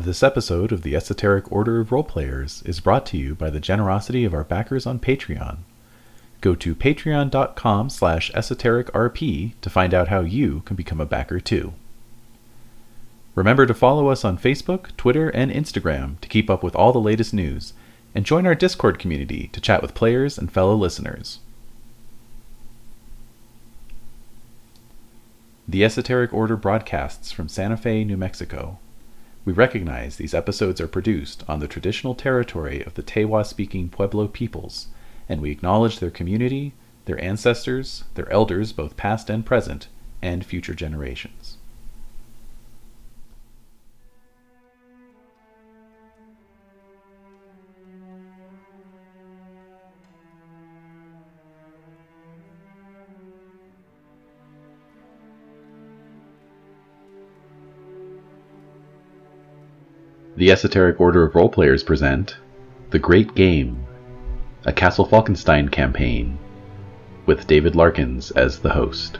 This episode of the Esoteric Order of Roleplayers is brought to you by the generosity of our backers on Patreon. Go to patreon.com slash esotericrp to find out how you can become a backer too. Remember to follow us on Facebook, Twitter, and Instagram to keep up with all the latest news, and join our Discord community to chat with players and fellow listeners. The Esoteric Order broadcasts from Santa Fe, New Mexico. We recognize these episodes are produced on the traditional territory of the Tewa speaking Pueblo peoples, and we acknowledge their community, their ancestors, their elders, both past and present, and future generations. The Esoteric Order of Roleplayers present The Great Game, a Castle Falkenstein campaign, with David Larkins as the host.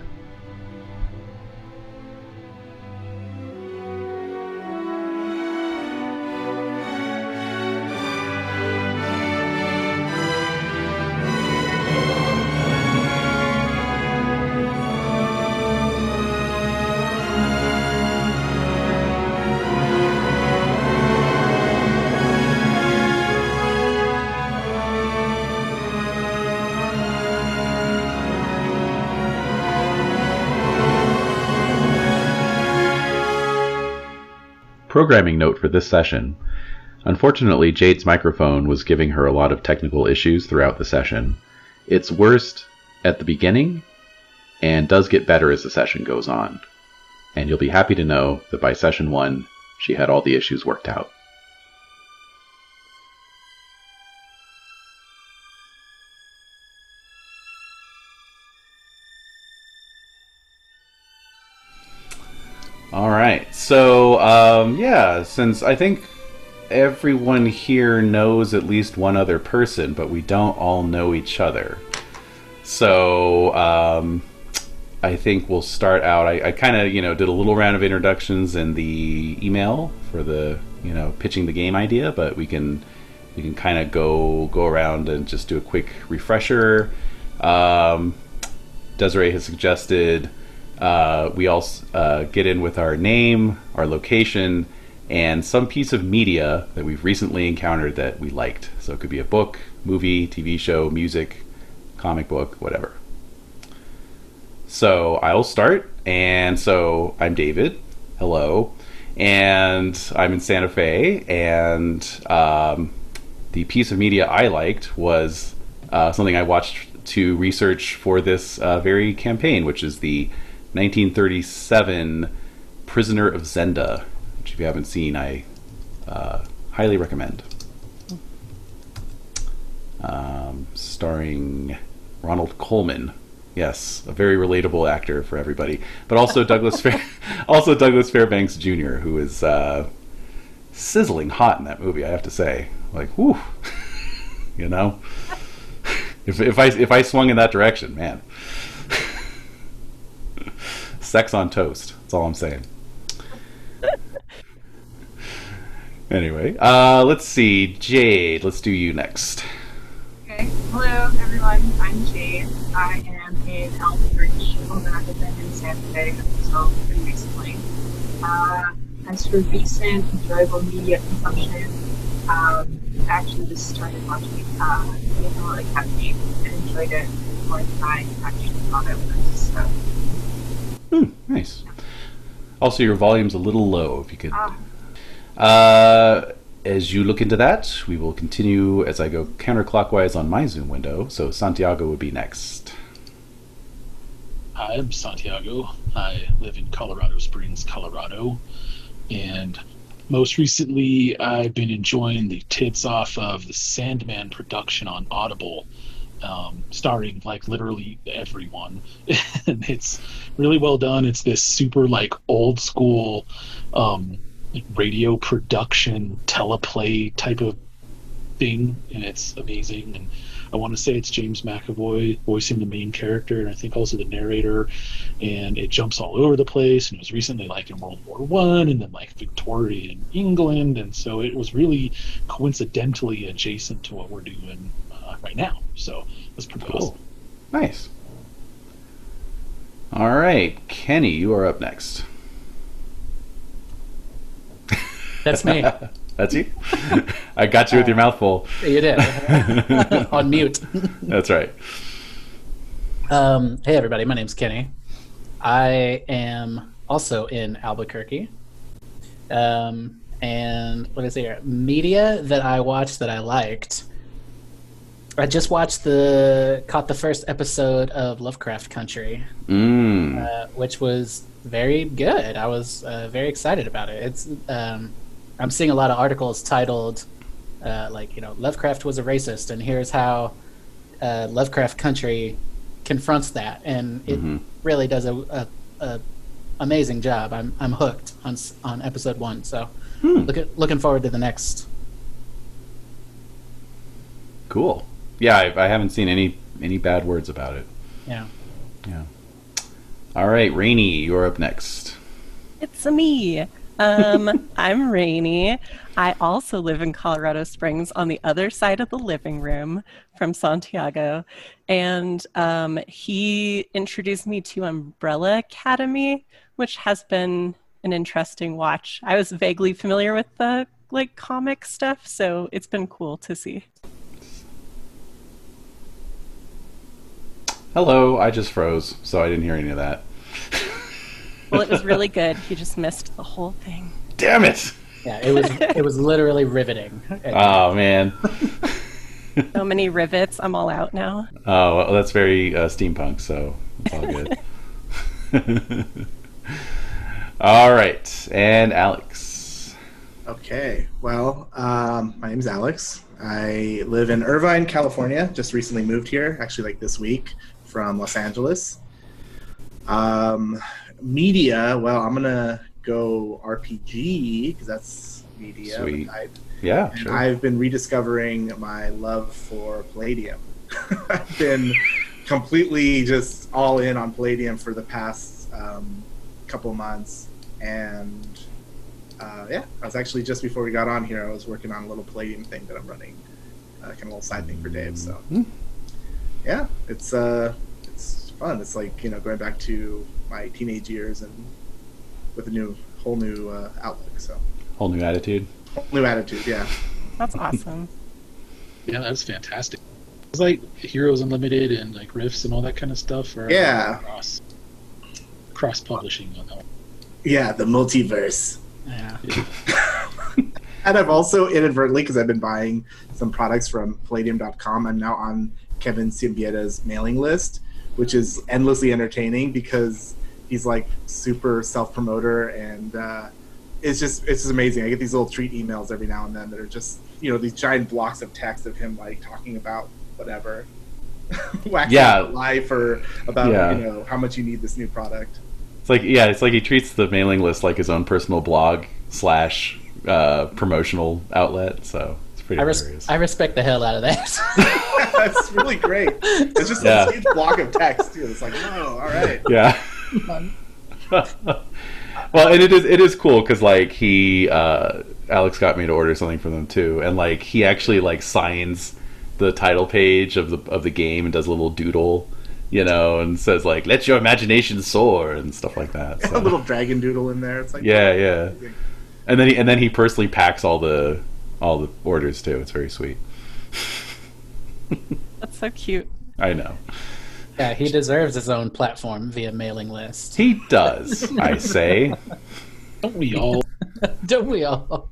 Programming note for this session. Unfortunately, Jade's microphone was giving her a lot of technical issues throughout the session. It's worst at the beginning and does get better as the session goes on. And you'll be happy to know that by session one, she had all the issues worked out. So, um, yeah, since I think everyone here knows at least one other person, but we don't all know each other. So, um, I think we'll start out. I, I kind of, you know, did a little round of introductions in the email for the, you know, pitching the game idea, but we can we can kind of go go around and just do a quick refresher. Um, Desiree has suggested uh, we all uh, get in with our name, our location, and some piece of media that we've recently encountered that we liked. So it could be a book, movie, TV show, music, comic book, whatever. So I'll start. And so I'm David. Hello. And I'm in Santa Fe. And um, the piece of media I liked was uh, something I watched to research for this uh, very campaign, which is the 1937 Prisoner of Zenda, which, if you haven't seen, I uh, highly recommend. Um, starring Ronald Colman. Yes, a very relatable actor for everybody, but also Douglas Fair, also Douglas Fairbanks Jr., who is uh, sizzling hot in that movie. I have to say, like, whew, you know, if if I if I swung in that direction, man sex on toast. That's all I'm saying. anyway, uh, let's see. Jade, let's do you next. Okay. Hello, everyone. I'm Jade. I am in Albuquerque, although I've been in Santa Fe until pretty recently. Uh, as for recent enjoyable media consumption, um, I actually just started watching uh, the Umbrella Academy and enjoyed it more than I actually thought I was. So Hmm, nice. Also, your volume's a little low. If you could. Uh, as you look into that, we will continue as I go counterclockwise on my Zoom window. So Santiago would be next. Hi, I'm Santiago. I live in Colorado Springs, Colorado, and most recently I've been enjoying the tits off of the Sandman production on Audible um, starring like literally everyone. and it's really well done. It's this super like old school um, radio production teleplay type of thing, and it's amazing. And I want to say it's James McAvoy voicing the main character, and I think also the narrator. And it jumps all over the place. And it was recently like in World War One, and then like Victorian England, and so it was really coincidentally adjacent to what we're doing uh, right now. So it's pretty Cool. awesome. Nice. All right, Kenny, you are up next. That's me. That's you. I got you with your mouth full. you did. On mute. That's right. Um, hey, everybody. My name's Kenny. I am also in Albuquerque. Um, and what is here? Media that I watched that I liked. I just watched the caught the first episode of Lovecraft Country, Mm. uh, which was very good. I was uh, very excited about it. It's um, I'm seeing a lot of articles titled uh, like you know Lovecraft was a racist, and here's how uh, Lovecraft Country confronts that, and it Mhm. really does a, a, a amazing job. I'm I'm hooked on on episode one, so Hmm. look at, looking forward to the next. Cool. Yeah, I, I haven't seen any any bad words about it. Yeah. Yeah. All right, Rainy, you're up next. It's me. Um, I'm Rainy. I also live in Colorado Springs on the other side of the living room from Santiago. And um, he introduced me to Umbrella Academy, which has been an interesting watch. I was vaguely familiar with the like comic stuff, so it's been cool to see. Hello, I just froze, so I didn't hear any of that. Well, it was really good. You just missed the whole thing. Damn it! Yeah, it was it was literally riveting. Oh man. So many rivets. I'm all out now. Oh, well, that's very uh, steampunk, so it's all good. all right, and Alex. Okay, well, um, my name's Alex. I live in Irvine, California. Just recently moved here, actually, like this week from Los Angeles. Um, media, well, I'm gonna go RPG because that's media. Sweet. type. Yeah, And sure. I've been rediscovering my love for Palladium. I've been completely just all in on Palladium for the past um, couple months, and uh, yeah, I was actually just before we got on here, I was working on a little Palladium thing that I'm running, uh, kind of a little side thing for Dave. So Hmm. Yeah, it's uh, it's fun. It's like you know going back to my teenage years and with a new whole new uh, outlook. So Whole new attitude. whole new attitude. Yeah. That's awesome. Yeah, that's fantastic. It's like Heroes Unlimited and like Rifts and all that kind of stuff. Or Yeah. cross cross publishing on that. One. Yeah, the multiverse. Yeah. And I've also inadvertently, because I've been buying some products from Palladium.com, I'm now on Kevin Siembieda's mailing list, which is endlessly entertaining because he's like super self promoter and uh, it's just it's just amazing. I get these little treat emails every now and then that are just you know these giant blocks of text of him like talking about whatever, waxing Yeah. life or about Yeah. you know how much you need this new product. It's like yeah, it's like he treats the mailing list like his own personal blog slash uh, promotional outlet. So pretty I, hilarious. I respect the hell out of that. That's really great. It's just Yeah. a huge block of text too. It's like, oh, all right. yeah. well, and it is it is cool because like he uh, Alex got me to order something for them too, and like he actually like signs the title page of the of the game and does a little doodle, you know, and says like "Let your imagination soar" and stuff like that. So. a So. little dragon doodle in there. It's like, Yeah, yeah. And then he and then he personally packs all the all the orders too. It's very sweet. That's so cute. I know yeah, he deserves his own platform via mailing list. he does. I say. Don't we all? Don't we all?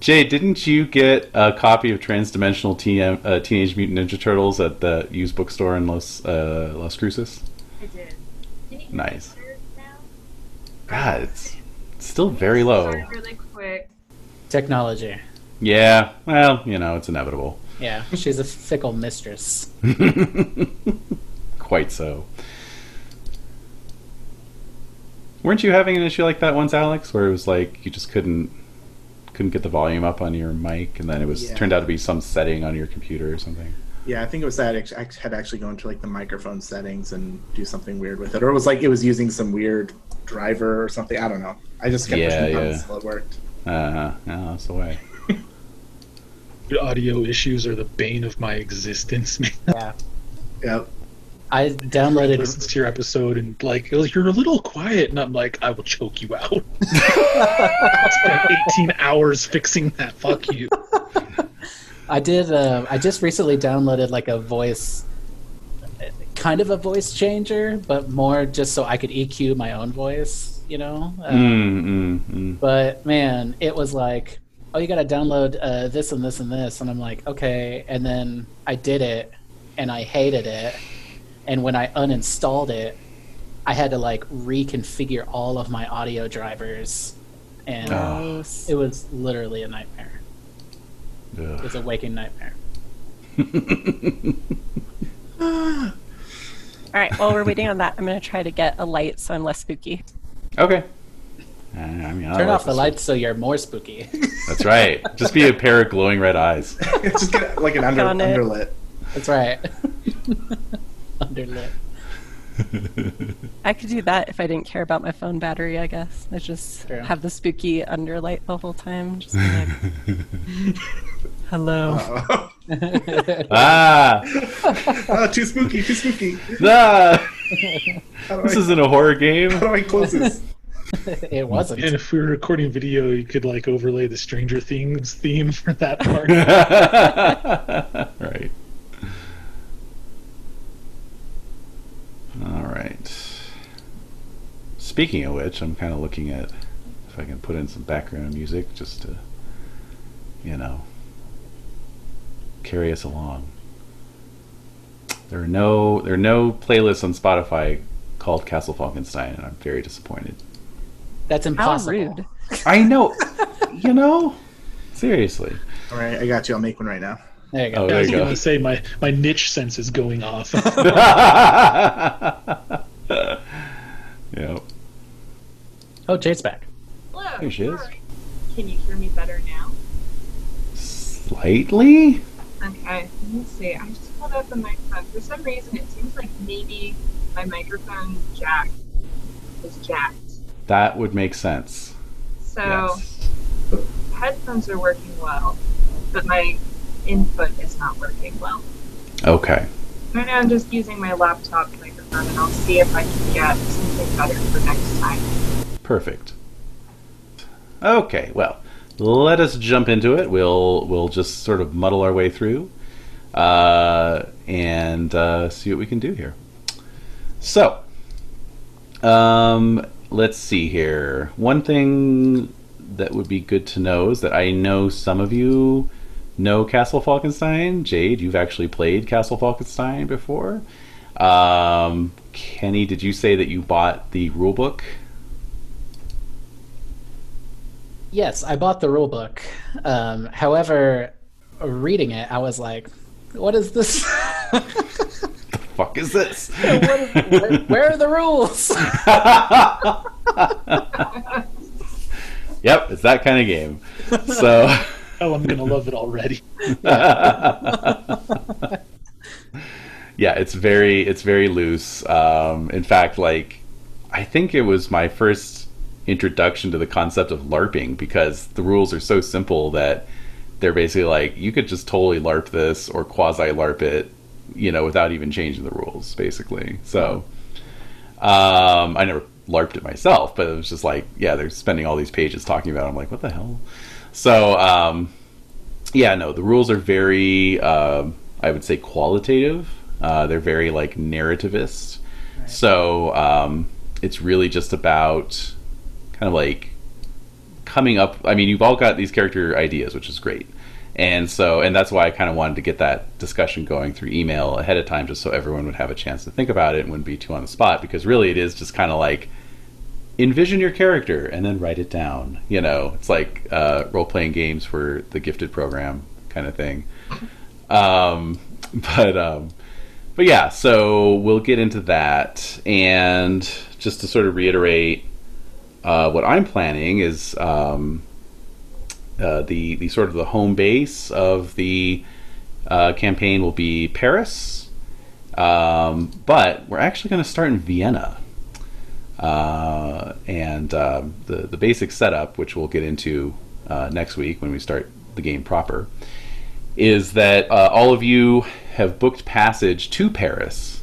Jay, didn't you get a copy of Transdimensional TM, uh, Teenage Mutant Ninja Turtles at the used bookstore in Los uh, Las Cruces? I did. Can you Nice. hear now? God, it's, it's still very low. Really quick. Technology. Yeah, well, you know, it's inevitable. Yeah, she's a fickle mistress. Quite so. Weren't you having an issue like that once, Alex, where it was like you just couldn't couldn't get the volume up on your mic, and then it was Yeah. turned out to be some setting on your computer or something. Yeah, I think it was that I had actually go into like the microphone settings and do something weird with it, or it was like it was using some weird driver or something. I don't know. I just kept Yeah, pushing yeah. buttons until it worked. Uh huh. Yeah, that's the way. Audio issues are the bane of my existence, man. Yeah. Yep. I downloaded. Listens to your episode and like you're a little quiet, and I'm like, I will choke you out. Spent 18 hours fixing that. Fuck you. I did. Uh, I just recently downloaded like a voice, kind of a voice changer, but more just so I could EQ my own voice. You know. Uh, Mm, mm, mm. But man, it was like, oh, you got to download uh, this and this and this, and I'm like, okay. And then I did it, and I hated it. And when I uninstalled it, I had to like reconfigure all of my audio drivers, and Oh. It was literally a nightmare. It was a waking nightmare. All right. While we're waiting on that, I'm going to try to get a light so I'm less spooky. Okay. I mean, Turn off the this. lights so you're more spooky. That's right. Just be a pair of glowing red eyes. just get like an under, Found underlit. That's right. Underlit. I could do that if I didn't care about my phone battery, I guess. I just True. have the spooky underlight the whole time. Just like, hello. Uh, ah, oh, too spooky, too spooky. ah, this I, isn't a horror game. how do I close this? it wasn't. And if we were recording video, you could like overlay the Stranger Things theme for that part. right. All right. Speaking of which, I'm kind of looking at if I can put in some background music just to, you know, carry us along. There are no there are no playlists on Spotify called Castle Falkenstein, and I'm very disappointed. That's How impossible. rude. I know, you know, seriously. All right, I got you. I'll make one right now. There you go. Oh, I was you gonna say my my niche sense is going off. yep. Oh, Jade's back. Hello. There she is. Can you hear me better now? Slightly? Okay, let me see. I just pulled out the microphone. For some reason, it seems like maybe my microphone jack is jacked. That would make sense. So Yes. headphones are working well, but my input is not working well. Okay. Right now, I'm just using my laptop microphone, and I'll see if I can get something better for next time. Perfect. Okay, well, let us jump into it. We'll we'll just sort of muddle our way through uh, and uh, see what we can do here. So, um, let's see here. One thing that would be good to know is that I know some of you know Castle Falkenstein. Jade, you've actually played Castle Falkenstein before. Um, Kenny, did you say that you bought the rulebook? Yes, I bought the rule book. Um, however, reading it, I was like, "What is this? The fuck is this? what is, where, where are the rules?" yep, it's that kind of game. So, oh, I'm gonna love it already. yeah, it's very it's very loose. Um, in fact, like I think it was my first introduction to the concept of LARPing because the rules are so simple that they're basically like you could just totally LARP this or quasi LARP it, you know, without even changing the rules, basically. So, um, I never LARPed it myself, but it was just like, yeah, they're spending all these pages talking about. It. I'm like, what the hell? So, um, yeah, no, the rules are very, um I would say, qualitative. Uh, they're very like narrativist. So um, it's really just about kind of like coming up. I mean, you've all got these character ideas, which is great. And so, and that's why I kind of wanted to get that discussion going through email ahead of time, just so everyone would have a chance to think about it and wouldn't be too on the spot. Because really, it is just kind of like envision your character and then write it down. You know, it's like uh, role playing games for the gifted program kind of thing. Um, but um, but yeah, so we'll get into that, and just to sort of reiterate, uh, what I'm planning is um, uh, the the sort of the home base of the uh, campaign will be Paris, um, but we're actually going to start in Vienna. Uh, and um, the the basic setup, which we'll get into uh, next week when we start the game proper, is that uh, all of you have booked passage to Paris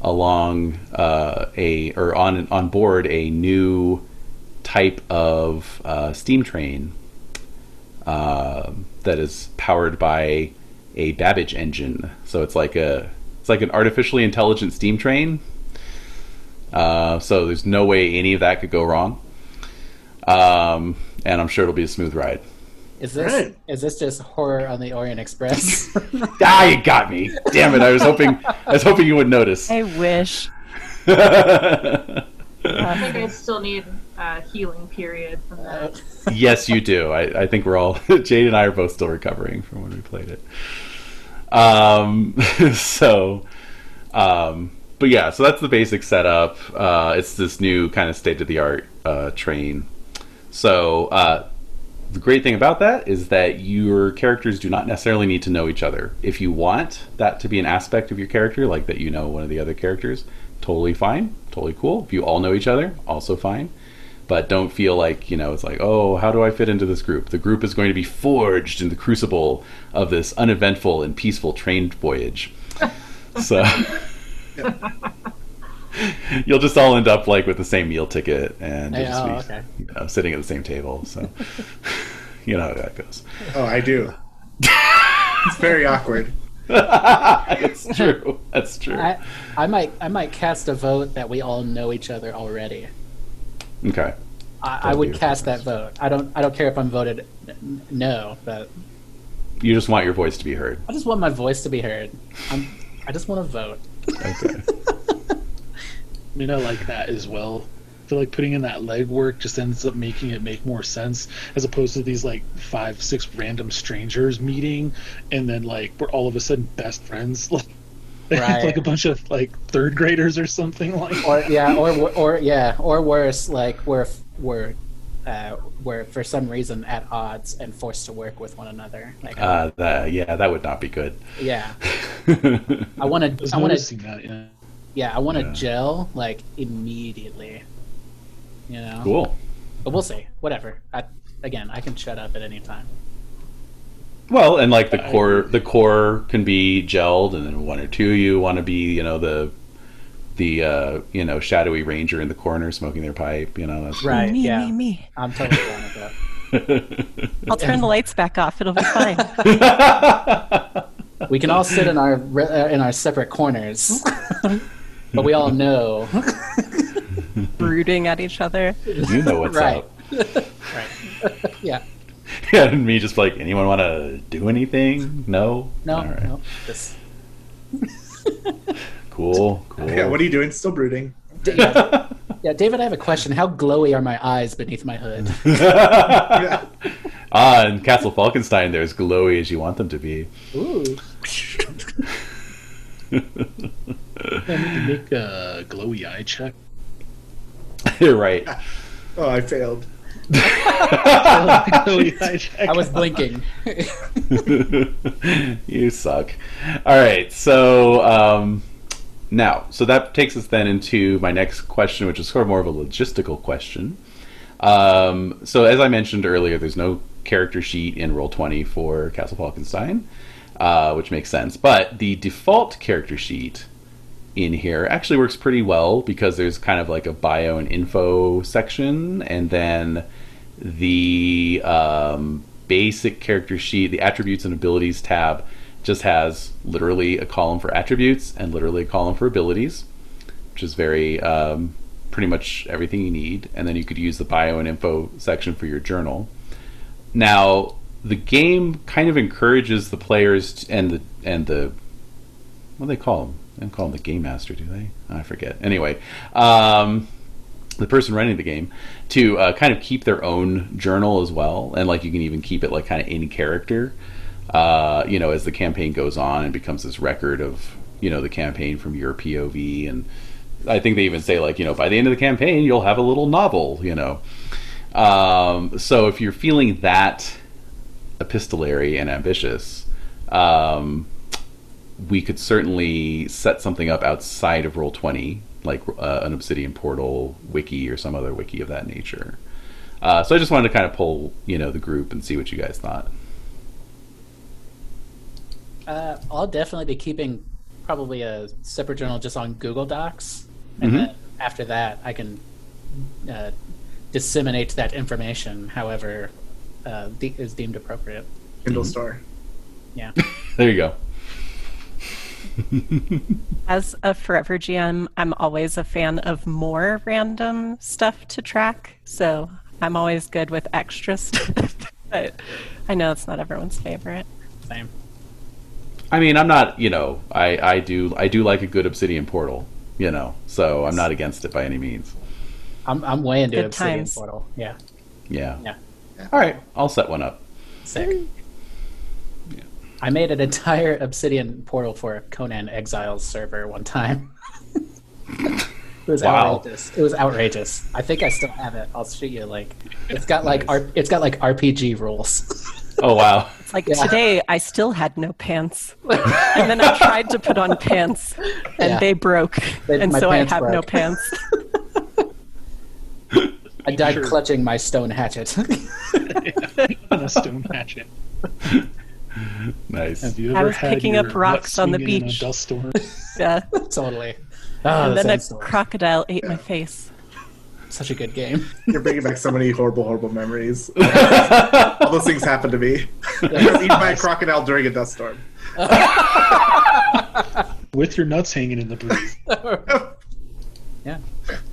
along a or on on board a new type of uh, steam train uh, that is powered by a Babbage engine. So it's like a it's like an artificially intelligent steam train. Uh, so there's no way any of that could go wrong. Um, and I'm sure it'll be a smooth ride. Is this Right. is this just horror on the Orient Express? ah, you got me! Damn it! I was hoping I was hoping you would notice. I wish. I think I still need a healing period from that. yes, you do. I, I think we're all Jade and I are both still recovering from when we played it. Um, so, um, but yeah, so that's the basic setup. Uh, it's this new kind of state of the art uh, train. So uh, the great thing about that is that your characters do not necessarily need to know each other. If you want that to be an aspect of your character, like that you know one of the other characters, totally fine, totally cool. If you all know each other, also fine but don't feel like you know it's like oh how do i fit into this group the group is going to be forged in the crucible of this uneventful and peaceful train voyage so you'll just all end up like with the same meal ticket and you'll just oh, be okay. you know, sitting at the same table so you know how that goes Oh, I do. it's very awkward. it's true that's true I, I might I might cast a vote that we all know each other already. Okay I, I That'd would be a cast that vote. I don't I don't care if I'm voted n- no, but you just want your voice to be heard I just want my voice to be heard. I'm, I just want to vote. okay I mean, I like that as well. I feel like putting in that legwork just ends up making it make more sense as opposed to these like five, six random strangers meeting and then like we're all of a sudden best friends. Like, Right. like a bunch of like third graders or something like. Or yeah, or or yeah, or worse, like we're we're uh, we're for some reason at odds and forced to work with one another. Like uh, that, yeah that would not be good yeah, I want to I want to noticing that. Yeah. yeah I want to Yeah. gel like immediately. You know. cool But we'll see. Whatever. I, again, I can shut up at any time. Well, and like the I core, the core can be gelled, and then one or two of you want to be, you know, the the uh, you know shadowy ranger in the corner smoking their pipe. You know, that's Right. me, yeah. me, me. I'm totally down with that. I'll turn the lights back off. It'll be fine. We can all sit in our re- uh, in our separate corners, but we all know. Brooding at each other. you know what's Right. up. right. yeah. Yeah, and me just like, anyone want to do anything? No. No. All right. No. This. Cool. Cool. Yeah, what are you doing? Still brooding. D- yeah. yeah, David, I have a question. How glowy are my eyes beneath my hood? Yeah. ah, in Castle Falkenstein, they're as glowy as you want them to be. Ooh. I need to make a glowy eye check. You're right. Oh, I failed. I was blinking. you suck. All right, so um, now, so that takes us then into my next question, which is sort of more of a logistical question. Um, so, as I mentioned earlier, there's no character sheet in Roll20 for Castle Falkenstein, uh, which makes sense. But the default character sheet in here actually works pretty well because there's kind of like a bio and info section, and then the um, basic character sheet, the attributes and abilities tab, just has literally a column for attributes and literally a column for abilities, which is very um, pretty much everything you need. And then you could use the bio and info section for your journal. Now, the game kind of encourages the players and the and the what do they call them? They don't call them the game master, do they? I forget. Anyway, um, the person running the game to uh, kind of keep their own journal as well, and like you can even keep it like kind of in character. Uh, you know, as the campaign goes on and becomes this record of you know the campaign from your POV, and I think they even say like you know by the end of the campaign you'll have a little novel. You know, um, so if you're feeling that epistolary and ambitious, um, we could certainly set something up outside of Roll Twenty, like uh, an Obsidian Portal wiki or some other wiki of that nature. Uh, so I just wanted to kind of pull, you know, the group and see what you guys thought. Uh, I'll definitely be keeping probably a separate journal just on Google Docs, and Mhm. then after that, I can uh, disseminate that information however uh, de- is deemed appropriate. Kindle Mm-hmm. store. Yeah. There you go. As a forever GM, I'm always a fan of more random stuff to track. So I'm always good with extra stuff. but I know it's not everyone's favorite. Same. I mean, I'm not, you know, I, I do I do like a good Obsidian Portal, you know, so I'm not against it by any means. I'm I'm way into Good Obsidian times. Portal. Yeah. Yeah. Yeah. All right, I'll set one up. Sick. I made an entire Obsidian portal for Conan Exiles server one time. it was Wow. outrageous. It was outrageous. I think I still have it. I'll shoot you. Like, it's got like R- it's got like RPG rules. Oh wow. It's like Yeah. today I still had no pants. and then I tried to put on pants and Yeah. they broke. They- and so I pants have no pants. I died Sure. clutching my stone hatchet. on a stone hatchet. Nice. Have you I was had picking up rocks on the swinging in a beach. dust storm? yeah. totally. Oh, and the then a sandstorm. crocodile ate my face. Such a good game. You're bringing back so many horrible, horrible memories. All those things happened to me. I was eaten by a crocodile during a dust storm. With your nuts hanging in the breeze. Yeah.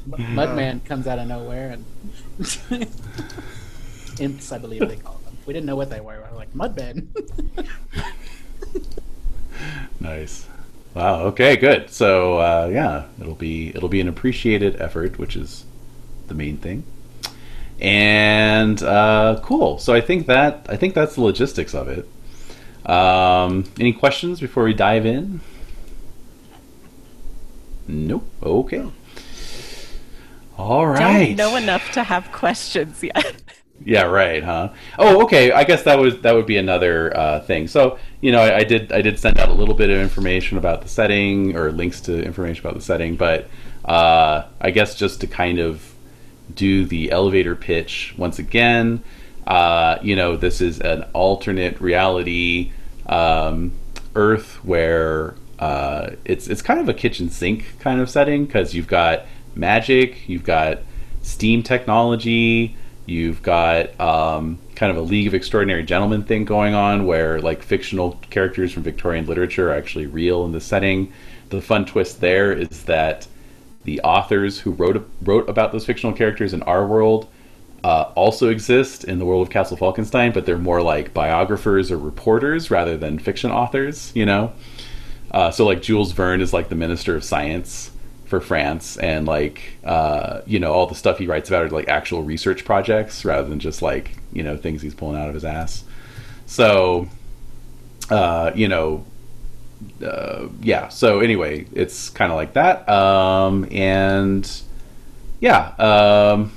Mudman comes out of nowhere and imps, I believe they call them. We didn't know what they were. We're like Mudman. Nice. Wow. Okay. Good. So uh, yeah, it'll be it'll be an appreciated effort, which is the main thing. And uh, cool. So I think that I think that's the logistics of it. Um, any questions before we dive in? Nope. Okay. All right. Don't know enough to have questions yet. Yeah, right, huh? Oh, okay. I guess that was that would be another uh, thing. So, you know, I, I did I did send out a little bit of information about the setting or links to information about the setting, but uh, I guess just to kind of do the elevator pitch once again. Uh, you know, this is an alternate reality um, Earth where uh, it's it's kind of a kitchen sink kind of setting because you've got magic, you've got steam technology, you've got um, kind of a League of Extraordinary Gentlemen thing going on where like fictional characters from Victorian literature are actually real in the setting. The fun twist there is that the authors who wrote wrote about those fictional characters in our world uh, also exist in the world of Castle Falkenstein, but they're more like biographers or reporters rather than fiction authors. You know, uh, so like Jules Verne is like the Minister of Science for France, and like uh, you know all the stuff he writes about are like actual research projects rather than just like you know things he's pulling out of his ass. So, uh, you know, uh, yeah. So anyway, it's kind of like that, um, and yeah. Um,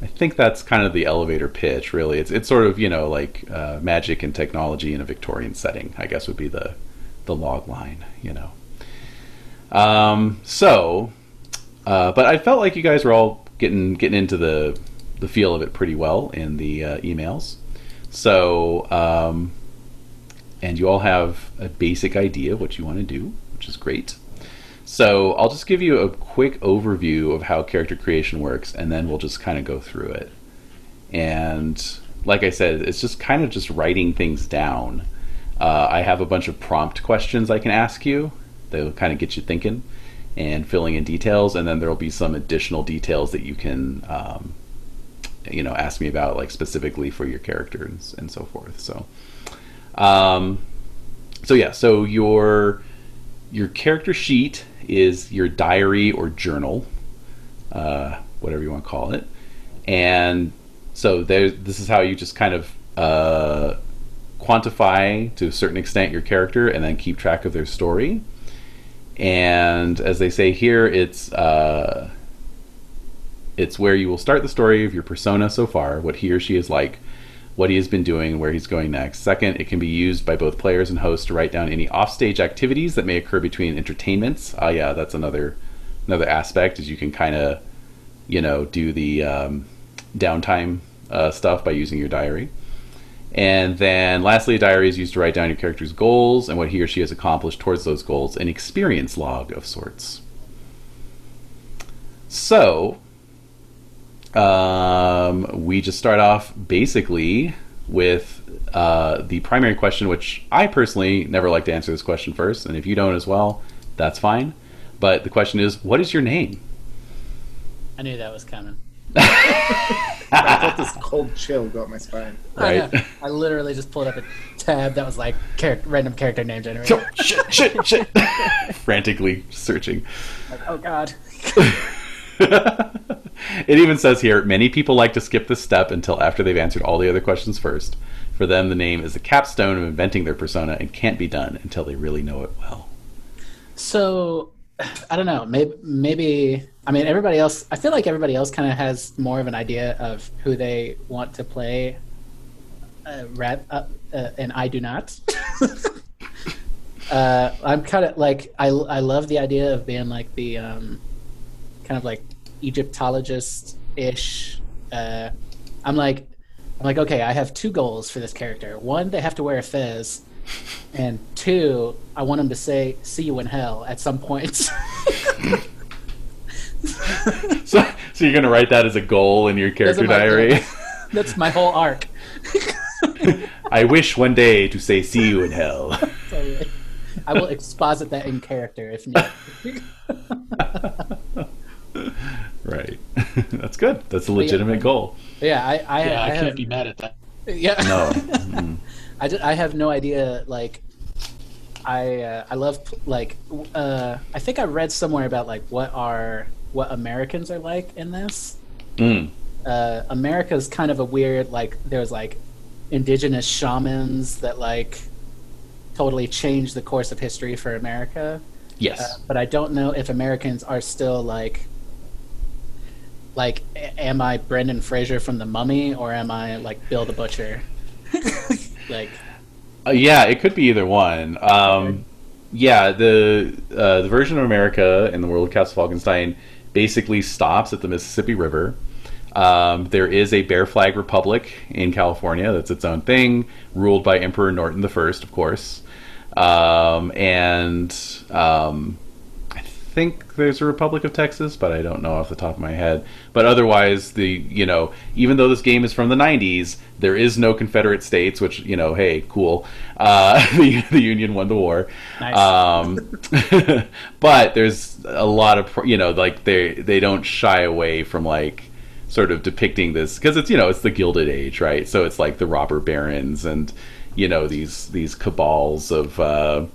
I think that's kind of the elevator pitch. Really, it's it's sort of you know like uh, magic and technology in a Victorian setting. I guess would be the the log line. You know. Um, so, uh, but I felt like you guys were all getting getting into the the feel of it pretty well in the uh, emails. So, um, and you all have a basic idea of what you want to do, which is great. So I'll just give you a quick overview of how character creation works, and then we'll just kind of go through it. And like I said, it's just kind of just writing things down. Uh, I have a bunch of prompt questions I can ask you. They'll kind of get you thinking and filling in details, and then there'll be some additional details that you can, um, you know, ask me about, like specifically for your character and, and so forth. So, um, so yeah, so your your character sheet is your diary or journal, uh, whatever you want to call it, and so there. This is how you just kind of uh, quantify to a certain extent your character, and then keep track of their story. And as they say here, it's uh, it's where you will start the story of your persona so far, what he or she is like, what he has been doing, where he's going next. Second, it can be used by both players and hosts to write down any offstage activities that may occur between entertainments. Ah, yeah, that's another another aspect is you can kind of, you know, do the um, downtime uh, stuff by using your diary. And then lastly, a diary is used to write down your character's goals and what he or she has accomplished towards those goals, an experience log of sorts. So, um, we just start off basically with uh, the primary question, which I personally never like to answer this question first, and if you don't as well, that's fine. But the question is, what is your name? I knew that was coming. I felt this cold chill go up my spine. Right. know. I literally just pulled up a tab that was like character, random character name generator. shit, shit, shit. Frantically searching. Like, oh god. it even says here many people like to skip this step until after they've answered all the other questions first. For them, the name is the capstone of inventing their persona and can't be done until they really know it well. So, I don't know. Maybe, maybe. I mean, everybody else. I feel like everybody else kind of has more of an idea of who they want to play. Uh, rat, uh, uh, and I do not. uh, I'm kind of like I. I love the idea of being like the um, kind of like Egyptologist ish. Uh, I'm like, I'm like, okay, I have two goals for this character. One, they have to wear a fez, and two, I want them to say "see you in hell" at some point. So, so you're gonna write that as a goal in your character Those are my diary. That's my whole arc. I wish one day to say "see you in hell." Totally. I will exposit that in character if need. right. That's good. That's a legitimate goal. yeah, I, I, Yeah, I, I can't have, be mad at that. Yeah. No. Mm. I, ju- I have no idea. Like, I uh, I love like uh, I think I read somewhere about like what are what Americans are like in this. Mm. Uh, America's kind of a weird like there's like indigenous shamans that like totally changed the course of history for America. Yes. Uh, but I don't know if Americans are still like like am I Brendan Fraser from The Mummy or am I like Bill the Butcher? like Uh, yeah, it could be either one. Um, yeah, the uh, the version of America in the world of Castle Falkenstein basically stops at the Mississippi River. Um, there is a Bear Flag Republic in California that's its own thing, ruled by Emperor Norton First, of course. Um, and um, I think there's a Republic of Texas, but I don't know off the top of my head. But otherwise, the you know, even though this game is from the '90s, there is no Confederate states, which you know, hey, cool. Uh, the the Union won the war, Nice. um, but there's a lot of you know, like they they don't shy away from like sort of depicting this because it's you know it's the Gilded Age, right? So it's like the robber barons and you know these these cabals of. Uh,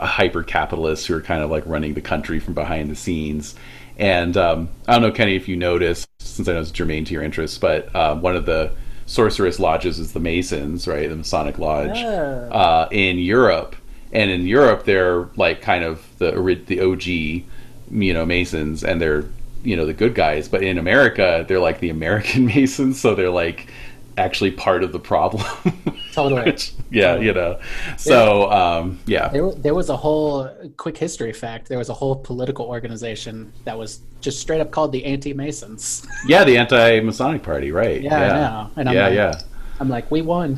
hyper capitalists who are kind of like running the country from behind the scenes. And um, I don't know, Kenny, if you noticed, since I know it's germane to your interests, but uh, one of the sorceress lodges is the Masons, right? The Masonic Lodge Oh. uh, in Europe. And in Europe, they're like kind of the the OG, you know, Masons, and they're you know the good guys. But in America, they're like the American Masons, so they're like actually part of the problem. Totally. Which- yeah, you know. So um, yeah, There, there was a whole quick history fact. There was a whole political organization that was just straight up called the Anti-Masons. Yeah, the anti-Masonic Party, right? Yeah, I know. And I'm yeah, like- yeah. I'm like, we won.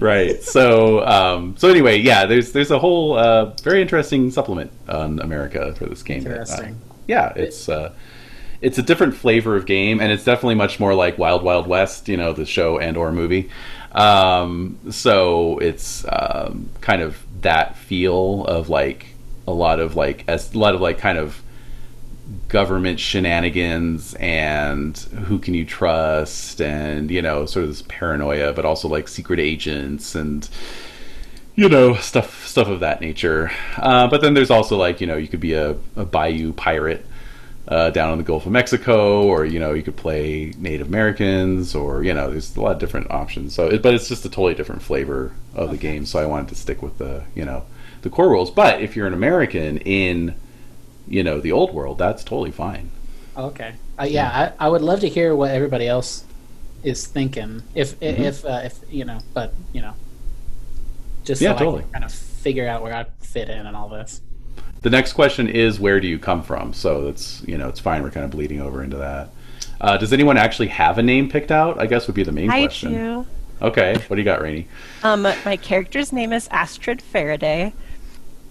right. So, um, so anyway, yeah. There's there's a whole uh, very interesting supplement on America for this game. that, uh, Interesting. yeah, it's uh, it's a different flavor of game, and it's definitely much more like Wild Wild West, you know, the show and or movie. Um, so it's um, kind of that feel of like a lot of like a lot of like kind of government shenanigans and who can you trust and you know sort of this paranoia but also like secret agents and you know stuff stuff of that nature uh, but then there's also like you know you could be a, a bayou pirate uh, down in the Gulf of Mexico, or you know, you could play Native Americans, or you know, there's a lot of different options. So, it, but it's just a totally different flavor of the game. So, I wanted to stick with the you know the core rules. But if you're an American in you know the old world, that's totally fine. Okay. Uh, yeah, I, I would love to hear what everybody else is thinking. If Mhm. if uh, if you know, but you know, just Yeah, so I totally. can kind of figure out where I fit in and all this. The next question is where do you come from? So that's you know it's fine. We're kind of bleeding over into that. Uh, does anyone actually have a name picked out? I guess would be the main I question. do. Okay, what do you got, Rainy? Um, my character's name is Astrid Faraday.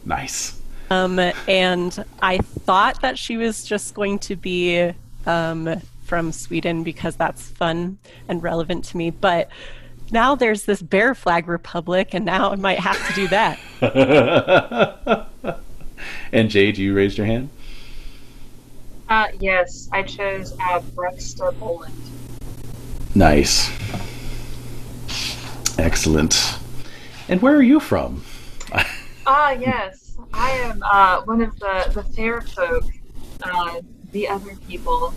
Nice. Um, and I thought that she was just going to be um, from Sweden because that's fun and relevant to me. But now there's this Bear Flag Republic, and now I might have to do that. and Jade, you raised your hand. Uh, yes, I chose uh, Brexta, Poland. Nice. Excellent. And where are you from? Ah, yes, I am uh, one of the, the fair folk, uh, the other people,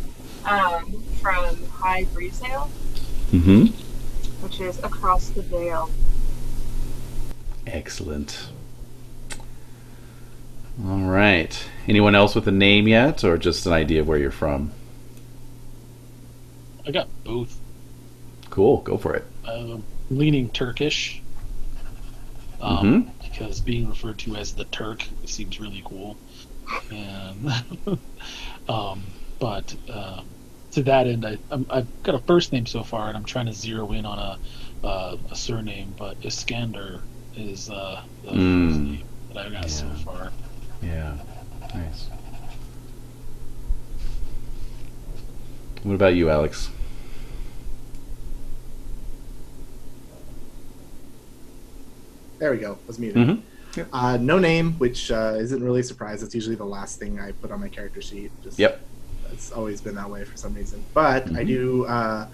um, from Hy Brasil, Mm-hmm. which is across the Vale. Excellent. All right. Anyone else with a name yet, or just an idea of where you're from? I got both. Cool. Go for it. Um, leaning Turkish. Um, Because being referred to as the Turk seems really cool. And, um, but um, to that end, I, I'm, I've got a first name so far, and I'm trying to zero in on a, uh, a surname, but Iskander is uh, the Mm. first name that I've got so far. Yeah. Nice. What about you, Alex? There we go. Was muted. Mm-hmm. Uh, no name, which uh, isn't really a surprise. It's usually the last thing I put on my character sheet. Just, Yep. It's always been that way for some reason. But I Mhm. do. Uh,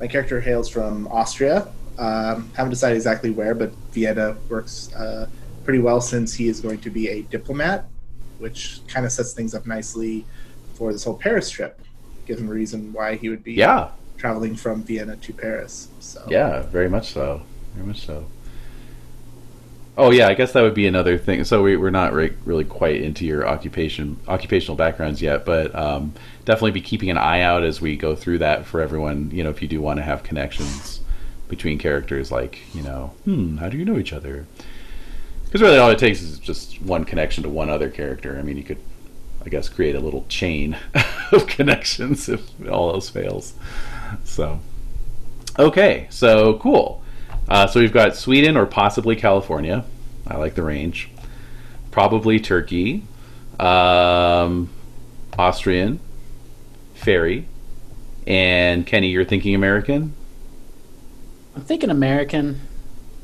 my character hails from Austria. Um, haven't decided exactly where, but Vienna works uh, pretty well since he is going to be a diplomat, which kind of sets things up nicely for this whole Paris trip. Gives him a reason why he would be Yeah. traveling from Vienna to Paris. So Yeah, very much so. Very much so. Oh yeah, I guess that would be another thing. So we, we're not re- really quite into your occupation occupational backgrounds yet, but um, definitely be keeping an eye out as we go through that for everyone. You know, if you do want to have connections between characters, like you know, hmm, how do you know each other? Because really, all it takes is just one connection to one other character. I mean, you could, I guess, create a little chain of connections if all else fails. So, okay, so cool. Uh, so we've got Sweden or possibly California. I like the range. Probably Turkey. Um, Austrian. Fairy. And Kenny, you're thinking American? I'm thinking American.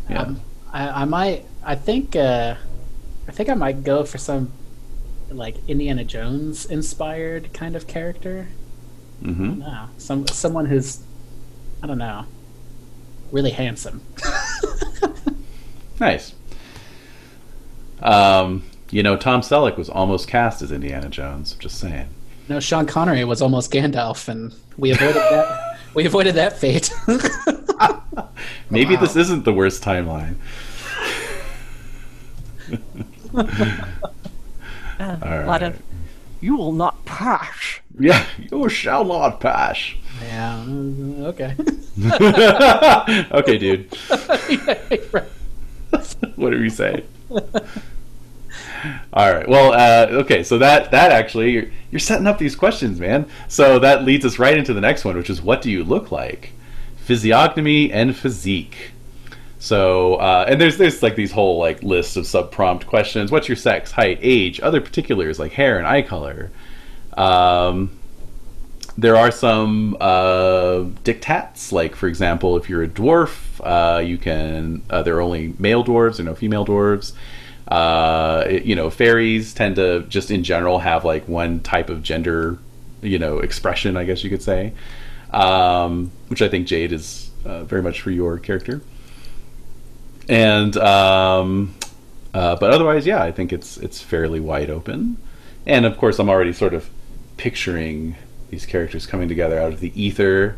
Yeah. Um, I, I might. I think. Uh, I think I might go for some like Indiana Jones inspired kind of character. Mm-hmm. No, some someone who's I don't know, really handsome. Nice. Um, you know, Tom Selleck was almost cast as Indiana Jones. Just saying. No, Sean Connery was almost Gandalf, and we avoided that. We avoided that fate. Maybe Wow. this isn't the worst timeline. Uh, All a lot of you will not pass. Yeah, you shall not pass. yeah. Okay. okay, dude. What do you say? All right. Well, uh, okay. So that that actually you're, you're setting up these questions, man. So that leads us right into the next one, which is what do you look like? Physiognomy and physique. So uh, and there's there's like these whole like lists of sub prompt questions. What's your sex, height, age, other particulars like hair and eye color. Um, there are some uh, dictats, like for example, if you're a dwarf, uh, you can. Uh, there are only male dwarves, or no female dwarves. Uh, it- you know, fairies tend to just in general have like one type of gender, you know, expression, I guess you could say, um, which I think Jade is uh, very much for your character. And um, uh, but otherwise, yeah, I think it's it's fairly wide open. And of course, I'm already sort of picturing these characters coming together out of the ether,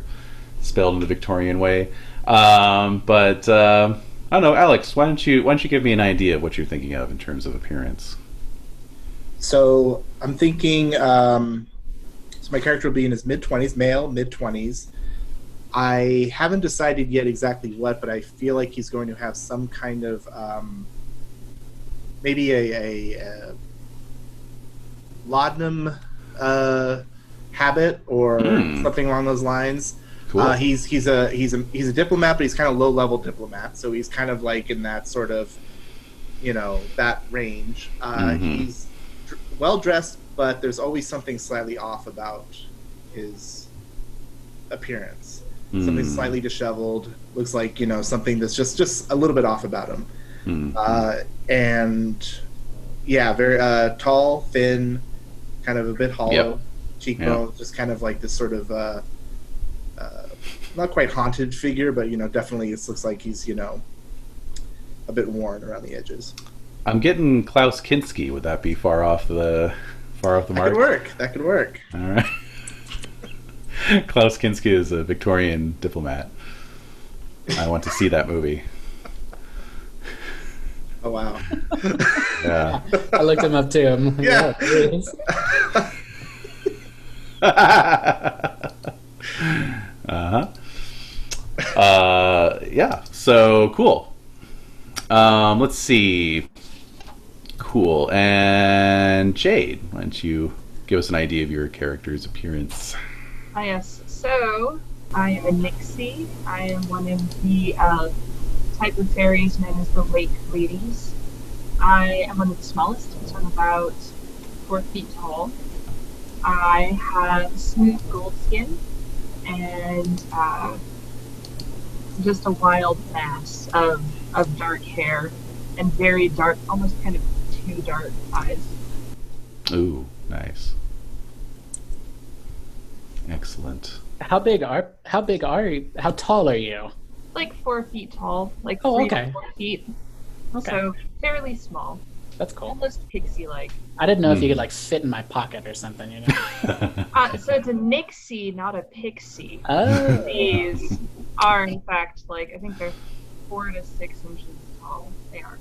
spelled in the Victorian way. Um, but uh, I don't know, Alex. Why don't you why don't you give me an idea of what you're thinking of in terms of appearance? So I'm thinking um, so my character will be in his mid twenties, male, mid twenties. I haven't decided yet exactly what, but I feel like he's going to have some kind of um, maybe a, a, a laudanum uh, habit or Hmm. something along those lines. Cool. Uh, he's he's a he's a he's a diplomat, but he's kind of low level diplomat. So he's kind of like in that sort of, you know, that range. Uh, Mhm. He's well dressed, but there's always something slightly off about his appearance. Something Hmm. slightly disheveled. Looks like you know something that's just just a little bit off about him. Hmm. Uh, and yeah, very uh, tall, thin, kind of a bit hollow, Yep. cheekbone, just kind of like this sort of uh, uh, not quite haunted figure, but you know, definitely it looks like he's you know a bit worn around the edges. I'm getting Klaus Kinski. Would that be far off the far off the That mark? could work. That could work. All right. Klaus Kinski is a Victorian diplomat. I want to see that movie. Oh wow. Yeah. I looked him up too. I'm like, Yeah. "Oh, there he is." uh-huh. Uh yeah. So cool. Um let's see. Cool. And Jade, why don't you give us an idea of your character's appearance? Ah, yes. So, I am a Nixie. I am one of the uh, type of fairies known as the Lake Ladies. I am one of the smallest, so I'm about four feet tall. I have smooth gold skin and uh, just a wild mass of, of dark hair and very dark, almost kind of too dark eyes. Ooh, nice. Excellent. How big are how big are you? How tall are you? Like four feet tall, like Oh, three okay. to four feet. Okay, So fairly small, that's cool. almost pixie-like. I didn't know if you Hmm. could like fit in my pocket or something. You know? Uh, so it's a nixie, not a pixie. oh, These are in fact like I think they're four to six inches tall. They are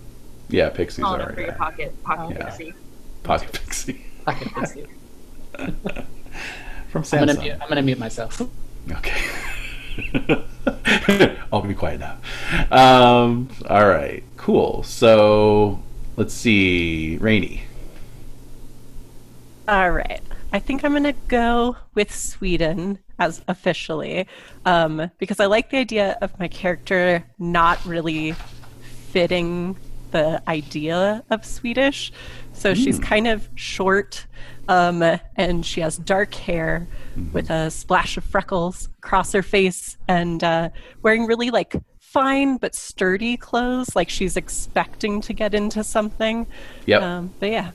yeah, pixies small are enough for your yeah. pocket pocket Yeah. pixie. pocket pixie pocket pixie. from I'm gonna Samsung. mute, I'm gonna mute myself. Okay. I'll be quiet now. Um, all right, cool. So let's see, Rainy. All right. I think I'm going to go with Sweden as officially um, because I like the idea of my character not really fitting the idea of Swedish. So she's kind of short um, and she has dark hair with a splash of freckles across her face and uh, wearing really like fine but sturdy clothes, like she's expecting to get into something. Yep, Um, but yeah.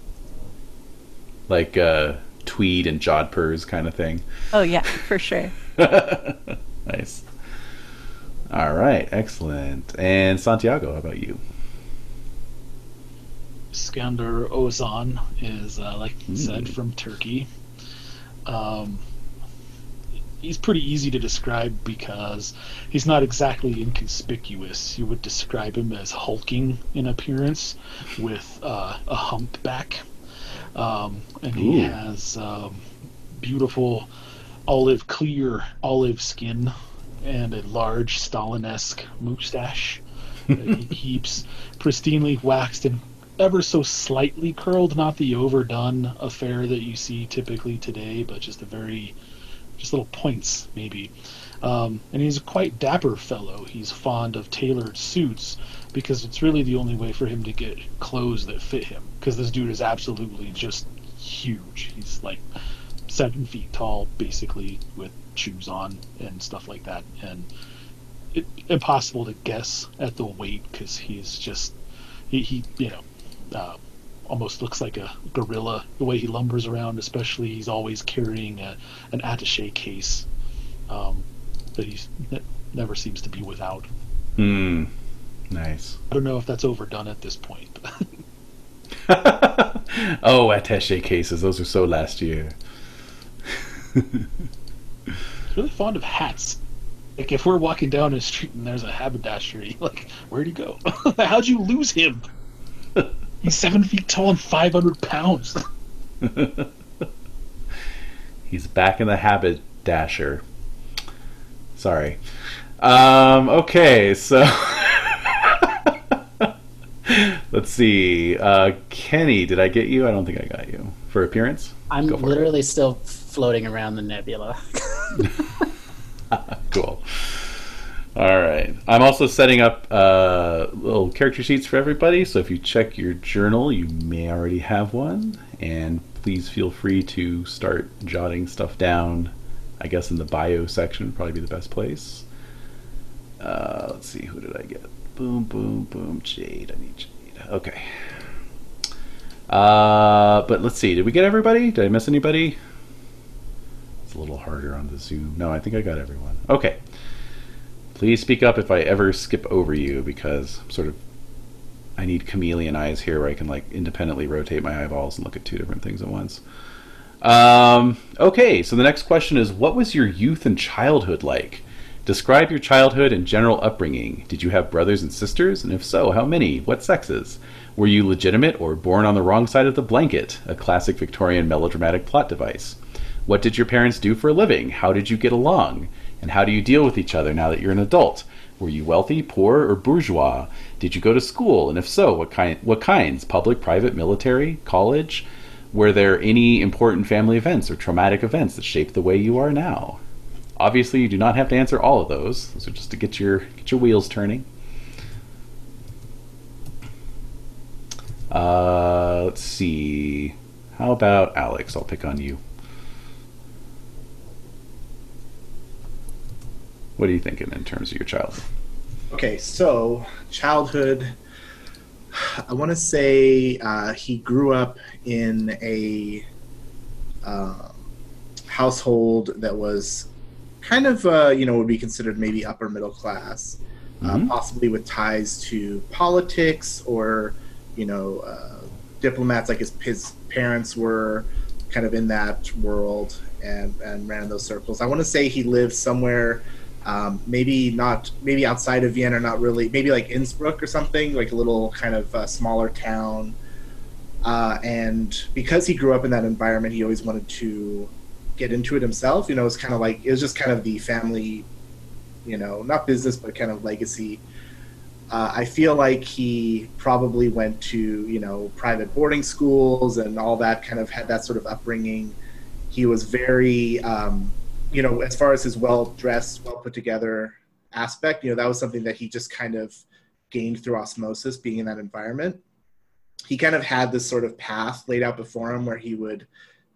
like uh, tweed and jodhpurs kind of thing. Oh, yeah, for sure. nice. All right, excellent. And Santiago, how about you? Skander Ozan is, uh, like you said, Hmm. from Turkey. Um, he's pretty easy to describe because he's not exactly inconspicuous. You would describe him as hulking in appearance with uh, a humpback. Um, and he has um, beautiful olive, clear olive skin and a large Stalin-esque mustache he keeps pristinely waxed and ever so slightly curled, not the overdone affair that you see typically today, but just a very, just little points maybe. Um, and he's a quite dapper fellow. He's fond of tailored suits because it's really the only way for him to get clothes that fit him. Because this dude is absolutely just huge. He's like seven feet tall, basically, with shoes on and stuff like that. And it, impossible to guess at the weight because he's just he, he you know uh, almost looks like a gorilla the way he lumbers around especially he's always carrying a, an attache case um, that he's ne- never seems to be without Hmm. Nice. i don't know if that's overdone at this point oh, attache cases. Those are so last year. he's really fond of hats like if we're walking down a street and there's a haberdashery like where'd he go how'd you lose him he's seven feet tall and 500 pounds He's back in the habit dasher. Sorry. Um, okay, so let's see. Uh, Kenny, did I get you? I don't think I got you for appearance. I'm Go for it. literally still floating around the nebula. cool. All right. I'm also setting up uh, little character sheets for everybody. So if you check your journal, you may already have one. And please feel free to start jotting stuff down. I guess in the bio section would probably be the best place. Uh, let's see. Who did I get? Boom, boom, boom. Jade. I need Jade. Okay. Uh, but let's see. Did we get everybody? Did I miss anybody? It's a little harder on the Zoom. No, I think I got everyone. Okay. Please speak up if I ever skip over you because I'm sort of I need chameleon eyes here where I can like independently rotate my eyeballs and look at two different things at once. Um, okay, so the next question is what was your youth and childhood like? Describe your childhood and general upbringing. Did you have brothers and sisters? And if so, how many? What sexes? Were you legitimate or born on the wrong side of the blanket? A classic Victorian melodramatic plot device. What did your parents do for a living? How did you get along? And how do you deal with each other now that you're an adult? Were you wealthy, poor, or bourgeois? Did you go to school? And if so, what kind what kinds? Public, private, military, college? Were there any important family events or traumatic events that shaped the way you are now? Obviously, you do not have to answer all of those. Those are just to get your get your wheels turning. Uh, let's see. How about Alex? I'll pick on you. What are you thinking in terms of your childhood? Okay, so childhood. I want to say uh, he grew up in a um, household that was kind of, uh, you know, would be considered maybe upper middle class, uh, possibly with ties to politics or, you know, uh, diplomats. Like his his parents were kind of in that world and and ran in those circles. I want to say he lived somewhere um, maybe not maybe outside of Vienna, not really, maybe like Innsbruck or something, like a little kind of uh, smaller town. Uh, and because he grew up in that environment, he always wanted to get into it himself. You know, it's kind of like it was just kind of the family, you know, not business but kind of legacy. Uh, I feel like he probably went to you know private boarding schools and all that kind of had that sort of upbringing. He was very um, you know, as far as his well dressed, well put together aspect, you know, that was something that he just kind of gained through osmosis being in that environment. He kind of had this sort of path laid out before him where he would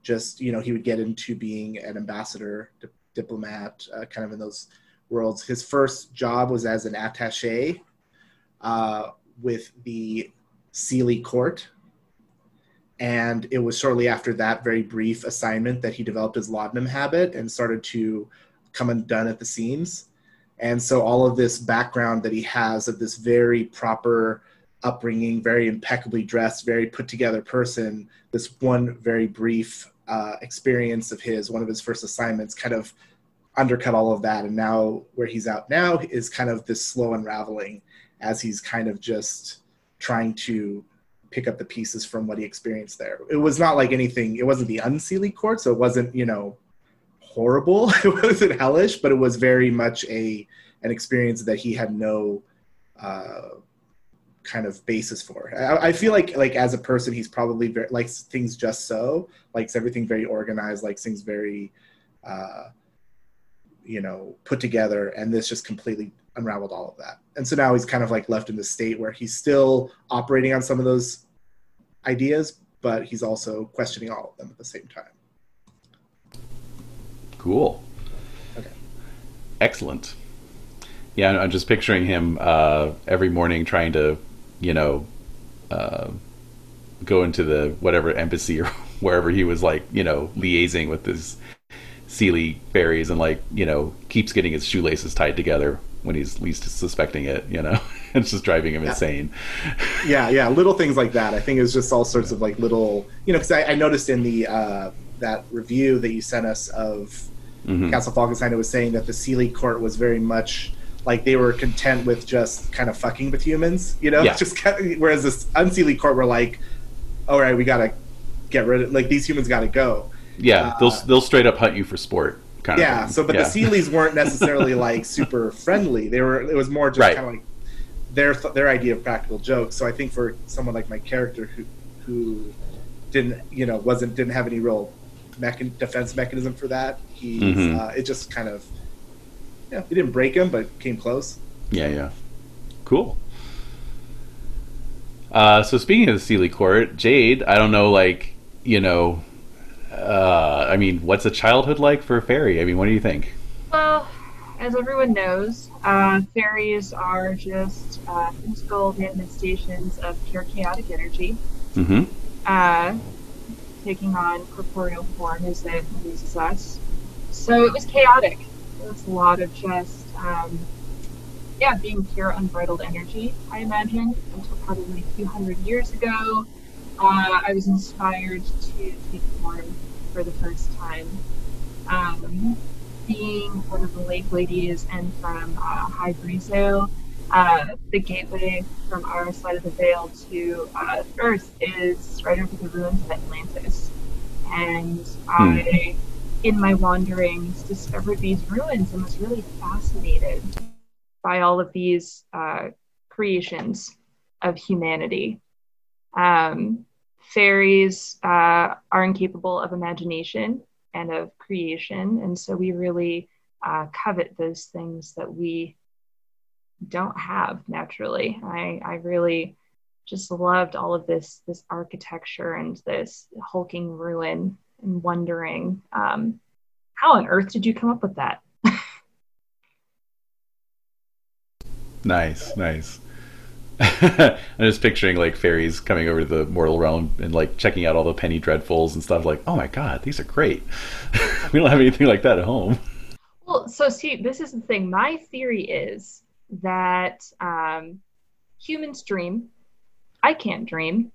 just, you know, he would get into being an ambassador, di- diplomat, uh, kind of in those worlds. His first job was as an attache uh, with the Seelie Court, and it was shortly after that very brief assignment that he developed his laudanum habit and started to come undone at the seams. And so all of this background that he has of this very proper upbringing, very impeccably dressed, very put together person, this one very brief uh, experience of his, one of his first assignments, kind of undercut all of that. And now where he's out now is kind of this slow unraveling as he's kind of just trying to pick up the pieces from what he experienced there. It was not like anything. It wasn't the unseelie court, so it wasn't you know horrible. It wasn't hellish, but it was very much a an experience that he had no uh, kind of basis for. I, I feel like like as a person, he's probably very likes things just so, likes everything very organized, likes things very. Uh, you know, put together, and this just completely unraveled all of that. And so now he's kind of like left in the state where he's still operating on some of those ideas, but he's also questioning all of them at the same time. Cool. Okay. Excellent. Yeah, I'm- just picturing him uh, every morning trying to, you know, uh, go into the whatever embassy or wherever he was like, you know, liaising with his Seelie fairies and like, you know, keeps getting his shoelaces tied together when he's least suspecting it, you know. it's just driving him Yeah. insane. yeah, yeah, little things like that. I think it's just all sorts of like little, you know, because I, I noticed in the uh, that review that you sent us of Mhm. Castle Falkenstein, it was saying that the Seelie court was very much like they were content with just kind of fucking with humans, you know, Yeah. just kind of, whereas this unseelie court were like, all right, we gotta get rid of like these humans gotta go. Yeah, they'll they'll straight up hunt you for sport. Kind of yeah. thing. So, but Yeah. the Seelies weren't necessarily like super friendly. They were. It was more just Right. kind of like their their idea of practical jokes. So I think for someone like my character who who didn't you know wasn't didn't have any real mechan- defense mechanism for that, he Mhm. uh, it just kind of yeah, it didn't break him, but came close. Yeah, yeah. Cool. Uh, so speaking of the Seelie Court, Jade, I don't know, like, you know, uh, I mean, what's a childhood like for a fairy? I mean, what do you think? Well, as everyone knows, uh, fairies are just uh, physical manifestations of pure chaotic energy, Mm-hmm. uh, taking on corporeal form as it uses us. So it was chaotic. It was a lot of just, um, yeah, being pure unbridled energy, I imagine, until probably a few hundred years ago. Uh, I was inspired to take form for the first time. Um, being one of the lake ladies and from uh, Hy Brasil, uh, the gateway from our side of the veil to uh, Earth is right over the ruins of Atlantis. And I, in my wanderings, discovered these ruins and was really fascinated by all of these uh, creations of humanity. Um, fairies uh, are incapable of imagination and of creation, and so we really uh, covet those things that we don't have naturally. I, I really just loved all of this this architecture and this hulking ruin and wondering um, how on earth did you come up with that? Nice, nice. I'm just picturing like fairies coming over to the mortal realm and like checking out all the penny dreadfuls and stuff. Like, oh my god, these are great. we don't have anything like that at home. Well, so see, this is the thing. My theory is that um, humans dream. I can't dream.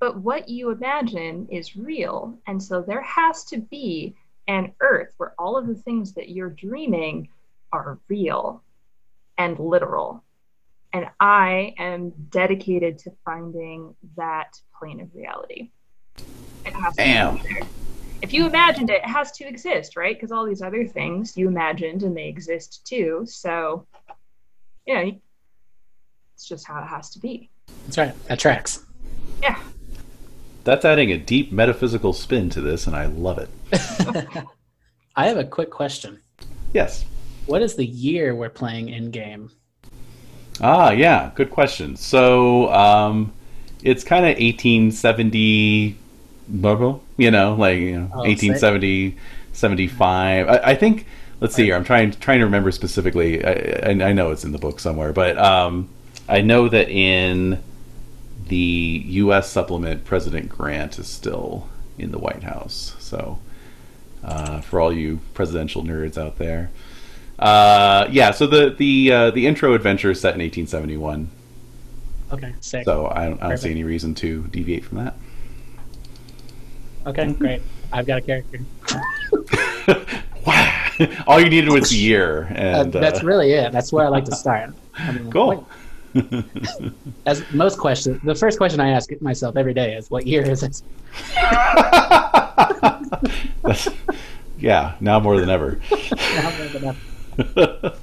But what you imagine is real. And so there has to be an earth where all of the things that you're dreaming are real and literal. And I am dedicated to finding that plane of reality. It has Damn. there if you imagined it, it has to exist, right? Because all these other things you imagined and they exist too. So, yeah, you- it's just how it has to be. That's right. That tracks. Yeah. That's adding a deep metaphysical spin to this, and I love it. I have a quick question. Yes. What is the year we're playing in game? Ah, yeah, good question. So, um, it's kind of 1870, blah, you know, like you know, Oh, 1870, 75. I, I think. Let's see here. I'm trying trying to remember specifically. I, I, I know it's in the book somewhere, but um, I know that in the U.S. supplement, President Grant is still in the White House. So, uh, for all you presidential nerds out there, uh, yeah. So the the uh, the intro adventure is set in 1871. Okay, sick. So I don't, I don't see any reason to deviate from that. Okay, great. I've got a character. wow! All you needed was the year, Uh, and that's uh, really it. That's where I like to start. I mean, cool. what- as most questions, the first question I ask myself every day is, "What year is it?" That's- yeah, now more than ever.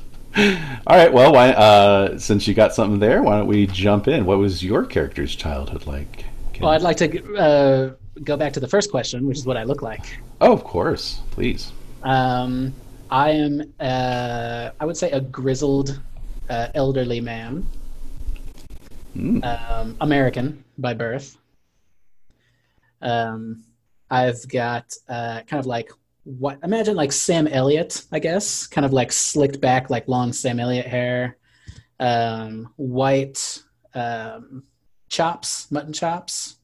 All right. Well, why, uh, since you got something there, why don't we jump in? What was your character's childhood like? Ken? Well, I'd like to uh, go back to the first question, which is what I look like. oh, of course. Please. Um, I am, uh, I would say, a grizzled, uh, elderly man, Mm. um, American by birth. Um, I've got uh, kind of like what imagine like Sam Elliott, I guess, kind of like slicked back, like long Sam Elliott hair, um, white um, chops, mutton chops.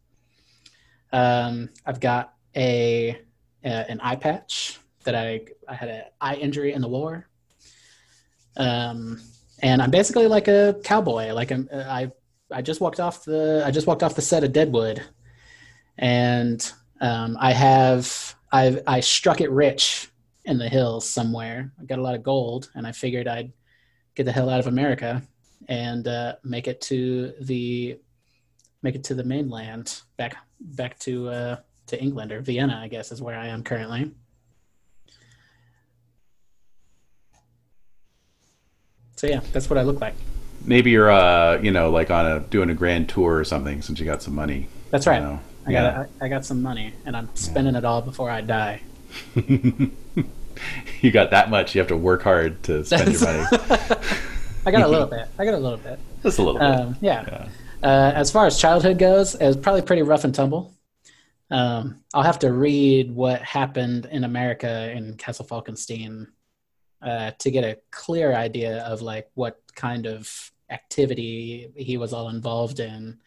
Um, I've got a uh, an eye patch that I I had an eye injury in the war. Um, and I'm basically like a cowboy. Like I'm, I I just walked off the I just walked off the set of Deadwood, and um, I have I I struck it rich in the hills somewhere. I got a lot of gold, and I figured I'd get the hell out of America and uh, make it to the make it to the mainland back back to uh, to England or Vienna, I guess is where I am currently. So yeah, that's what I look like. Maybe you're, uh, you know, like on a doing a grand tour or something since you got some money. That's you right. know? I got I, I got some money, and I'm spending it all before I die. you got that much. You have to work hard to spend your money. I got a little bit. I got a little bit. Just a little bit. Um, yeah. Yeah. Uh, as far as childhood goes, it was probably pretty rough and tumble. Um, I'll have to read what happened in America in Castle Falkenstein uh, to get a clear idea of like what kind of activity he was all involved in.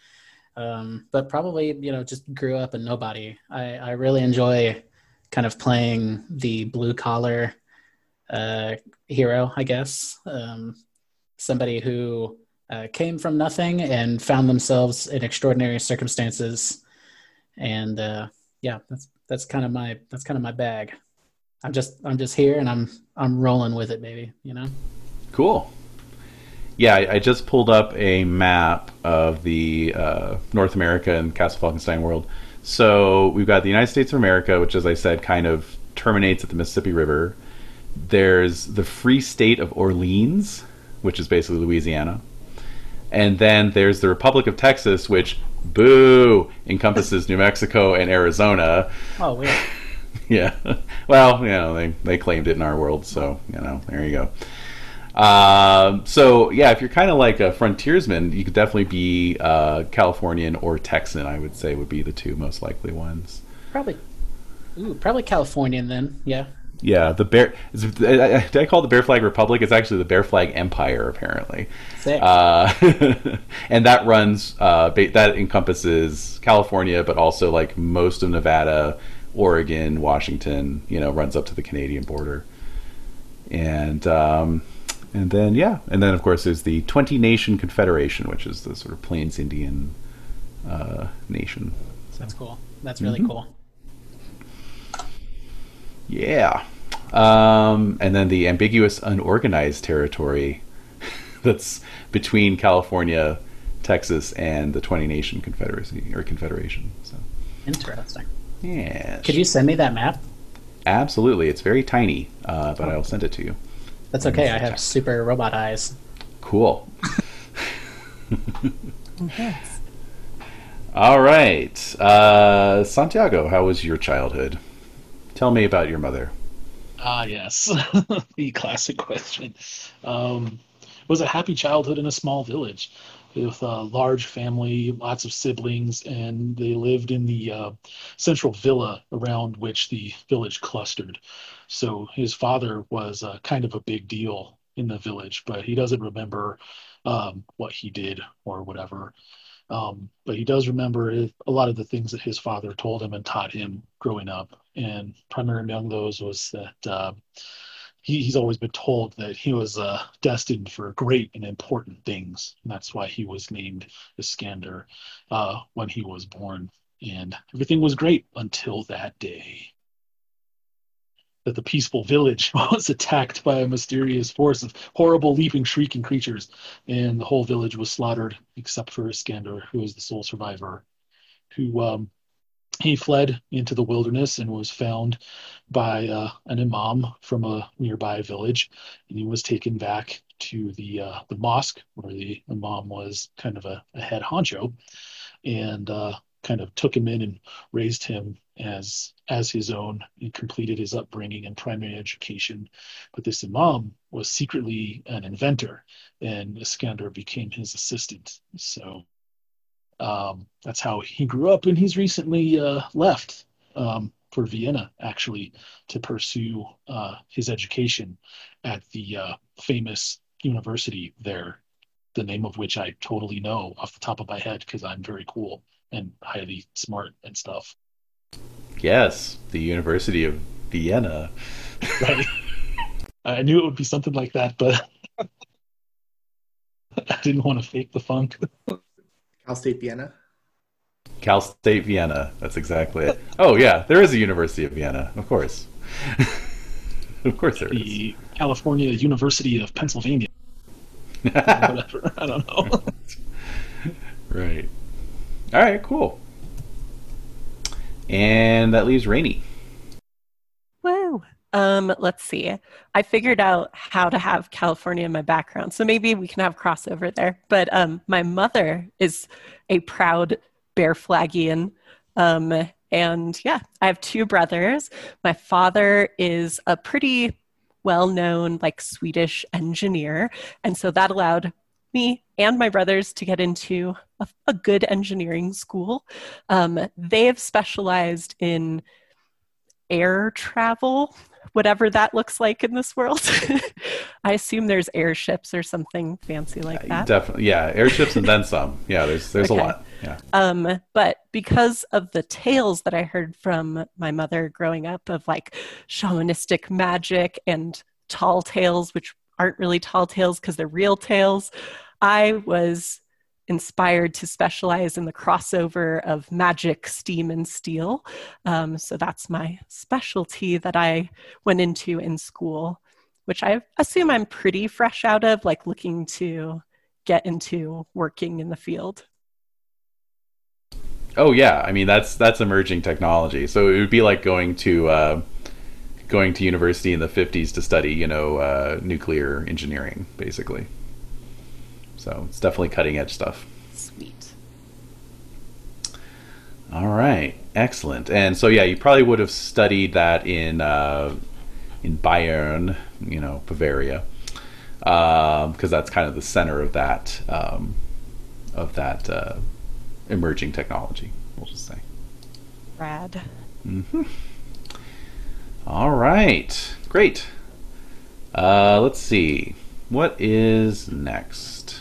Um, but probably, you know, just grew up a nobody. I, I really enjoy kind of playing the blue collar uh, hero, I guess. Um, somebody who uh, came from nothing and found themselves in extraordinary circumstances. And uh, yeah, that's that's kind of my that's kind of my bag. I'm just I'm just here and I'm I'm rolling with it, baby. You know. Cool. Yeah, I, I just pulled up a map of the uh, North America and Castle Falkenstein world. So we've got the United States of America, which, as I said, kind of terminates at the Mississippi River. There's the Free State of Orleans, which is basically Louisiana. And then there's the Republic of Texas, which, boo, encompasses New Mexico and Arizona. Oh, weird. Yeah. Well, you know, they, they claimed it in our world, so, you know, there you go. Um, so, yeah, if you're kind of like a frontiersman, you could definitely be uh, Californian or Texan, I would say, would be the two most likely ones. Probably. Ooh, probably Californian then. Yeah. Yeah, the bear. is Did I call it the Bear Flag Republic? It's actually the Bear Flag Empire, apparently. Sick. Uh, and that runs uh, ba- that encompasses California, but also like most of Nevada, Oregon, Washington. You know, runs up to the Canadian border, and um, and then yeah, and then of course there's the Twenty Nation Confederation, which is the sort of Plains Indian uh, nation. That's cool. That's really Mhm. cool. Yeah. Um, and then the ambiguous unorganized territory that's between California, Texas, and the 20 Nation Confederacy or Confederation. So, Interesting. yeah. Could you send me that map? Absolutely. It's very tiny, uh, but I'll send it to you. That's okay. I have super robot eyes. Cool. Yes. All right. Uh, Santiago, how was your childhood? Tell me about your mother. Ah, yes, the classic question. Um, it was a happy childhood in a small village with a large family, lots of siblings, and they lived in the uh, central villa around which the village clustered. So his father was uh, kind of a big deal in the village, but he doesn't remember um, what he did or whatever. Um, but he does remember a lot of the things that his father told him and taught him growing up. And primary among those was that uh, he, he's always been told that he was uh, destined for great and important things. And that's why he was named Iskander uh, when he was born. And everything was great until that day that the peaceful village was attacked by a mysterious force of horrible, leaping, shrieking creatures, and the whole village was slaughtered except for Iskander, who was the sole survivor, who um, he fled into the wilderness and was found by uh, an imam from a nearby village, and he was taken back to the uh, the mosque where the imam was kind of a, a head honcho, and uh, kind of took him in and raised him as as his own and completed his upbringing and primary education. But this imam was secretly an inventor, and Iskander became his assistant. So um, that's how he grew up, and he's recently uh, left um, for Vienna actually to pursue uh, his education at the uh, famous university there, the name of which I totally know off the top of my head because I'm very cool and highly smart and stuff. Yes, the University of Vienna. Right? I knew it would be something like that, but I didn't want to fake the funk. Cal State Vienna. Cal State Vienna. That's exactly it. Oh, yeah, there is a University of Vienna, of course. of course there is. The California University of Pennsylvania. Whatever. I don't know. Right. All right, cool. And that leaves Rainy. Whoa. Um, let's see. I figured out how to have California in my background, so maybe we can have crossover there. But um, my mother is a proud Bear Flagian. Um, and yeah, I have two brothers. My father is a pretty well known, like Swedish engineer. And so that allowed me and my brothers to get into a, a good engineering school. Um, they have specialized in air travel whatever that looks like in this world. I assume there's airships or something fancy like that. Definitely, yeah, airships and then some. Yeah, there's there's Okay. a lot. Yeah. Um, but because of the tales that I heard from my mother growing up of like shamanistic magic and tall tales, which aren't really tall tales because they're real tales, I was inspired to specialize in the crossover of magic, steam, and steel. Um, so that's my specialty that I went into in school, which I assume I'm pretty fresh out of, like looking to get into working in the field. Oh yeah, I mean that's that's emerging technology. So it would be like going to uh, going to university in the '50s to study, you know, uh, nuclear engineering, basically. So it's definitely cutting edge stuff. Sweet. All right, excellent. And so yeah, you probably would have studied that in uh, in Bayern, you know, Bavaria, because that's kind of the center of that um, of that uh, emerging technology. We'll just say. Rad. hmm All right, great. Uh, let's see. What is next?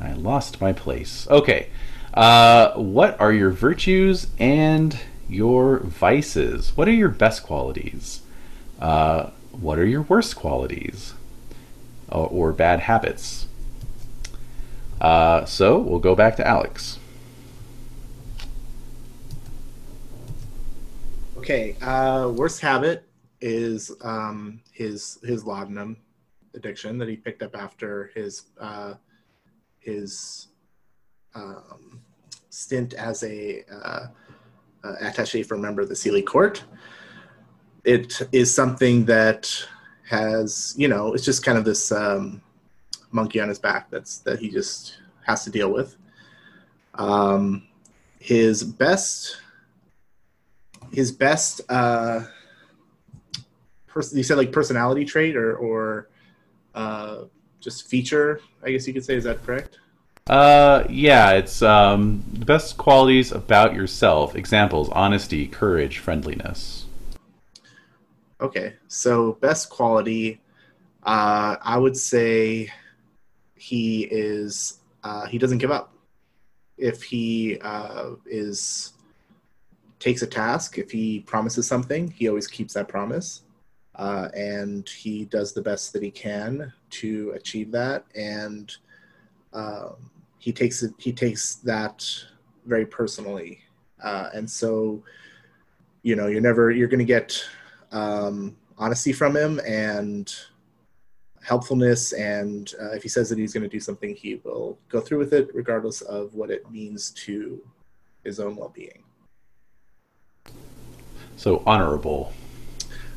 I lost my place. Okay. Uh, what are your virtues and your vices? What are your best qualities? Uh, what are your worst qualities? Or, or bad habits? Uh, so we'll go back to Alex. Okay, uh, worst habit is um, his his laudanum addiction that he picked up after his uh, his um, stint as a uh, uh, attaché for a member of the Seelie Court. It is something that has, you know, it's just kind of this um, monkey on his back that's that he just has to deal with. Um, his best his best uh person you said like personality trait or or uh just feature i guess you could say is that correct Uh, yeah, it's um, the best qualities about yourself. Examples: honesty, courage, friendliness. okay so best quality uh i would say he is uh he doesn't give up if he uh is takes a task if he promises something he always keeps that promise. Uh, and he does the best that he can to achieve that. And um, he takes it he takes that very personally. Uh, and so you know you're never you're going to get um, honesty from him and helpfulness. And uh, if he says that he's going to do something he will go through with it regardless of what it means to his own well-being So honorable.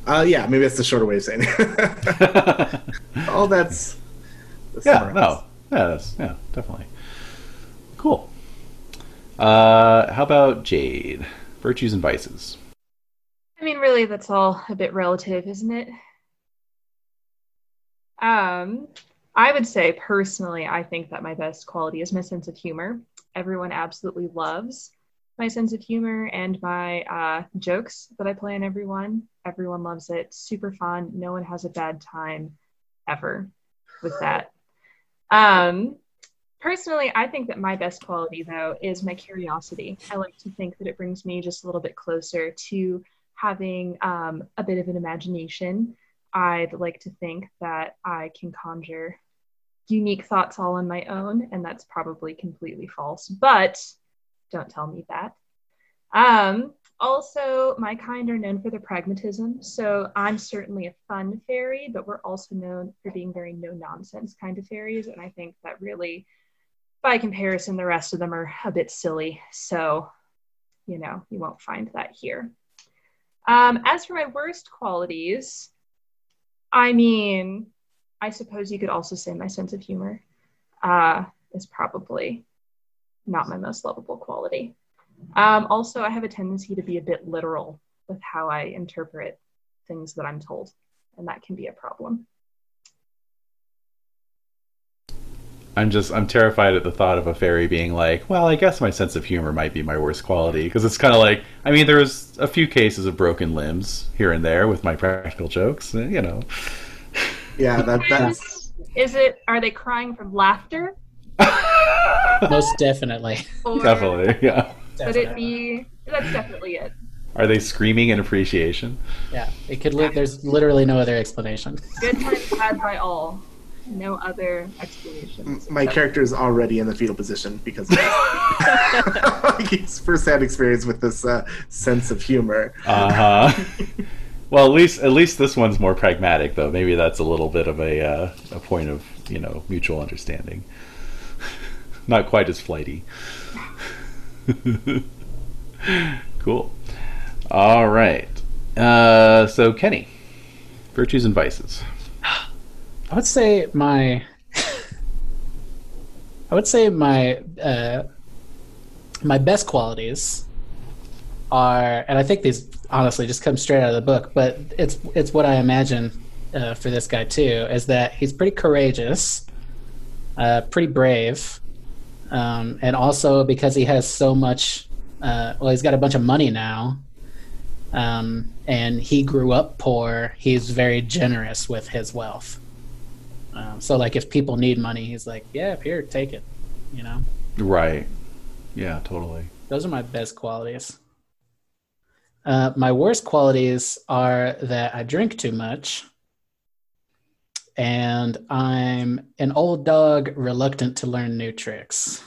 uh, yeah maybe that's the shorter way of saying it yeah, oh that's, that's somewhere else. no, yeah, that's yeah, definitely cool. Uh, how about Jade? Virtues and vices. I mean, really, that's all a bit relative, isn't it? Um, I would say personally, I think that my best quality is my sense of humor. Everyone absolutely loves my sense of humor and my uh, jokes that I play on everyone. Everyone loves it. Super fun. No one has a bad time ever with that. Um, personally, I think that my best quality, though, is my curiosity. I like to think that it brings me just a little bit closer to having um, a bit of an imagination. I'd like to think that I can conjure unique thoughts all on my own, and that's probably completely false, but don't tell me that. Um, also, my kind are known for their pragmatism, so I'm certainly a fun fairy, but we're also known for being very no nonsense kind of fairies, and I think that really, by comparison, the rest of them are a bit silly. So you know, you won't find that here. Um, as for my worst qualities, I mean, I suppose you could also say my sense of humor uh, is probably not my most lovable quality. Um, also, I have a tendency to be a bit literal with how I interpret things that I'm told, and that can be a problem. I'm just I'm terrified at the thought of a fairy being like, well, I guess my sense of humor might be my worst quality because it's kind of like I mean, there's a few cases of broken limbs here and there with my practical jokes, you know. Yeah, that that's Is it? Are they crying from laughter? Most definitely. Or Definitely, yeah. Could it be? That's definitely it. Are they screaming in appreciation? Yeah, it could. Li- there's literally no other explanation. Good times had by all. No other explanation. my character is already in the fetal position because of that. he's first-hand experience with this uh, sense of humor. Uh huh. well, at least at least this one's more pragmatic, though. Maybe that's a little bit of a uh, a point of you know mutual understanding. Not quite as flighty. cool. All right. Uh, so Kenny, virtues and vices. I would say my. I would say my uh, my best qualities are, and I think these honestly just come straight out of the book, but it's it's what I imagine uh, for this guy too. Is that he's pretty courageous, uh, pretty brave, um, and also because he has so much. Uh, well, he's got a bunch of money now, um, and he grew up poor. He's very generous with his wealth. Um, so, like, if people need money, he's like, "Yeah, here, take it." You know, Right. Yeah, totally. those are my best qualities. Uh, my worst qualities are that I drink too much, and I'm an old dog reluctant to learn new tricks.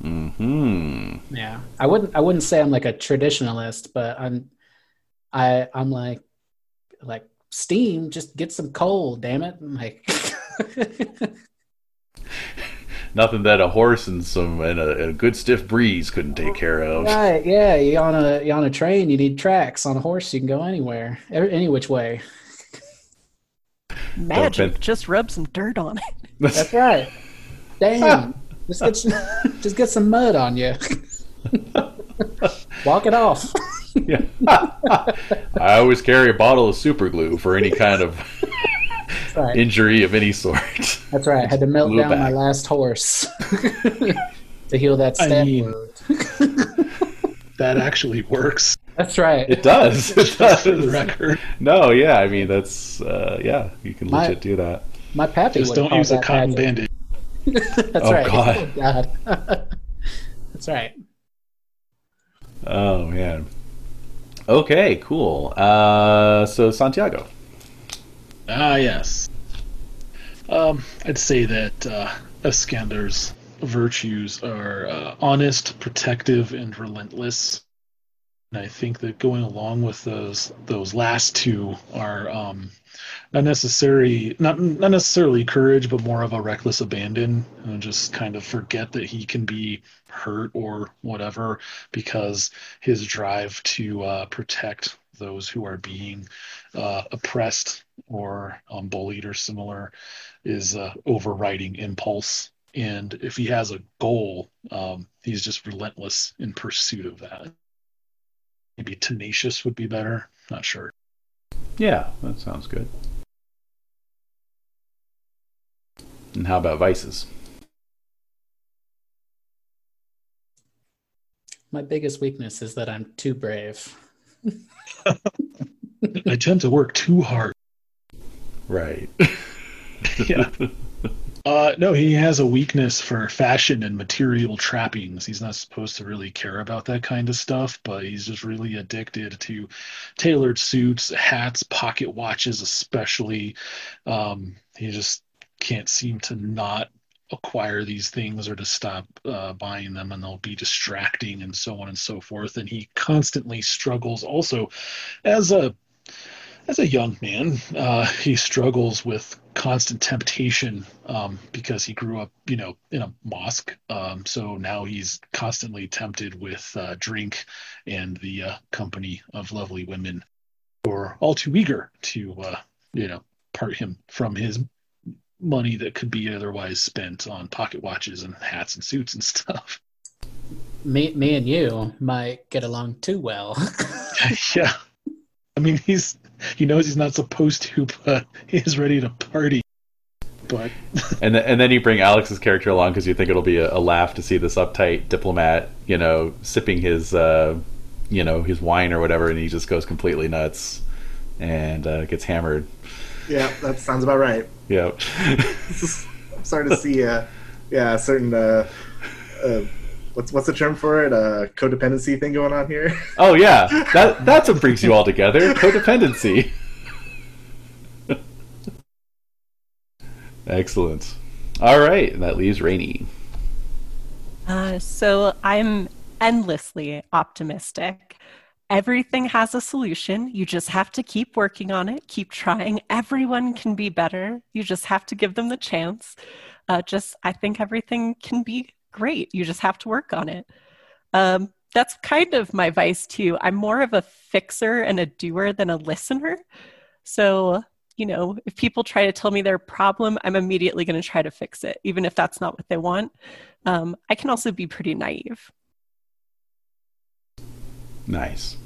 Hmm. Yeah, I wouldn't. I wouldn't say I'm like a traditionalist, but I'm. I I'm like, like steam. Just get some coal, damn it! I'm like, Nothing that a horse and some and a, a good stiff breeze couldn't take care of. right? Yeah, you on a you on a train. You need tracks. On a horse, you can go anywhere, any which way. Magic. Just rub some dirt on it. That's right. Damn. just get some, just get some mud on you. Walk it off. Yeah. I always carry a bottle of super glue for any kind of right. injury of any sort. That's right. I had to melt Glue down my last horse to heal that I mean- wound. That actually works. It That's right. does. It Just for the does. record. No, yeah. I mean, that's uh, yeah. You can My- legit do that. My pappy Just don't use a cotton magic. bandage. That's Oh, right. God. Oh, God. That's right. Oh man. Okay, cool. Uh, so Santiago. Ah, yes. Um, I'd say that uh, Iskandar's virtues are uh, honest, protective, and relentless. And I think that going along with those those last two are um, not necessary not not necessarily courage, but more of a reckless abandon, and just kind of forget that he can be hurt or whatever because his drive to uh, protect those who are being uh, oppressed or um, bullied or similar is uh, overriding impulse. And if he has a goal, um, he's just relentless in pursuit of that. Maybe tenacious would be better. Not sure. Yeah, that sounds good. And how about vices? My biggest weakness is that I'm too brave. I tend to work too hard. Right. Yeah. Uh, no, he has a weakness for fashion and material trappings. He's not supposed to really care about that kind of stuff, but he's just really addicted to tailored suits, hats, pocket watches, especially. Um, he just can't seem to not acquire these things or to stop uh, buying them, and they'll be distracting and so on and so forth. And he constantly struggles also as a as a young man, uh, he struggles with constant temptation um, because he grew up, you know, in a mosque. Um, so now he's constantly tempted with uh, drink and the uh, company of lovely women who are all too eager to, uh, you know, part him from his money that could be otherwise spent on pocket watches and hats and suits and stuff. Me, me and you might get along too well. yeah. I mean, he's he knows he's not supposed to, but he's ready to party. But and then, and then you bring Alex's character along because you think it'll be a, a, laugh to see this uptight diplomat, you know, sipping his, uh, you know, his wine or whatever, and he just goes completely nuts and uh, gets hammered. Yeah, that sounds about right. Yeah. I'm starting to see, uh, yeah, a certain uh, uh, what's what's the term for it? A codependency thing going on here. Oh yeah, that that's what brings you all together. Codependency. Excellent. All right, that leaves Rainy. Uh, so I'm endlessly optimistic. Everything has a solution. You just have to keep working on it, keep trying. Everyone can be better. You just have to give them the chance. Uh, just, I think everything can be great. You just have to work on it. Um, that's kind of my vice too. I'm more of a fixer and a doer than a listener. So, you know, if people try to tell me their problem, I'm immediately going to try to fix it, even if that's not what they want. Um, I can also be pretty naive. Nice.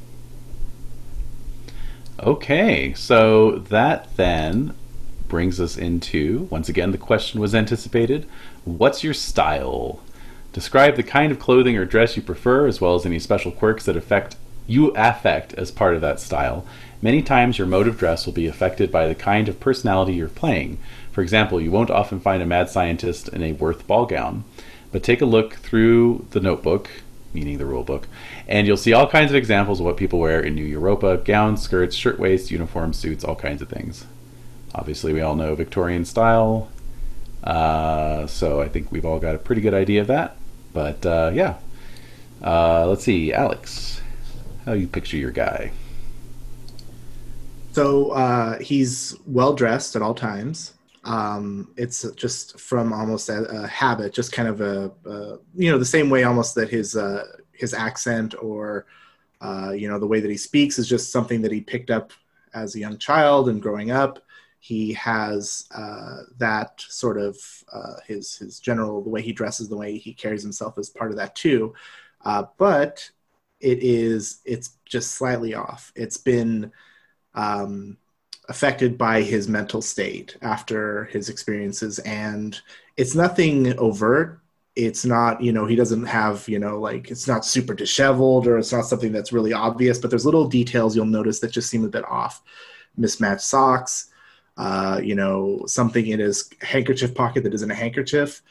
Okay, so that then brings us into once again the question was anticipated what's your style Describe the kind of clothing or dress you prefer, as well as any special quirks that affect you affect as part of that style. Many times, your mode of dress will be affected by the kind of personality you're playing. For example, you won't often find a mad scientist in a Worth ball gown. But take a look through the notebook, meaning the rule book, and you'll see all kinds of examples of what people wear in New Europa gowns, skirts, shirtwaists, uniforms, suits, all kinds of things. Obviously, we all know Victorian style, uh, so I think we've all got a pretty good idea of that. But uh, yeah, uh, let's see, Alex, how you picture your guy? So uh, he's well dressed at all times. Um, it's just from almost a, a habit, just kind of a, a, you know the same way almost that his uh, his accent or uh, you know the way that he speaks is just something that he picked up as a young child and growing up he has uh, that sort of uh, his his general the way he dresses, the way he carries himself is part of that too. Uh, but it is it's just slightly off. It's been um, affected by his mental state after his experiences, and it's nothing overt. It's not, you know, he doesn't have, you know, like it's not super disheveled or it's not something that's really obvious, but there's little details you'll notice that just seem a bit off. Mismatched socks, uh, you know, something in his handkerchief pocket that isn't a handkerchief,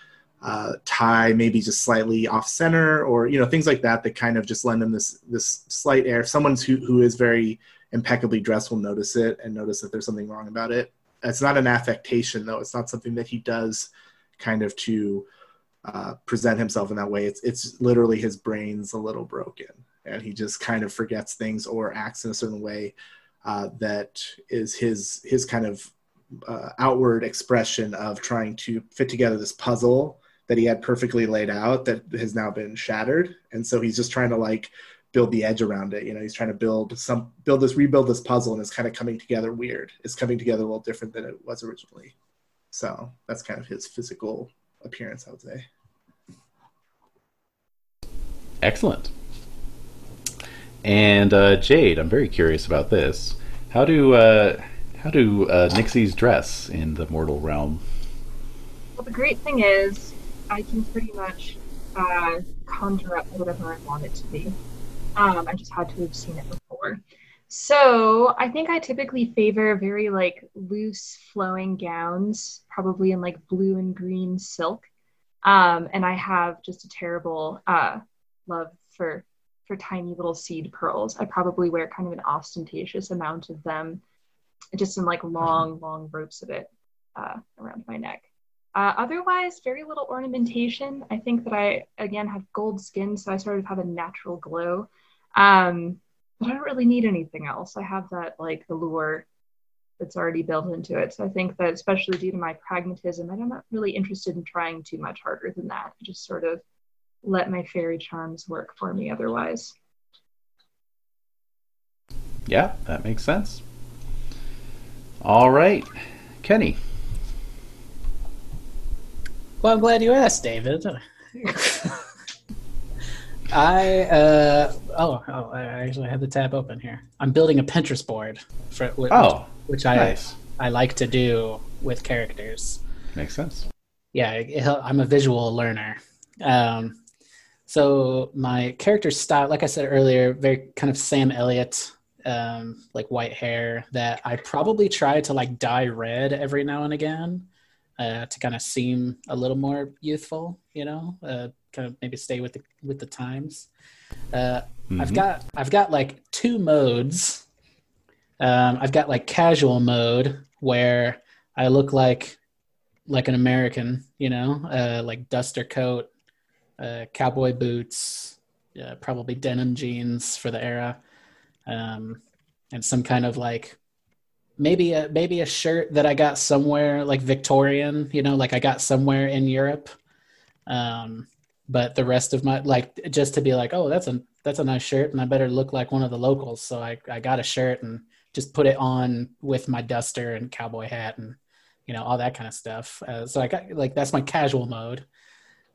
uh, tie maybe just slightly off center, or you know, things like that that kind of just lend him this this slight air. If someone who who is very impeccably dressed will notice it and notice that there's something wrong about it. It's not an affectation though. It's not something that he does kind of to uh, present himself in that way. It's it's literally his brain's a little broken, and he just kind of forgets things or acts in a certain way uh, that is his his kind of uh, outward expression of trying to fit together this puzzle that he had perfectly laid out that has now been shattered. And so he's just trying to like build the edge around it. You know he's trying to build some build this rebuild this puzzle and it's kind of coming together weird. It's coming together a little different than it was originally. So that's kind of his physical appearance i would say. Excellent. And uh, jade i'm very curious about this. How do uh, how do uh, Nixies dress in the mortal realm? Well, the great thing is, I can pretty much uh, conjure up whatever I want it to be. Um, I just had to have seen it before. So I think I typically favor very like loose flowing gowns, probably in like blue and green silk. Um, and I have just a terrible uh, love for for tiny little seed pearls. I probably wear kind of an ostentatious amount of them just some like long, long ropes of it uh, around my neck. Uh, otherwise, very little ornamentation. I think that I, again, have gold skin, so I sort of have a natural glow. Um, but I don't really need anything else. I have that like allure that's already built into it. So I think that especially due to my pragmatism, I'm not really interested in trying too much harder than that. I just sort of let my fairy charms work for me otherwise. Yeah, that makes sense. All right, Kenny. Well, I'm glad you asked, David. I uh oh oh I actually have the tab open here. I'm building a Pinterest board for which, Oh, which I nice. I like to do with characters. Makes sense. Yeah, it, I'm a visual learner. Um, so my character style, like I said earlier, very kind of Sam Elliott, um, like white hair. That I probably try to like dye red every now and again uh, to kind of seem a little more youthful. You know, uh, kind of maybe stay with the with the times. Uh, I've Mhm. got I've got like two modes. Um, I've got like casual mode where I look like like an American, you know, uh, like duster coat, uh, cowboy boots, uh, probably denim jeans for the era, um, and some kind of like maybe a maybe a shirt that I got somewhere like Victorian, you know, like I got somewhere in Europe. Um, but the rest of my like just to be like, oh, that's a that's a nice shirt, and I better look like one of the locals. So I I got a shirt and just put it on with my duster and cowboy hat and you know all that kind of stuff. Uh, so I got like that's my casual mode.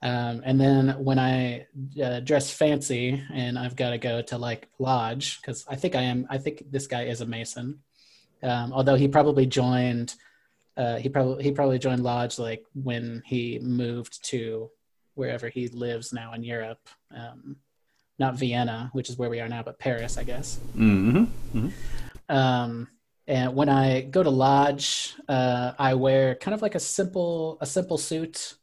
Um, and then when I uh, dress fancy and I've got to go to like lodge because I think I am. I think this guy is a mason. Um, although he probably joined, uh, he probably he probably joined lodge like when he moved to wherever he lives now in Europe. Um, not Vienna, which is where we are now, but Paris, I guess. Mm-hmm. Um, and when I go to lodge, uh, I wear kind of like a simple a simple suit,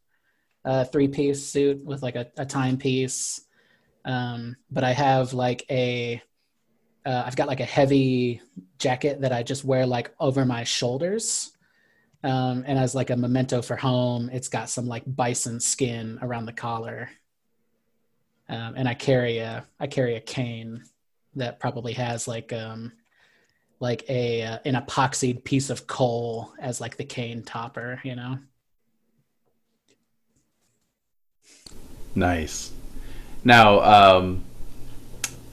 a three piece suit with like a, a timepiece. Um, but I have like a uh, I've got like a heavy jacket that I just wear like over my shoulders. Um, and as like a memento for home, it's got some like bison skin around the collar. Um, and I carry a I carry a cane that probably has like um, like a uh, an epoxied piece of coal as like the cane topper, you know. Nice. Now, um,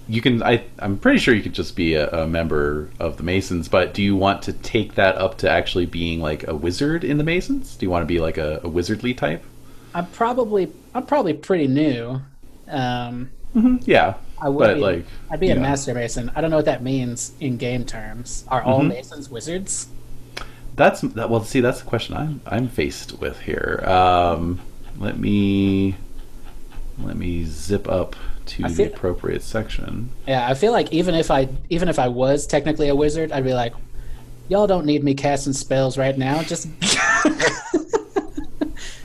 you can. I I'm pretty sure you could just be a, a member of the Masons, but do you want to take that up to actually being like a wizard in the Masons? Do you want to be like a, a wizardly type? I'm probably I'm probably pretty new. Um, Yeah, I would but be, like I'd be a master mason. I don't know what that means in game terms. Are all Mhm. masons wizards? That's that. Well, see, that's the question I'm I'm faced with here. Um, let me let me zip up to I the appropriate section. Yeah, I feel like even if I even if I was technically a wizard, I'd be like, y'all don't need me casting spells right now. Just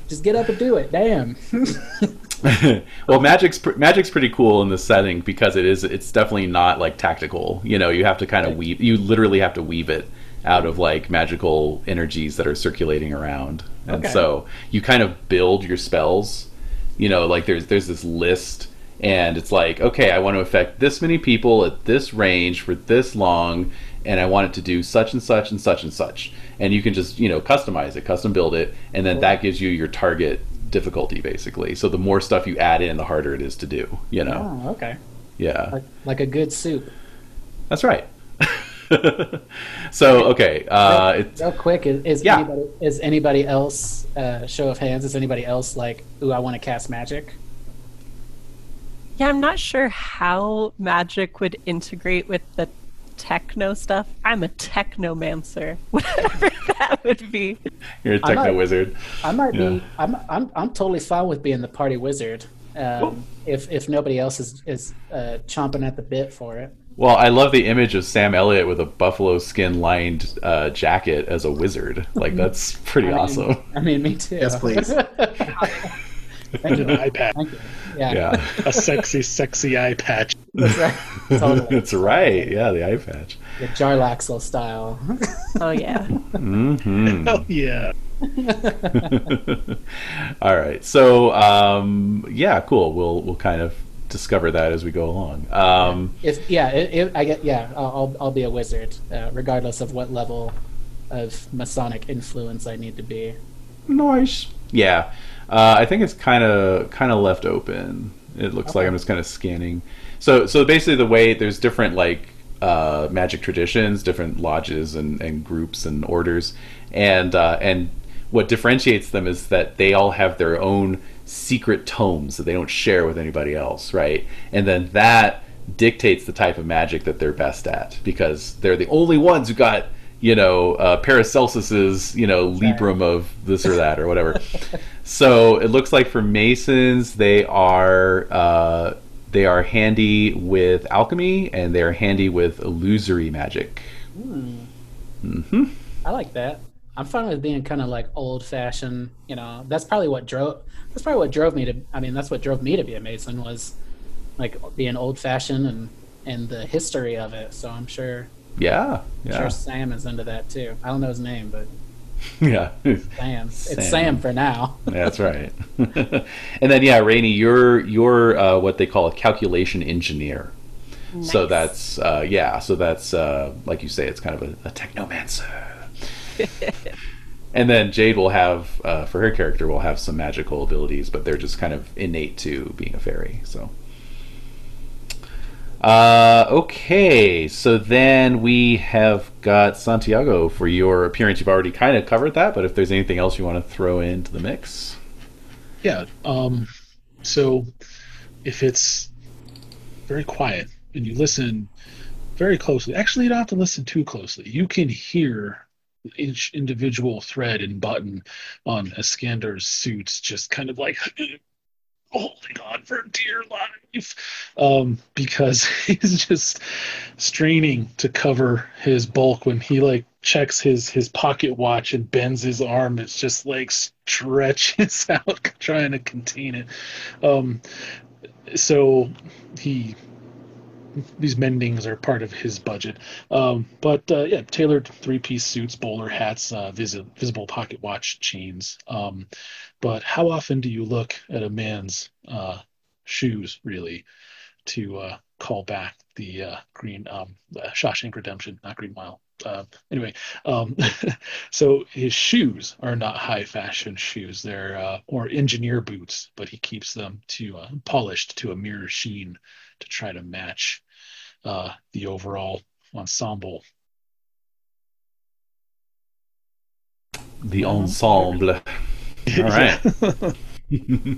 just get up and do it. Damn. well, magic's pr- magic's pretty cool in this setting because it is it's definitely not like tactical. You know, you have to kind of weave. You literally have to weave it out of like magical energies that are circulating around, and Okay. so you kind of build your spells. You know, like there's there's this list, and it's like, okay, I want to affect this many people at this range for this long, and I want it to do such and such and such and such. And you can just you know customize it, custom build it, and then that gives you your target difficulty basically. So the more stuff you add in, the harder it is to do. You know, Oh, okay. yeah, Like like a good soup. that's right. so okay, uh, it's Real quick, is, is Yeah. anybody is anybody else uh, show of hands? Is anybody else like, ooh, I want to cast magic? Yeah, I'm not sure how magic would integrate with the techno stuff. I'm a technomancer, whatever that would be. you're a I'm techno not- wizard. I might Yeah. be. I'm, I'm I'm totally fine with being the party wizard. Um, if if nobody else is is uh, chomping at the bit for it. Well, I love the image of Sam Elliott with a buffalo skin lined uh, jacket as a wizard. Like that's pretty I mean- awesome. I mean, me too. Yes, please. Thank you. An eye patch, you. Yeah, Yeah, a sexy, sexy eye patch. that's right. Totally. that's right. Yeah, the eye patch. The Jarlaxle style. Oh yeah. hmm Oh yeah. All right. So, um, yeah, cool. We'll we'll kind of discover that as we go along. Um, If yeah, it, it, I get yeah, I'll I'll- I'll be a wizard, uh, regardless of what level of Masonic influence I need to be. Nice. Yeah, uh, I think it's kind of kind of left open. It looks like I'm just kind of scanning. So so basically, the way there's different like uh, magic traditions, different lodges and, and groups and orders, and uh, and what differentiates them is that they all have their own secret tomes that they don't share with anybody else, right? And then that dictates the type of magic that they're best at because they're the only ones who got you know uh, Paracelsus's you know Librum of this or that or whatever. so it looks like for Masons they are uh, they are handy with alchemy and they are handy with illusory magic. Mm. Hmm. I like that. I'm fine with being kind of like old fashioned. You know, that's probably what drove. That's probably what drove me to. I mean, that's what drove me to be a mason was like being old fashioned and and the history of it. So I'm sure Yeah, yeah, sure Sam is into that too. I don't know his name, but yeah. Sam. It's Sam. Sam for now. That's right. and then yeah, Rainy, you're you're uh, what they call a calculation engineer. So that's uh, yeah. So that's uh, like you say, it's kind of a, a technomancer. and then Jade will have uh, for her character will have some magical abilities, but they're just kind of innate to being a fairy. So. Uh, okay, so then we have got Santiago for your appearance. You've already kind of covered that, but if there's anything else you want to throw into the mix, Yeah. Um, so if it's very quiet and you listen very closely, actually, you don't have to listen too closely. You can hear each individual thread and button on Iskandar's suits just kind of like holding on for dear life. Um, because he's just straining to cover his bulk when he like checks his his pocket watch and bends his arm. It's just like stretches out trying to contain it. Um so he these mendings are part of his budget. Um but uh, yeah tailored three-piece suits bowler hats uh, visi- visible pocket watch chains. Um but how often do you look at a man's uh shoes really to uh call back the uh green um Shawshank Redemption not Green Mile? Uh, anyway, um, so his shoes are not high fashion shoes; they're more engineer boots, but he keeps them to polished to a mirror sheen to try to match uh, the overall ensemble. the ensemble. All right.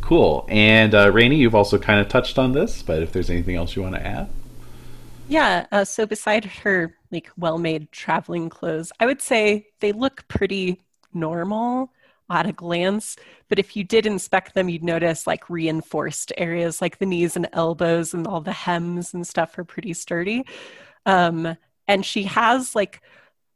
cool. And uh, Rainy, you've also kind of touched on this, but if there's anything else you want to add, Yeah, uh, so beside her like well-made traveling clothes, I would say they look pretty normal at a glance, but if you did inspect them, you'd notice like reinforced areas like the knees and elbows and all the hems and stuff are pretty sturdy. Um, and she has like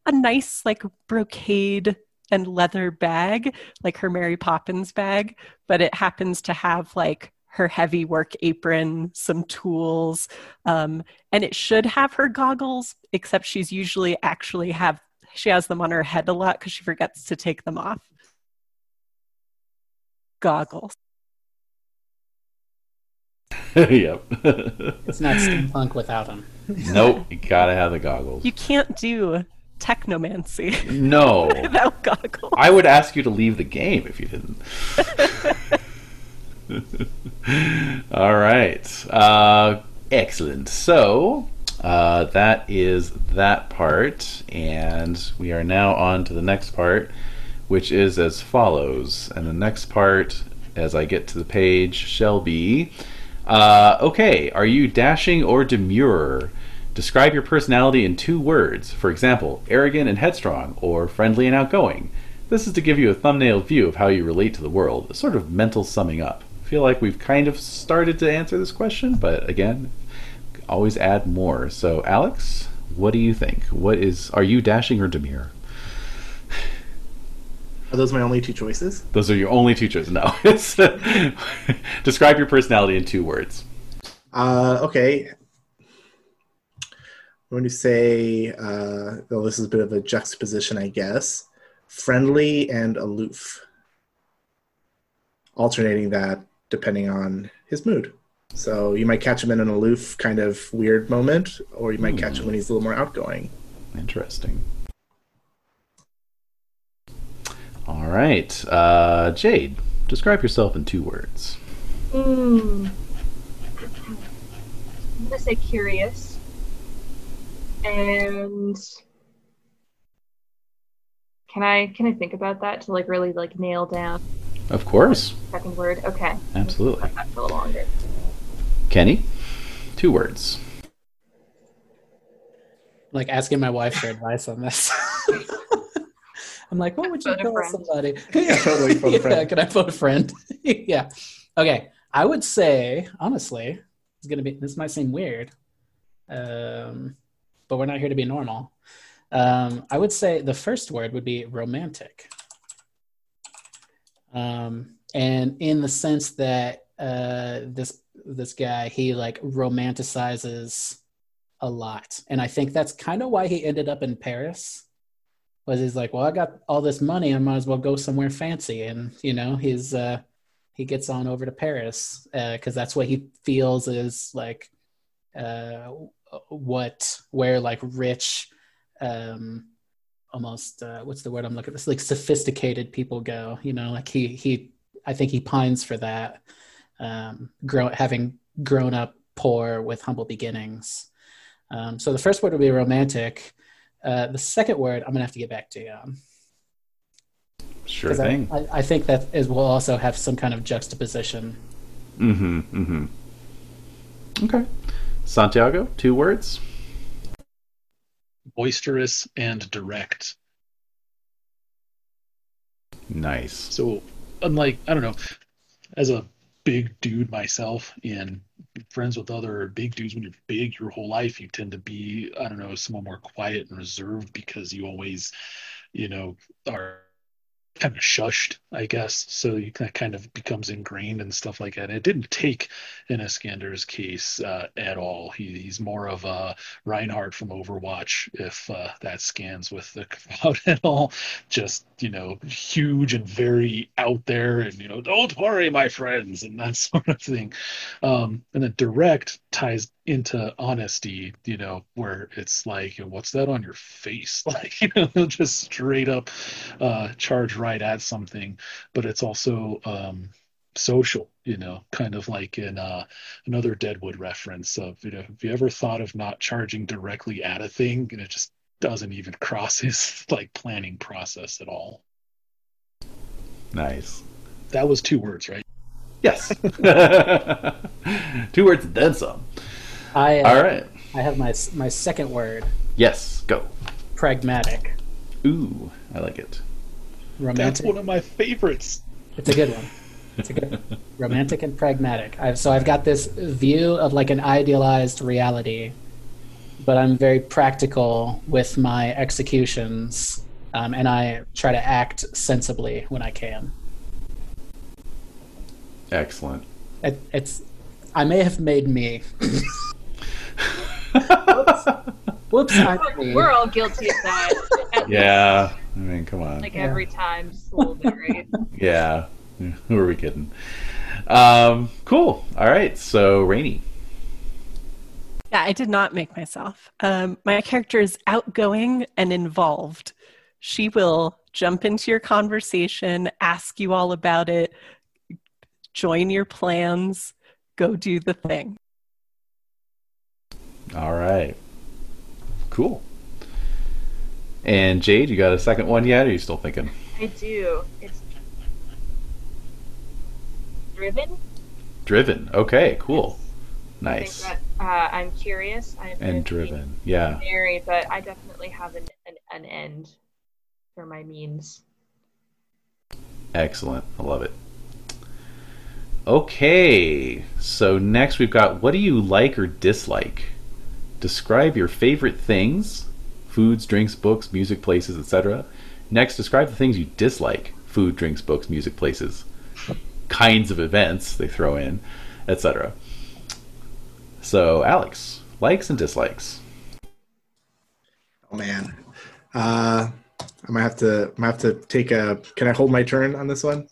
a nice like brocade and leather bag, like her Mary Poppins bag, but it happens to have like her heavy work apron, some tools, um, and it should have her goggles, except she's usually actually have she has them on her head a lot because she forgets to take them off. Goggles. yep. It's not steampunk without them. nope. You gotta have the goggles. You can't do technomancy No. without goggles. I would ask you to leave the game if you didn't. All right. Uh, excellent. So uh, that is that part, and we are now on to the next part, which is as follows. And the next part, as I get to the page, shall be uh, okay, are you dashing or demure? Describe your personality in two words. For example, arrogant and headstrong, or friendly and outgoing. This is to give you a thumbnail view of how you relate to the world, a sort of mental summing up. I feel like we've kind of started to answer this question, but again, always add more. So, Alex, what do you think? What is are you dashing or demure? Are those my only two choices? Those are your only two choices. No, describe your personality in two words. Uh, okay. I'm going to say, uh, well, this is a bit of a juxtaposition, I guess. Friendly and aloof. Alternating that depending on his mood. So you might catch him in an aloof, kind of weird moment, or you might catch him when he's a little more outgoing. Interesting. Right. Uh, Jade, describe yourself in two words. Hmm. I'm gonna say curious. And can I can I think about that to like really like nail down Of course. second word? Okay. Absolutely. That for a little longer. Kenny, two words. like asking my wife for advice on this. I'm like, what would you Phone tell friend. somebody? Totally phone a yeah, friend. can I phone a friend? yeah. Okay. I would say, honestly, it's gonna be this might seem weird. Um, but we're not here to be normal. Um, I would say the first word would be romantic. Um, and in the sense that uh, this this guy he like romanticizes a lot, and I think that's kind of why he ended up in Paris. Was he's like, well, I got all this money, I might as well go somewhere fancy, and you know, he's uh, he gets on over to Paris because that's what he feels is like uh, what where like rich um almost uh, what's the word i'm looking for like sophisticated people go you know like he he i think he pines for that um grow having grown up poor with humble beginnings. Um so the first word would be romantic uh the second word i'm gonna have to get back to you on Sure 'Cause I- thing. I, I think that is will also have some kind of juxtaposition Mm-hmm. Mm-hmm. Okay. Santiago, two words. Boisterous and direct. Nice. So, unlike, I don't know, as a big dude myself and friends with other big dudes, when you're big your whole life, you tend to be, I don't know, somewhat more quiet and reserved because you always, you know, are kind of shushed, I guess. So you that kind of becomes ingrained and stuff like that. And It didn't take in Iskandar's case uh, at all. He, he's more of a Reinhardt from Overwatch, if uh, that scans with the crowd at all. Just you know, huge and very out there, and you know, don't worry, my friends, and that sort of thing. Um, and then direct ties into honesty, you know, where it's like, what's that on your face? Like, you know, he'll just straight up uh, charge right at something, but it's also um, social, you know, kind of like in uh, another Deadwood reference of, you know, have you ever thought of not charging directly at a thing and it just doesn't even cross his like planning process at all? Nice. That was two words, right? Yes. two words and then some. I uh, All right. i have my my second word Yes. Go. pragmatic Ooh, I like it. Romantic. That's one of my favorites. It's a good one. It's a good one. romantic and pragmatic. I've, so I've got this view of like an idealized reality, but I'm very practical with my executions, um, and I try to act sensibly when I can. Excellent. It, it's I may have made me. Whoops, I'm. We're all guilty of that. At Yeah. I mean, come on. least, Like every time, just a little bit, right? Yeah. Who are we kidding? Um, cool. All right. So, Rainy. Yeah, I did not make myself. Um, my character is outgoing and involved. She will jump into your conversation, ask you all about it, join your plans, go do the thing. All right. Cool. And Jade, you got a second one yet? Or are you still thinking? I do. It's driven. Driven. Okay. Cool. Nice. think that uh, I'm curious. I'm And driven. Yeah. married, but I definitely have an, an, an end for my means. Excellent. I love it. Okay. So next we've got what do you like or dislike? Describe your favorite things foods, drinks, books, music, places, etc. Next, describe the things you dislike food, drinks, books, music, places, kinds of events they throw in, etc. So, Alex, likes and dislikes. Oh man, uh, I might have to. I might have to take a. Can I hold my turn on this one?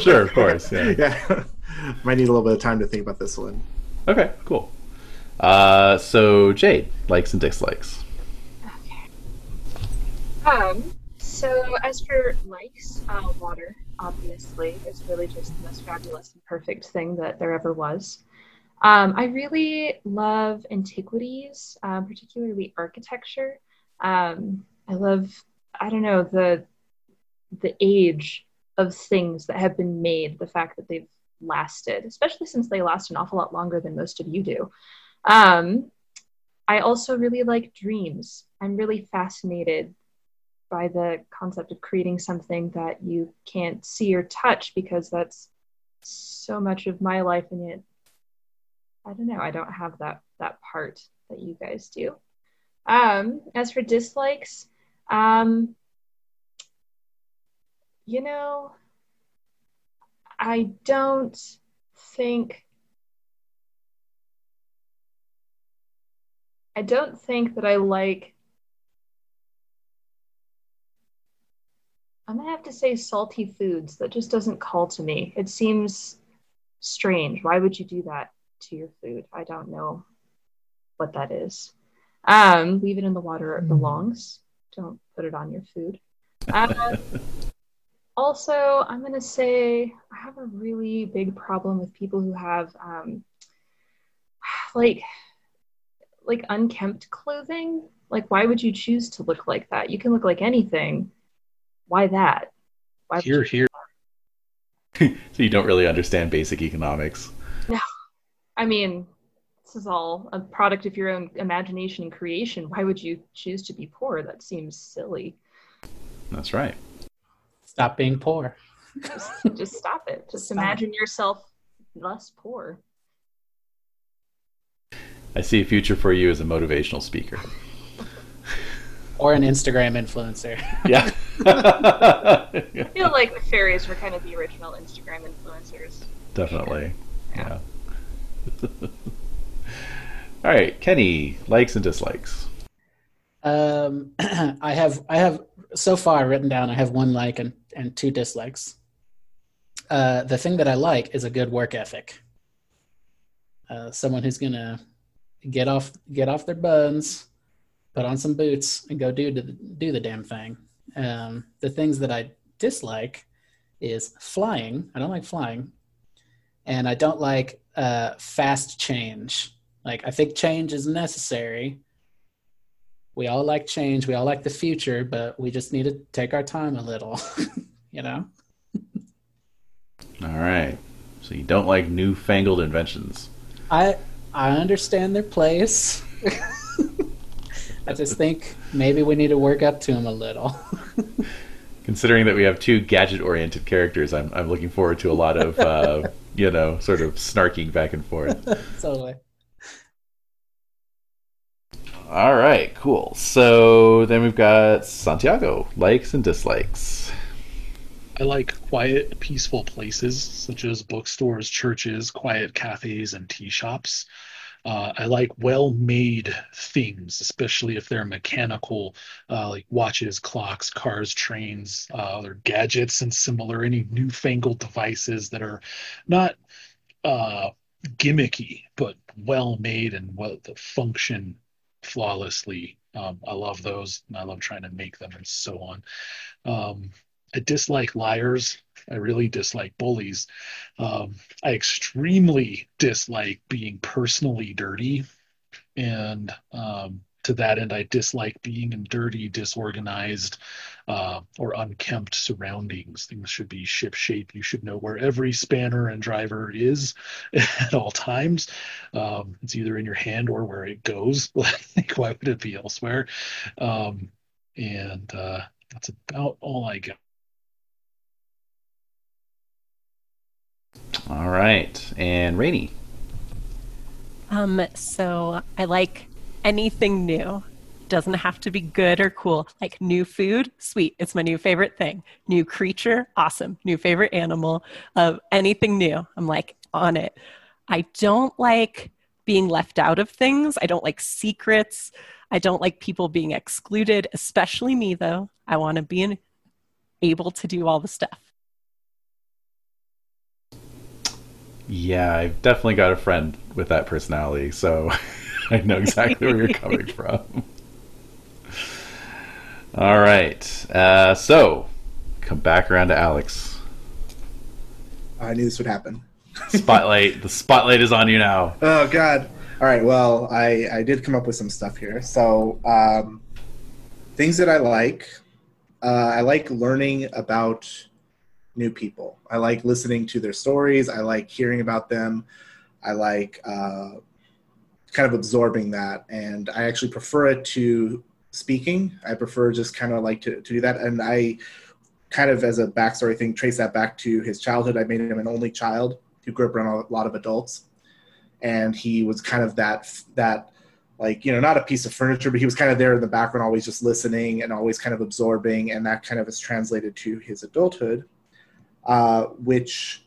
Sure, of course, yeah. yeah. might need a little bit of time to think about this one. Okay, cool. Uh, so, Jade, likes and dislikes. Okay. Um, so as for likes, uh, water obviously is really just the most fabulous and perfect thing that there ever was. Um, I really love antiquities, uh, particularly architecture. Um, I love, I don't know, the the age of things that have been made, the fact that they've lasted, especially since they last an awful lot longer than most of you do. Um, I also really like dreams. I'm really fascinated by the concept of creating something that you can't see or touch because that's so much of my life and yet I don't know, I don't have that that part that you guys do. Um, as for dislikes, um, you know, I don't think I don't think that I like I'm gonna have to say salty foods. That just doesn't call to me. It seems strange. Why would you do that to your food? I don't know what that is. Um, leave it in the water it belongs. Don't put it on your food. Uh, also, I'm gonna say I have a really big problem with people who have um, like like unkempt clothing. Like, why would you choose to look like that? You can look like anything. Why that? Why would Here, you- here. so you don't really understand basic economics. No, I mean, this is all a product of your own imagination and creation. Why would you choose to be poor? That seems silly. That's right. Stop being poor. Just, just stop it. Just Stop. imagine yourself less poor. I see a future for you as a motivational speaker. Or an Instagram influencer. Yeah. I feel like the fairies were kind of the original Instagram influencers. Definitely. Yeah. Yeah. All right, Kenny, likes and dislikes. Um, I have I have so far written down. I have one like and and two dislikes. Uh, the thing that I like is a good work ethic. Uh, someone who's gonna get off get off their buns, put on some boots, and go do the, do the damn thing. Um, the things that I dislike is flying. I don't like flying, and I don't like uh, fast change. Like I think change is necessary, we all like change we all like the future but we just need to take our time a little you know All right. So you don't like newfangled inventions. i i understand their place i just think maybe we need to work up to them a little Considering that we have two gadget-oriented characters, I'm I'm looking forward to a lot of uh, you know sort of snarking back and forth. totally All right, cool. So then we've got Santiago, likes and dislikes. I like quiet, peaceful places such as bookstores, churches, quiet cafes, and tea shops. Uh, I like well-made things, especially if they're mechanical, uh, like watches, clocks, cars, trains, uh, other gadgets, and similar. Any newfangled devices that are not uh, gimmicky, but well-made and well function flawlessly. Um, I love those, and I love trying to make them, and so on. Um, I dislike liars. I really dislike bullies. Um, I extremely dislike being personally dirty. And um, to that end, I dislike being in dirty, disorganized, uh, or unkempt surroundings. Things should be ship shape. You should know where every spanner and driver is at all times. Um, it's either in your hand or where it goes. why would it be elsewhere? Um, and uh, that's about all I got. All right, and Rainy. Um, so I like anything new. Doesn't have to be good or cool. Like new food, sweet. It's my new favorite thing. New creature, awesome. New favorite animal. Uh, anything new, I'm like on it. I don't like being left out of things. I don't like secrets. I don't like people being excluded, especially me though. I want to be able to do all the stuff. Yeah, I've definitely got a friend with that personality, so I know exactly where you're coming from. All right. Uh, so, come back around to Alex. I knew this would happen. Spotlight. the spotlight is on you now. Oh God. All right. Well, I I did come up with some stuff here. So um, things that I like. Uh, I like learning about new people. I like listening to their stories. I like hearing about them. I like uh, kind of absorbing that, and I actually prefer it to speaking. I prefer just kind of like to, to do that, and I kind of as a backstory thing trace that back to his childhood. I made him an only child who grew up around a lot of adults, and he was kind of that that like you know not a piece of furniture but he was kind of there in the background always just listening and always kind of absorbing and that kind of is translated to his adulthood uh, which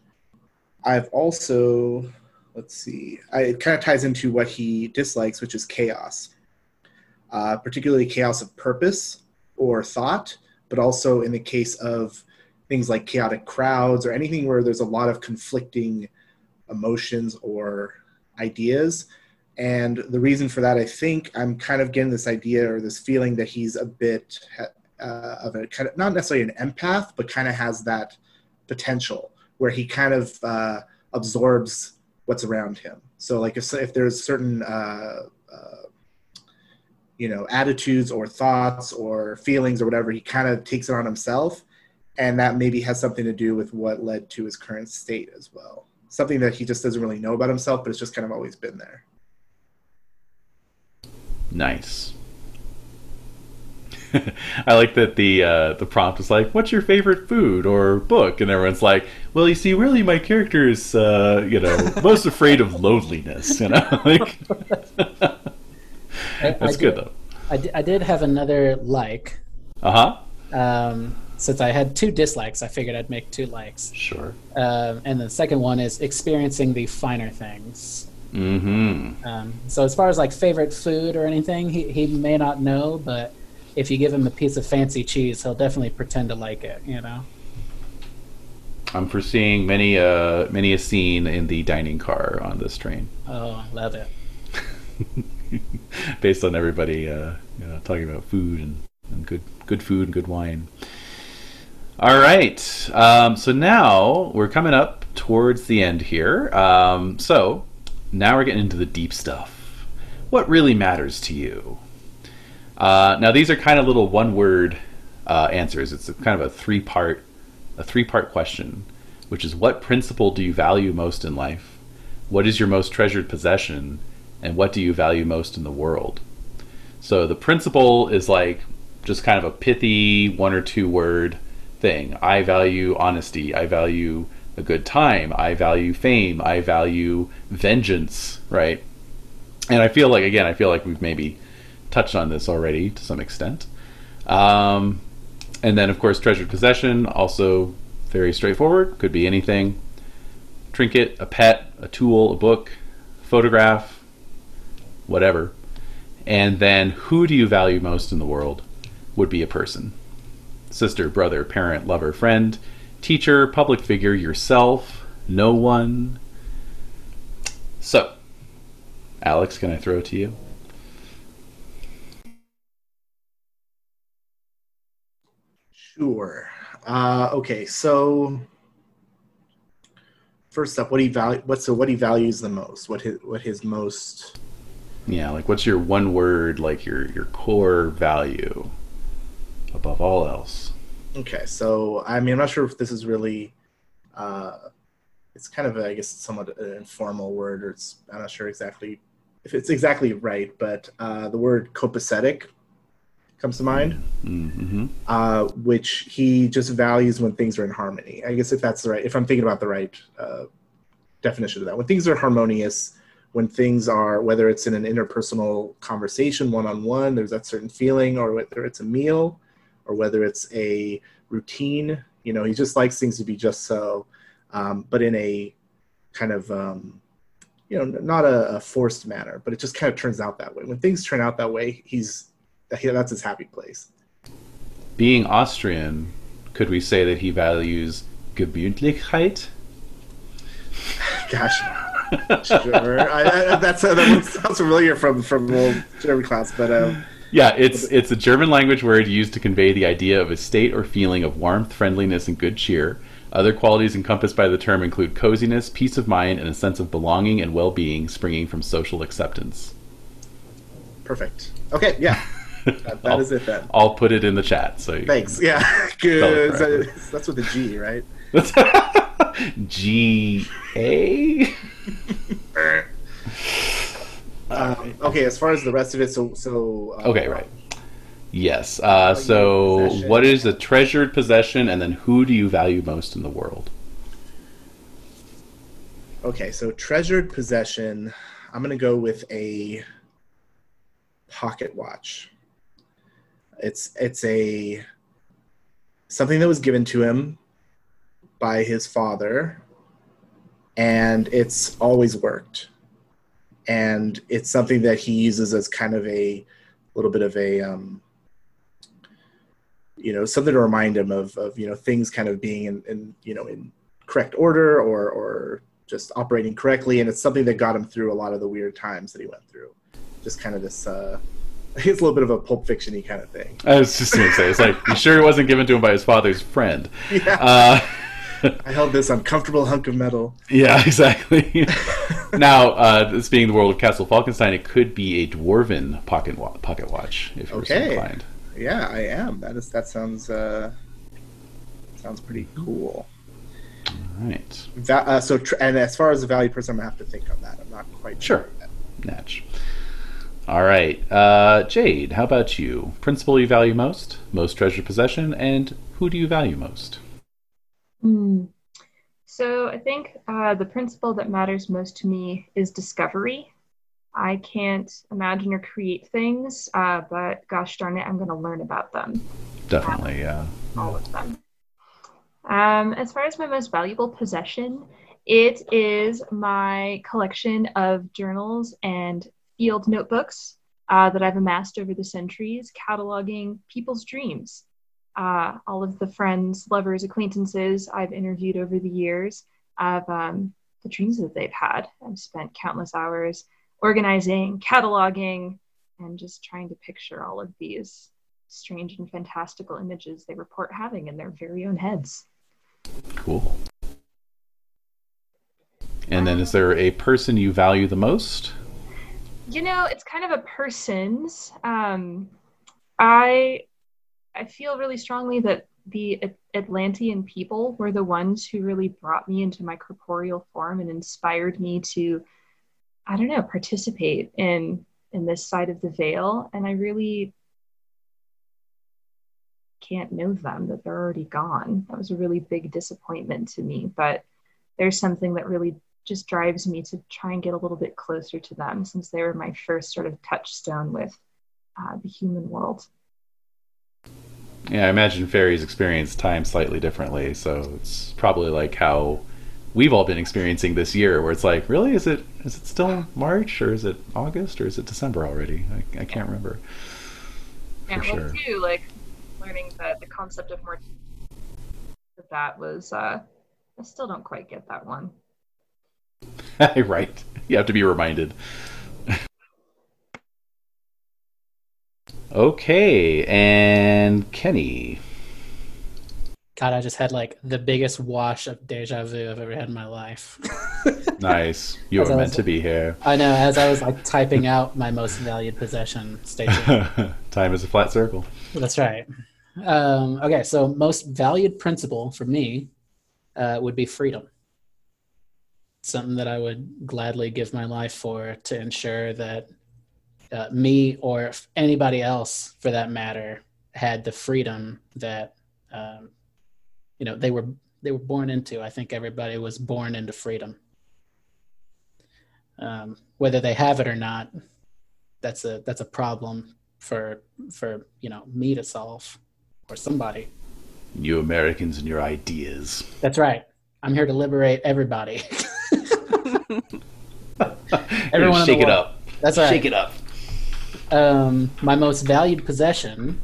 i've also let's see I, it kind of ties into what he dislikes which is chaos. Uh, particularly chaos of purpose or thought but also in the case of things like chaotic crowds or anything where there's a lot of conflicting emotions or ideas. And the reason for that, I think I'm kind of getting this idea or this feeling that he's a bit uh, of a kind of not necessarily an empath, but kind of has that potential where he kind of uh, absorbs what's around him. So, like if, if there's certain uh, uh you know attitudes or thoughts or feelings or whatever, he kind of takes it on himself, and that maybe has something to do with what led to his current state as well. Something that he just doesn't really know about himself, but it's just kind of always been there. Nice. I like that the uh, the prompt is like, "What's your favorite food or book?" And everyone's like, "Well, you see, really, my character is, uh, you know, most afraid of loneliness." You know, like that's I good did, though. I, did have another like. Uh huh. Um, since I had two dislikes, I figured I'd make two likes. Sure. Um, and the second one is experiencing the finer things. Mm-hmm. Um, so as far as like favorite food or anything, he, he may not know, but if you give him a piece of fancy cheese, he'll definitely pretend to like it. You know. I'm foreseeing many uh many a scene in the dining car on this train, Oh, I love it. based on everybody uh, you know talking about food and, and good good food and good wine. All right, um, so now we're coming up towards the end here. Um, so now we're getting into the deep stuff. What really matters to you? Uh, now these are kind of little one-word uh, answers. It's a, kind of a three-part a three-part question, which is what principle do you value most in life? What is your most treasured possession? And what do you value most in the world? So the principle is like just kind of a pithy one or two word thing. I value honesty. I value a good time. I value fame. I value vengeance, right? And I feel like, again, I feel like we've maybe touched on this already to some extent. Um, and then, of course, treasured possession, also very straightforward. Could be anything trinket, a pet, a tool, a book, photograph, whatever. And then, who do you value most in the world? Would be a person sister, brother, parent, lover, friend, teacher, public figure, yourself, no one. So, Alex, can I throw it to you? Sure. Uh, okay, so first up, what he value? What so what he values the most? What his what his most? Yeah, like what's your one word, like your your core value above all else? Okay, so I mean, I'm not sure if this is really. Uh, it's kind of, a, I guess, somewhat an informal word, or it's I'm not sure exactly if it's exactly right, but uh, the word copacetic comes to mind, Mm-hmm. uh, which he just values when things are in harmony. I guess if that's the right, if I'm thinking about the right uh, definition of that, when things are harmonious, when things are, whether it's in an interpersonal conversation, one on one, there's that certain feeling, or whether it's a meal, or whether it's a routine. You know, he just likes things to be just so, um, but in a kind of, um, you know, not a, a forced manner, but it just kind of turns out that way. When things turn out that way, he's that's his happy place. Being Austrian, could we say that he values Gemütlichkeit? Gosh, sure. I, I, that's uh, that sounds familiar from from old German class, but um, Yeah, it's it's a German language word used to convey the idea of a state or feeling of warmth, friendliness, and good cheer. Other qualities encompassed by the term include coziness, peace of mind, and a sense of belonging and well-being springing from social acceptance. Perfect. Okay, yeah. That, that I'll- is it then. I'll put it in the chat. So Thanks. Yeah, good. That's with a G, right? G A. Um, okay, as far as the rest of it, so so. Uh, Okay, right. Yes. Uh, so, Possession. what is a treasured possession, and then who do you value most in the world? Okay, so treasured possession. I'm gonna go with a pocket watch. It's it's a something that was given to him by his father, and it's always worked. And it's something that he uses as kind of a little bit of a um, you know something to remind him of of you know things kind of being in, in you know in correct order or or just operating correctly and it's something that got him through a lot of the weird times that he went through just kind of this uh it's a little bit of a pulp fiction-y kind of thing I was just going to say, it's like, you sure it wasn't given to him by his father's friend? yeah Uh, i held this uncomfortable hunk of metal yeah, exactly. now, uh, this being the world of Castle Falkenstein, it could be a dwarven pocket wa- pocket watch if you're so Okay. inclined. yeah i am that is that sounds uh sounds pretty cool All right. that, uh, so tr- and as far as the value person i'm gonna have to think on that i'm not quite Sure. yet. Natch. All right. Uh, Jade, how about you? Principal you value most, most treasured possession, and who do you value most? Hmm. So I think uh, the principle that matters most to me is discovery. I can't imagine or create things, uh, but gosh darn it, I'm going to learn about them, Definitely, yeah. all of them. Um, as far as my most valuable possession, it is my collection of journals and field notebooks uh, that I've amassed over the centuries, cataloging people's dreams. Uh, all of the friends, lovers, acquaintances I've interviewed over the years of um, the dreams that they've had. I've spent countless hours organizing, cataloging, and just trying to picture all of these strange and fantastical images they report having in their very own heads. Cool. And then, is there a person you value the most? You know, it's kind of a person's. Um, I I feel really strongly that the Atlantean people were the ones who really brought me into my corporeal form and inspired me to, I don't know, participate in in this side of the veil. And I really can't know them that they're already gone. That was a really big disappointment to me. But there's something that really just drives me to try and get a little bit closer to them since they were my first sort of touchstone with uh, the human world. Yeah, I imagine fairies experience time slightly differently, so it's probably like how we've all been experiencing this year, where it's like, really, is it is it still March or is it August or is it December already? I, I can't remember. And For well, sure. too, like learning that the concept of mortality that that was, uh, I still don't quite get that one. right, you have to be reminded. okay, and Kenny. God, I just had like the biggest wash of deja vu I've ever had in my life. Nice, you were meant was- to be here. I know, as I was like typing out my most valued possession, statement. time is a flat circle. That's right. Um, okay, so most valued principle for me uh, would be freedom. Something that I would gladly give my life for to ensure that uh, me or anybody else, for that matter, had the freedom that um, you know they were they were born into. I think everybody was born into freedom. Um, whether they have it or not, that's a that's a problem for for you know me to solve or somebody. You Americans and your ideas. That's right. I'm here to liberate everybody. Everyone Everyone in the shake it up. That's right. Shake it up. Um, my most valued possession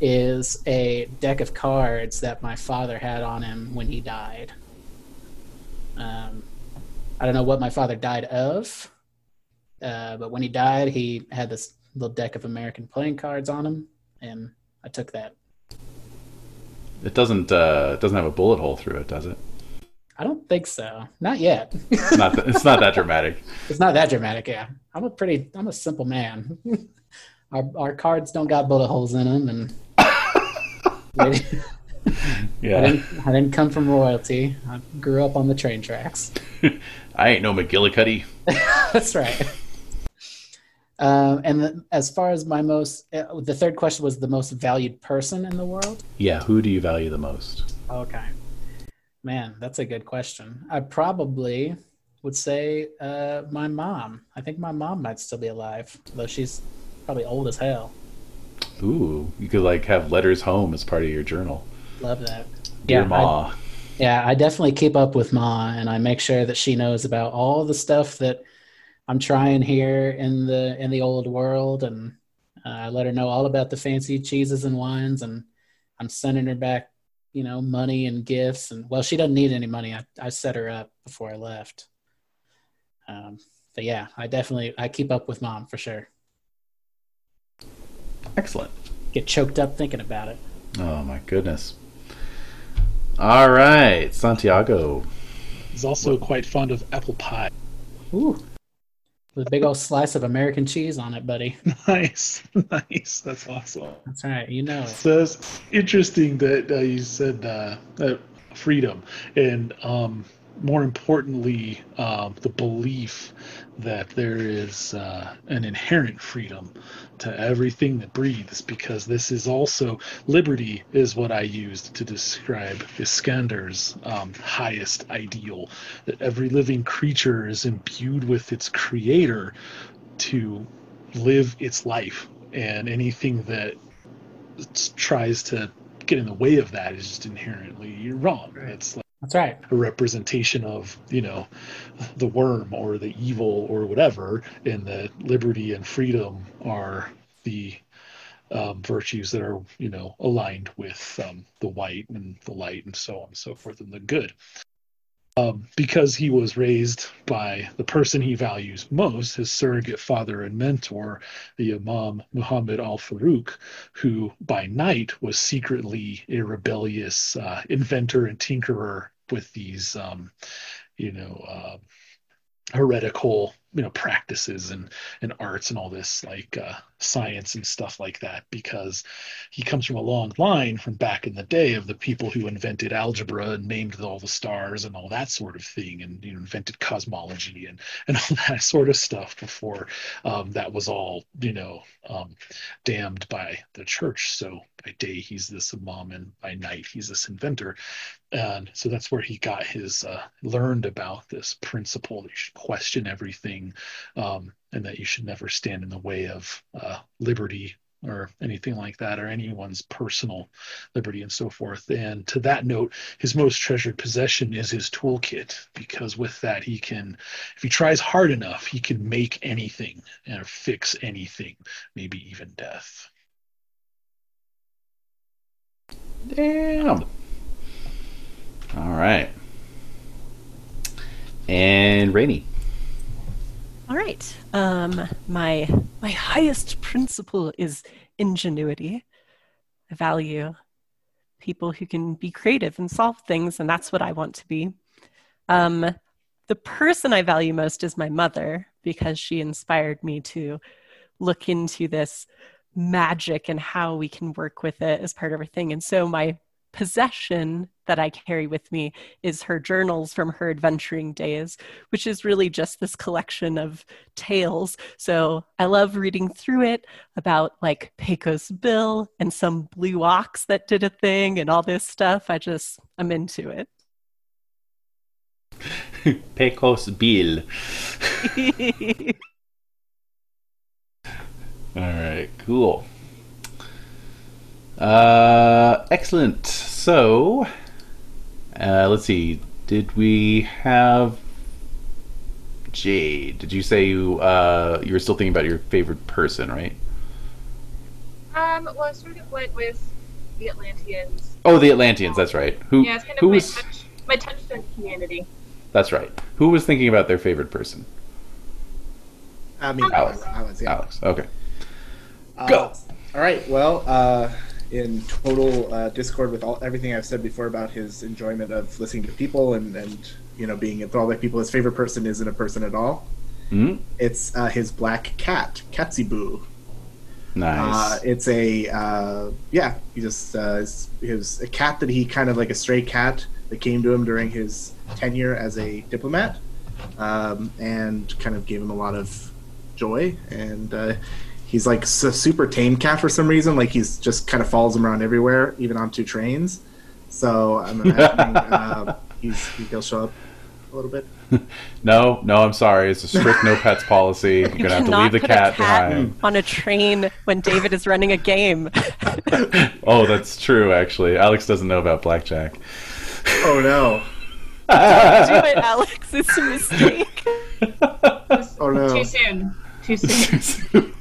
is a deck of cards that my father had on him when he died. Um, I don't know what my father died of, uh, but when he died, he had this little deck of American playing cards on him, and I took that. It doesn't uh, it doesn't have a bullet hole through it, does it? I don't think so. Not yet. It's not th- it's not that dramatic. it's not that dramatic. Yeah, I'm a pretty. I'm a simple man. our our cards don't got bullet holes in them, and I Yeah, didn't. I didn't come from royalty. I grew up on the train tracks. I ain't no McGillicuddy. That's right. Um, and the, as far as my most, uh, the third question was the most valued person in the world. Yeah, who do you value the most? Okay. Man, that's a good question. I probably would say uh, my mom. I think my mom might still be alive, though she's probably old as hell. Ooh, you could like have letters home as part of your journal. Love that. Dear Yeah, I- Ma. Yeah, I definitely keep up with Ma, and I make sure that she knows about all the stuff that I'm trying here in the in the old world, and uh, I let her know all about the fancy cheeses and wines, and I'm sending her back, you know, money and gifts, and well, she doesn't need any money. I I set her up before I left. Um, but yeah, I definitely I keep up with Mom for sure. Excellent. Get choked up thinking about it. Oh my goodness. All right, Santiago. He's also quite fond of apple pie. Ooh, with a big old slice of American cheese on it, buddy. Nice, nice. That's awesome. That's right, you know it. So it's interesting that uh, you said uh, that freedom, and um, more importantly, um, the belief that there is uh, an inherent freedom to everything that breathes, because this is also liberty, is what I used to describe Iskandar's um, highest ideal. That every living creature is imbued with its creator to live its life, and anything that tries to get in the way of that is just inherently wrong. It's like That's right. a representation of, you know, the worm or the evil or whatever, and that liberty and freedom are the um, virtues that are, you know, aligned with um, the white and the light and so on and so forth and the good. Um, because he was raised by the person he values most, his surrogate father and mentor, the Imam Muhammad al Farouk, who by night was secretly a rebellious uh, inventor and tinkerer with these, um, you know, uh, heretical, you know, practices and and arts and all this like uh, science and stuff like that. Because he comes from a long line from back in the day of the people who invented algebra and named all the stars and all that sort of thing, and you know, invented cosmology and and all that sort of stuff before um, that was all, you know. Um, damned by the church. So by day he's this imam, and by night he's this inventor. And so that's where he got his uh, learned about this principle that you should question everything, um, and that you should never stand in the way of uh, liberty or anything like that, or anyone's personal liberty and so forth. And to that note, his most treasured possession is his toolkit, because with that he can, if he tries hard enough, he can make anything and fix anything maybe even death. Damn. All right. And Rainy. All right. Um, my my highest principle is ingenuity. I value people who can be creative and solve things, and that's what I want to be. Um, the person I value most is my mother because she inspired me to look into this magic and how we can work with it as part of our thing. And so my possession that I carry with me is her journals from her adventuring days, which is really just this collection of tales. So I love reading through it about like Pecos Bill and some blue ox that did a thing and all this stuff. I just, I'm into it. Pecos Bill. All right, cool. Uh, excellent. So, uh, let's see. Did we have Jade? Did you say you uh you were still thinking about your favorite person, right? Um, well, I sort of went with the Atlanteans. Oh, the Atlanteans. That's right. Who Yeah, it's kind of my, was? touch, my touchstone community. That's right. Who was thinking about their favorite person? I mean, Alex. Alex, yeah. Alex. Okay. Go. All right. Well, uh, in total uh, discord with all everything I've said before about his enjoyment of listening to people and and you know being enthralled by people, his favorite person isn't a person at all. Hmm? It's uh, his black cat, Katsiboo. Nice. Uh, it's a uh, yeah. He just uh, is- he was a cat that he kind of like a stray cat that came to him during his tenure as a diplomat, um, and kind of gave him a lot of joy. And uh, he's like s- a super tame cat for some reason. Like he's just kind of follows him around everywhere, even onto trains. So I'm imagining uh, he's he'll show up a little bit. no, no, I'm sorry. It's a strict no pets policy. You're You gonna have to leave the put cat, a cat behind. on a train when David is running a game. Oh, that's true. Actually, Alex doesn't know about blackjack. Oh no! Do it, Alex. It's a mistake. Oh no! Too soon. Too soon.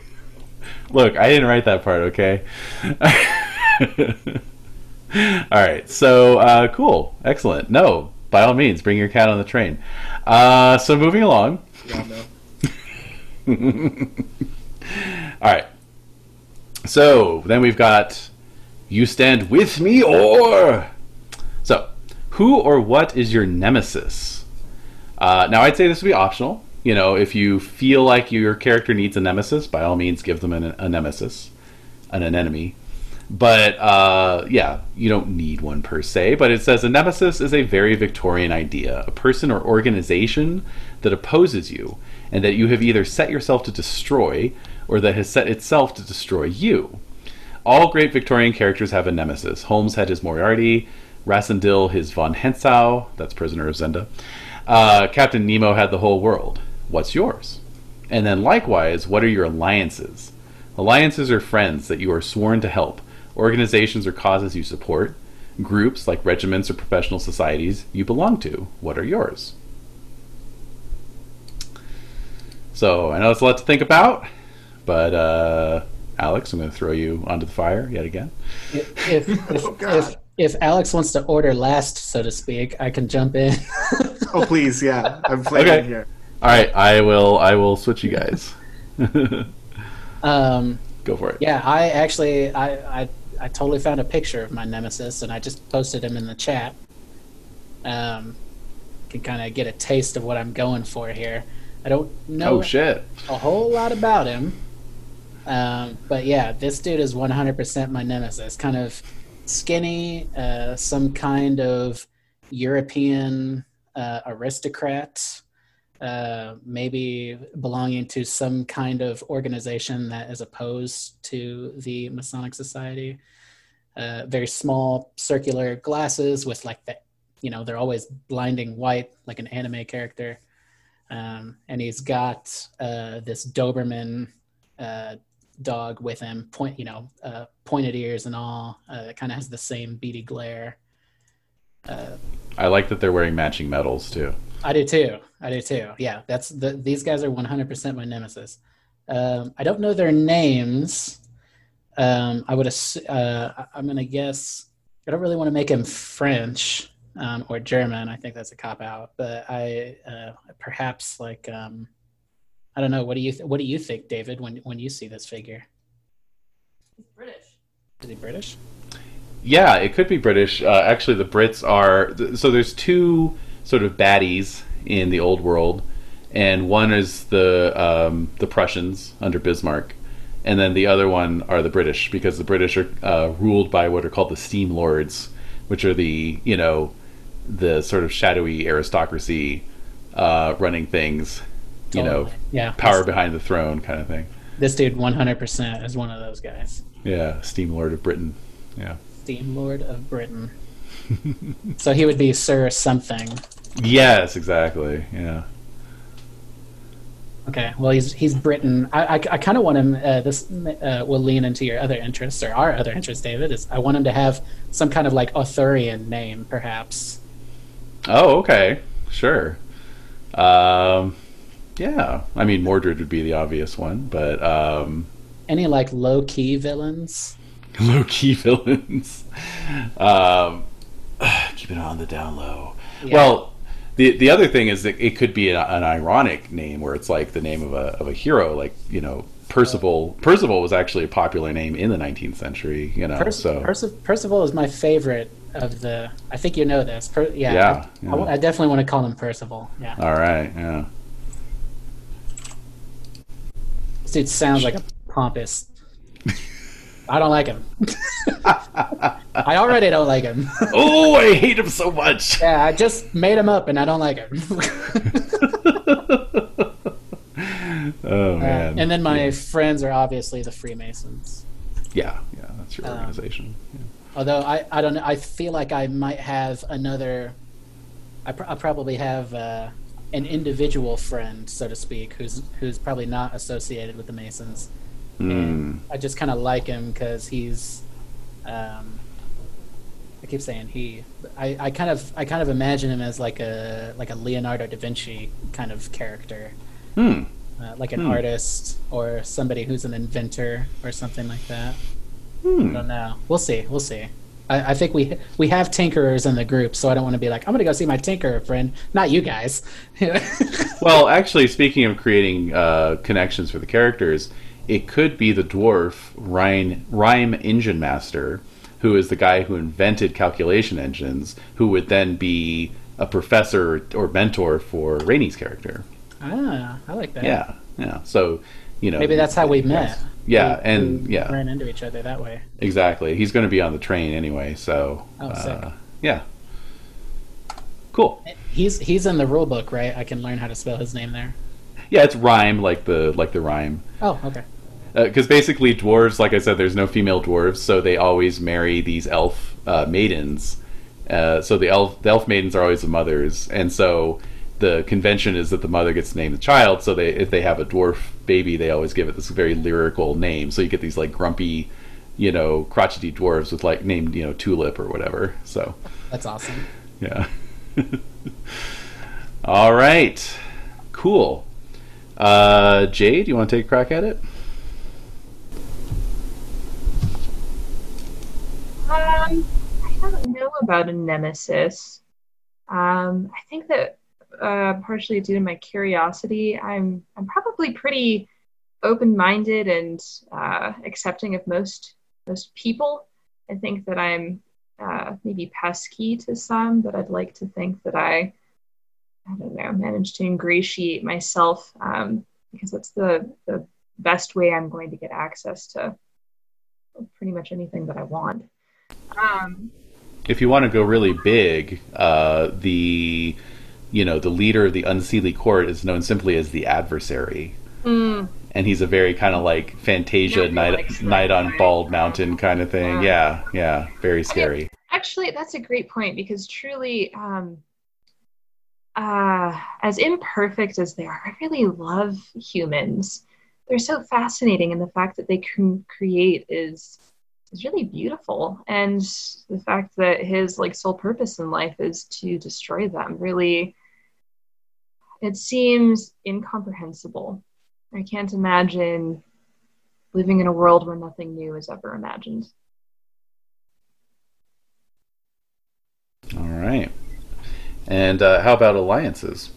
Look, I didn't write that part, okay? all right, so uh, cool, excellent. No, by all means, bring your cat on the train. Uh, so moving along. Yeah, no. All right. So then we've got you stand with me or. So, who or what is your nemesis? Uh, now, I'd say this would be optional. You know, if you feel like your character needs a nemesis, by all means, give them an, a nemesis, an anemone. But uh, yeah, you don't need one per se. But it says a nemesis is a very Victorian idea, a person or organization that opposes you, and that you have either set yourself to destroy or that has set itself to destroy you. All great Victorian characters have a nemesis. Holmes had his Moriarty, Rassendyll his von Hentzau, that's Prisoner of Zenda. Uh, Captain Nemo had the whole world. What's yours? And then likewise, what are your alliances? Alliances are friends that you are sworn to help, organizations or causes you support, groups like regiments or professional societies you belong to. What are yours? So I know it's a lot to think about, but uh, Alex, I'm going to throw you onto the fire yet again. If if, if, Oh, if if Alex wants to order last, so to speak, I can jump in. Oh please, yeah. I'm playing Okay. here. All right, I will. I will switch you guys. um, Go for it. yeah, I actually I, I I totally found a picture of my nemesis and I just posted him in the chat. Um, can kind of get a taste of what I'm going for here. I don't know Oh shit! a whole lot about him. Um, but yeah, this dude is 100% my nemesis. Kind of skinny, uh, some kind of European uh, aristocrat, uh, maybe belonging to some kind of organization that is opposed to the Masonic Society. Uh, very small circular glasses with like the, you know, they're always blinding white, like an anime character um, and he's got uh, this Doberman uh, dog with him, point you know, uh, pointed ears and all. Uh, that kind of has the same beady glare. Uh, I like that they're wearing matching medals too. I do too. I do too. Yeah, that's the these guys are 100% my nemesis. Um, I don't know their names. Um, I would ass- uh, I- I'm gonna guess. I don't really want to make him French um, or German. I think that's a cop out. But I uh, perhaps like um, I don't know. What do you th- What do you think, David? When when you see this figure, He's British. is he British? Yeah, it could be British. Uh, actually, the Brits are th- so. There's two sort of baddies in the old world, and one is the um, the Prussians under Bismarck, and then the other one are the British because the British are uh, ruled by what are called the Steam Lords, which are the you know the sort of shadowy aristocracy uh, running things, you know, yeah, power behind the throne kind of thing. this dude 100% is one of those guys. Yeah, Steam Lord of Britain. Yeah. Steam Lord of Britain. so he would be Sir something. Yes, exactly. Yeah. Okay, well he's he's Britain. I I, I kind of want him. Uh, this uh, will lean into your other interests or our other interests, David. Is I want him to have some kind of like Arthurian name, perhaps. Oh, okay. Sure. Um, yeah. I mean, Mordred would be the obvious one, but um, Any like low key villains? low key villains. Um, keep it on the down low. Yeah. Well, the the other thing is that it could be an, an ironic name where it's like the name of a of a hero, like you know Percival. Percival was actually a popular name in the 19th century. You know, so Perci- Percival is my favorite of the. I think you know this. Per- yeah, Yeah, I, I yeah. w- I definitely want to call him Percival. Yeah, all right, yeah. this dude sounds like a pompous. I don't like him. I already don't like him. oh, I hate him so much. yeah, I just made him up, and I don't like him. Oh Uh, man. and then my friends are obviously the Freemasons. yeah, yeah, that's your Um, organization. Yeah. Although I, I don't know, I feel like I might have another. I, pr- I probably have uh, an individual friend, so to speak, who's who's probably not associated with the Masons. And I just kind of like him because he's. Um, I keep saying he. I, I kind of I kind of imagine him as like a like a Leonardo da Vinci kind of character, Hmm. uh, like an Hmm. artist or somebody who's an inventor or something like that. I Hmm. don't know. We'll see. We'll see. I, I think we we have tinkerers in the group, so I don't want to be like I'm going to go see my tinkerer friend, not you guys. Well, actually, speaking of creating uh, connections for the characters, it could be the dwarf Rhyme, Rhyme Engine Master, who is the guy who invented calculation engines, who would then be a professor or mentor for Rainy's character. ah, I like that. Yeah, yeah. So, you know, Maybe that's how we met. Yeah, We- and we yeah, ran into each other that way. exactly. He's going to be on the train anyway, so Oh, uh, sick. yeah, cool. He's he's in the rule book, right? I can learn how to spell his name there. Yeah, it's rhyme like the like the rhyme. Oh, okay. Because basically dwarves, like I said, there's no female dwarves, so they always marry these elf uh, maidens. Uh, so the elf the elf maidens are always the mothers, and so the convention is that the mother gets to name the child. So they if they have a dwarf baby, they always give it this very lyrical name. So you get these like grumpy, you know, crotchety dwarves with like named you know tulip or whatever. So That's awesome. yeah. All right, cool. Uh, Jade, you want to take a crack at it? Um, I don't know about a nemesis. Um, I think that uh, partially due to my curiosity, I'm I'm probably pretty open-minded and uh, accepting of most most people. I think that I'm uh, maybe pesky to some, but I'd like to think that I I don't know manage to ingratiate myself um, because that's the the best way I'm going to get access to pretty much anything that I want. Um, if you want to go really big, uh, the you know the leader of the unseelie court is known simply as the adversary, mm, and he's a very kind of like Fantasia Nobody night that night on. Bald Mountain kind of thing. Yeah. Yeah, yeah, very scary. actually, that's a great point because truly, um, uh, as imperfect as they are, I really love humans. They're so fascinating, and the fact that they can create is is really beautiful. And the fact that his like sole purpose in life is to destroy them really, it seems incomprehensible. I can't imagine living in a world where nothing new is ever imagined. All right. And uh, how about alliances?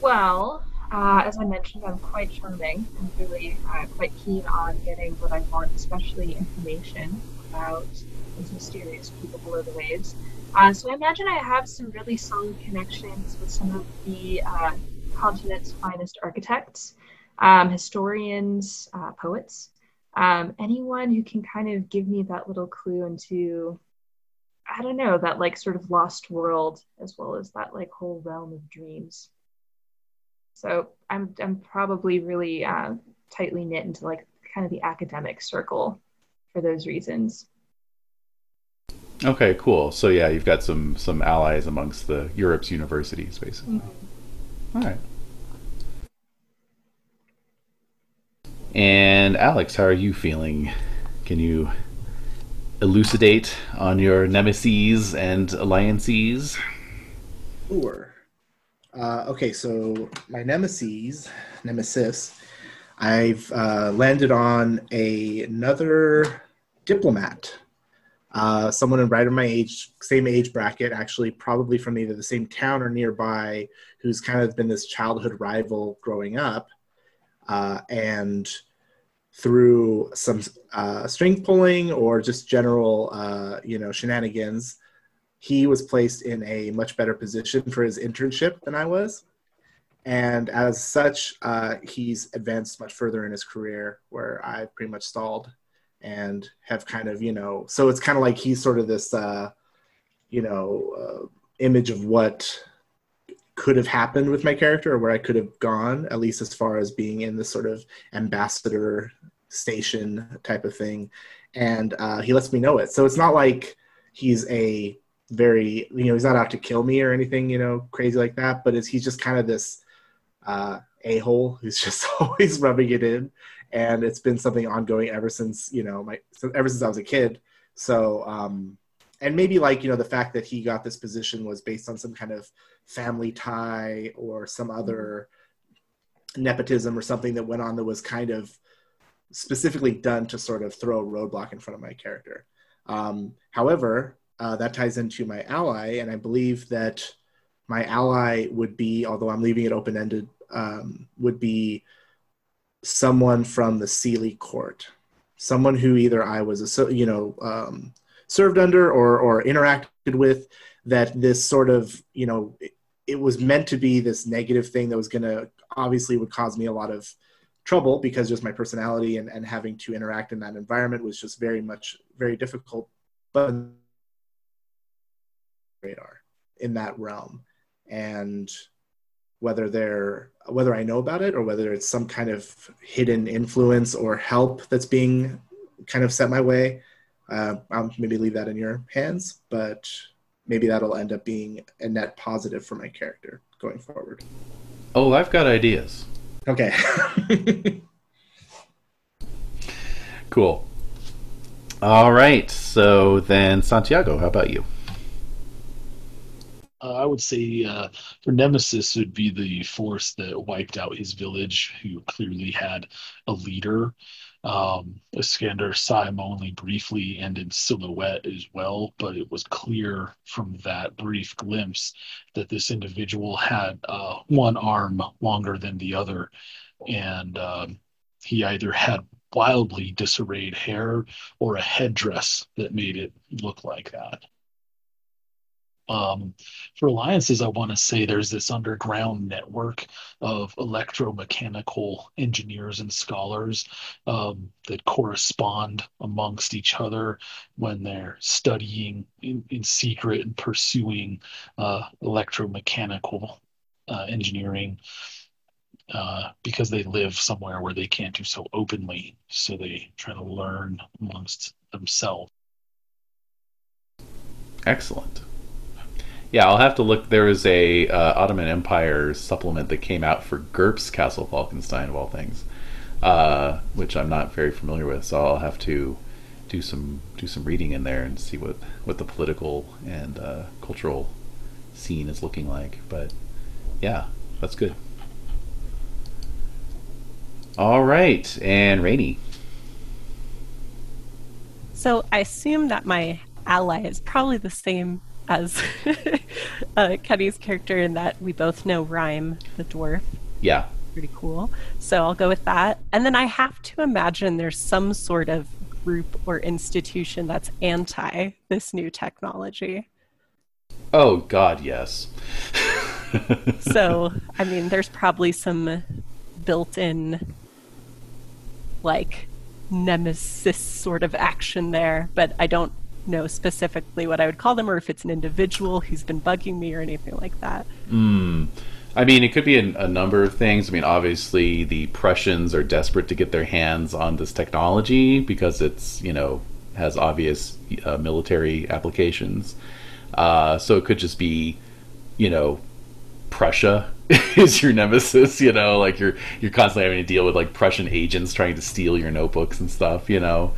Well, uh, as I mentioned, I'm quite charming and really uh, quite keen on getting what I want, especially information about these mysterious people below the waves. Uh, so I imagine I have some really solid connections with some of the uh, continent's finest architects, um, historians, uh, poets, um, anyone who can kind of give me that little clue into I don't know, that like sort of lost world as well as that like whole realm of dreams. So I'm I'm probably really uh, tightly knit into like kind of the academic circle for those reasons. Okay, cool. So yeah, you've got some some allies amongst the Europe's universities, basically. All right. And Alex, how are you feeling? Can you elucidate on your nemesis and alliances? Sure. Uh, okay, so my nemesis, nemesis, I've uh, landed on a, another diplomat, uh, someone in right in my age, same age bracket, actually, probably from either the same town or nearby, who's kind of been this childhood rival growing up. uh, and through some uh, string pulling or just general, uh, you know, shenanigans, he was placed in a much better position for his internship than I was. And as such, uh, he's advanced much further in his career, where I pretty much stalled and have kind of, you know, so it's kind of like he's sort of this, uh, you know, uh, image of what could have happened with my character or where I could have gone, at least as far as being in this sort of ambassador station type of thing. And uh, he lets me know it. So it's not like he's a very, you know, he's not out to kill me or anything, you know, crazy like that, but it's, he's just kind of this uh, a hole who's just always rubbing it in. And it's been something ongoing ever since, you know, my, ever since I was a kid. So, um, and maybe like you know the fact that he got this position was based on some kind of family tie or some other nepotism or something that went on that was kind of specifically done to sort of throw a roadblock in front of my character um, however uh, that ties into my ally and i believe that my ally would be although i'm leaving it open-ended um, would be someone from the Seelie court. Someone who either i was you know um, served under or or interacted with that this sort of you know it, it was meant to be this negative thing that was going to obviously would cause me a lot of trouble because just my personality and, and having to interact in that environment was just very much very difficult. But radar in that realm and whether they're whether i know about it or whether it's some kind of hidden influence or help that's being kind of set my way uh, I'll maybe leave that in your hands, but maybe that'll end up being a net positive for my character going forward. Oh, I've got ideas. Okay. cool. All right. So then, Santiago, how about you? Uh, I would say uh, for Nemesis would be the force that wiped out his village, who clearly had a leader um, Iskandar saw him only briefly and in silhouette as well, but it was clear from that brief glimpse that this individual had uh, one arm longer than the other, and um, he either had wildly disarrayed hair or a headdress that made it look like that. Um, for alliances, I want to say there's this underground network of electromechanical engineers and scholars um, that correspond amongst each other when they're studying in, in secret and pursuing uh, electromechanical uh, engineering. Uh, because they live somewhere where they can't do so openly, so they try to learn amongst themselves. Excellent. Yeah, I'll have to look. There was a uh, Ottoman Empire supplement that came out for GURPS Castle Falkenstein of all things, uh, which I'm not very familiar with. So I'll have to do some do some reading in there and see what what the political and uh, cultural scene is looking like. But yeah, that's good. All right, and Rainy. So I assume that my ally is probably the same as uh, Kenny's character in that we both know Rhyme the dwarf. Yeah. Pretty cool. So I'll go with that. And then I have to imagine there's some sort of group or institution that's anti this new technology. Oh, God, yes. so, I mean, there's probably some built in, like, nemesis sort of action there, but I don't know specifically what I would call them or if it's an individual who's been bugging me or anything like that. Mm. I mean, it could be a, a, number of things. I mean, obviously, the Prussians are desperate to get their hands on this technology because it's, you know, has obvious uh, military applications. Uh, so it could just be, you know, Prussia is your nemesis. You know, like you're you're constantly having to deal with like Prussian agents trying to steal your notebooks and stuff. You know,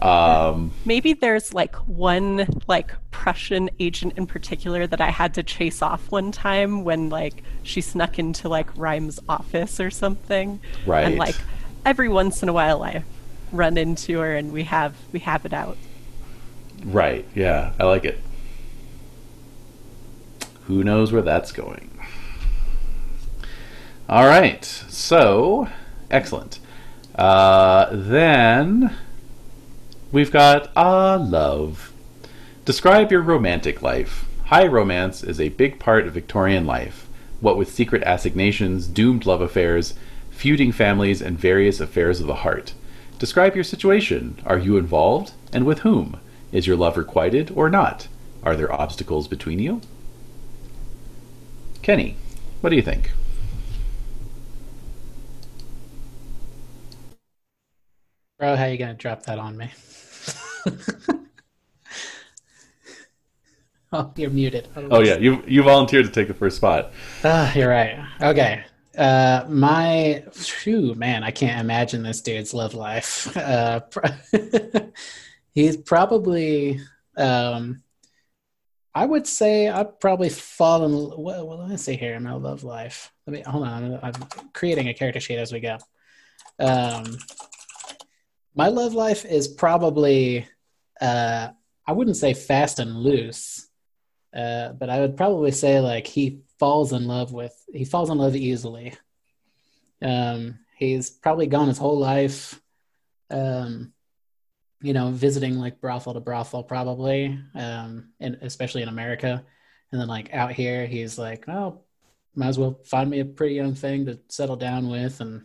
um, Maybe there's like one like Prussian agent in particular that I had to chase off one time when like she snuck into like Rhyme's office or something. Right. And like every once in a while I run into her and we have we have it out. Right. Yeah, I like it. Who knows where that's going? All right. So, Excellent. Uh, then we've got ah love. Describe your romantic life. High romance is a big part of Victorian life. What with secret assignations, doomed love affairs, feuding families, and various affairs of the heart. Describe your situation. Are you involved? And with whom? Is your love requited or not? Are there obstacles between you? Kenny, what do you think? Bro, how you gonna drop that on me? oh, you're muted. Oh yeah, you you volunteered to take the first spot. Ah, you're right. Okay. Uh, my, phew, man, I can't imagine this dude's love life. Uh, he's probably, um, I would say I'd probably fall in. Well, well, let me see here. My love life. Let me hold on. I'm creating a character sheet as we go. Um, my love life is probably, uh, I wouldn't say fast and loose, uh, but I would probably say like he falls in love with he falls in love easily. Um, he's probably gone his whole life, um, you know, visiting like brothel to brothel probably, um, and especially in America. And then like out here, he's like, oh, might as well find me a pretty young thing to settle down with, and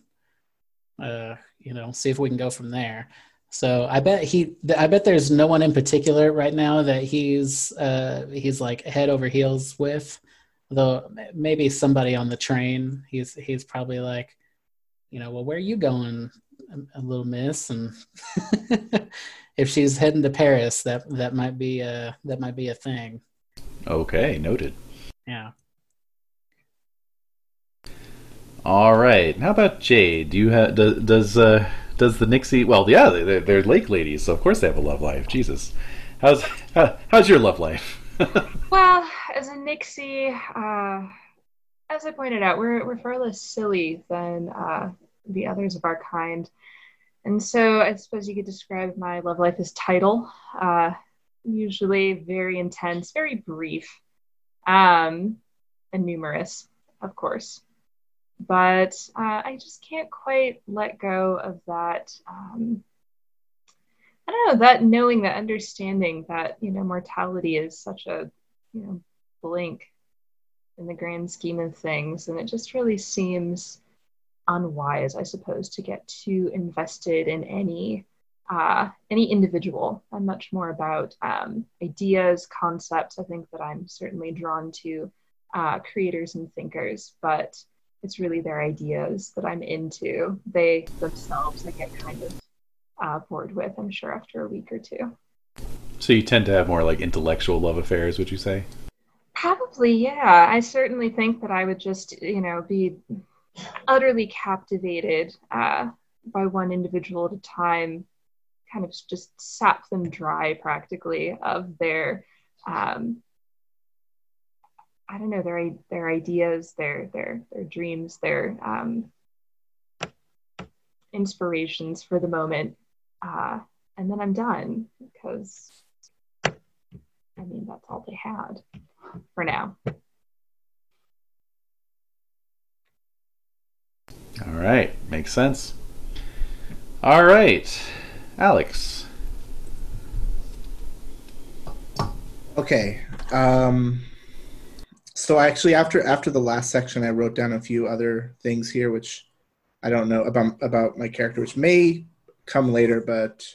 uh, you know, see if we can go from there. So I bet he, I bet there's no one in particular right now that he's, uh, he's like head over heels with though maybe somebody on the train. He's he's probably like you know well where are you going a, little miss? And if she's heading to paris that that might be a that might be a thing. Okay noted. Yeah. All right. How about jade do you have does does uh does the nixie well yeah they're, they're lake ladies so of course they have a love life jesus how's how, how's your love life well, as a Nixie, uh, as I pointed out, we're, we're far less silly than uh, the others of our kind. And so I suppose you could describe my love life as tidal, uh, usually very intense, very brief, um, and numerous, of course. But uh, I just can't quite let go of that um, I don't know that knowing that understanding that you know mortality is such a you know blink in the grand scheme of things, and it just really seems unwise, I suppose, to get too invested in any uh, any individual. I'm much more about um, ideas, concepts. I think that I'm certainly drawn to uh, creators and thinkers, but it's really their ideas that I'm into. They themselves, I get kind of uh, bored with, I'm sure, after a week or two. So you tend to have more like intellectual love affairs, would you say? Probably, yeah. I certainly think that I would just, you know, be utterly captivated uh, by one individual at a time, kind of just sap them dry practically of their, um, I don't know, their their ideas, their their their dreams, their um, inspirations for the moment, uh, and then I'm done because I mean that's all they had for now. All right, makes sense. All right, Alex. Okay. Um, so actually, after after the last section, I wrote down a few other things here, which I don't know about about my character, which may come later, but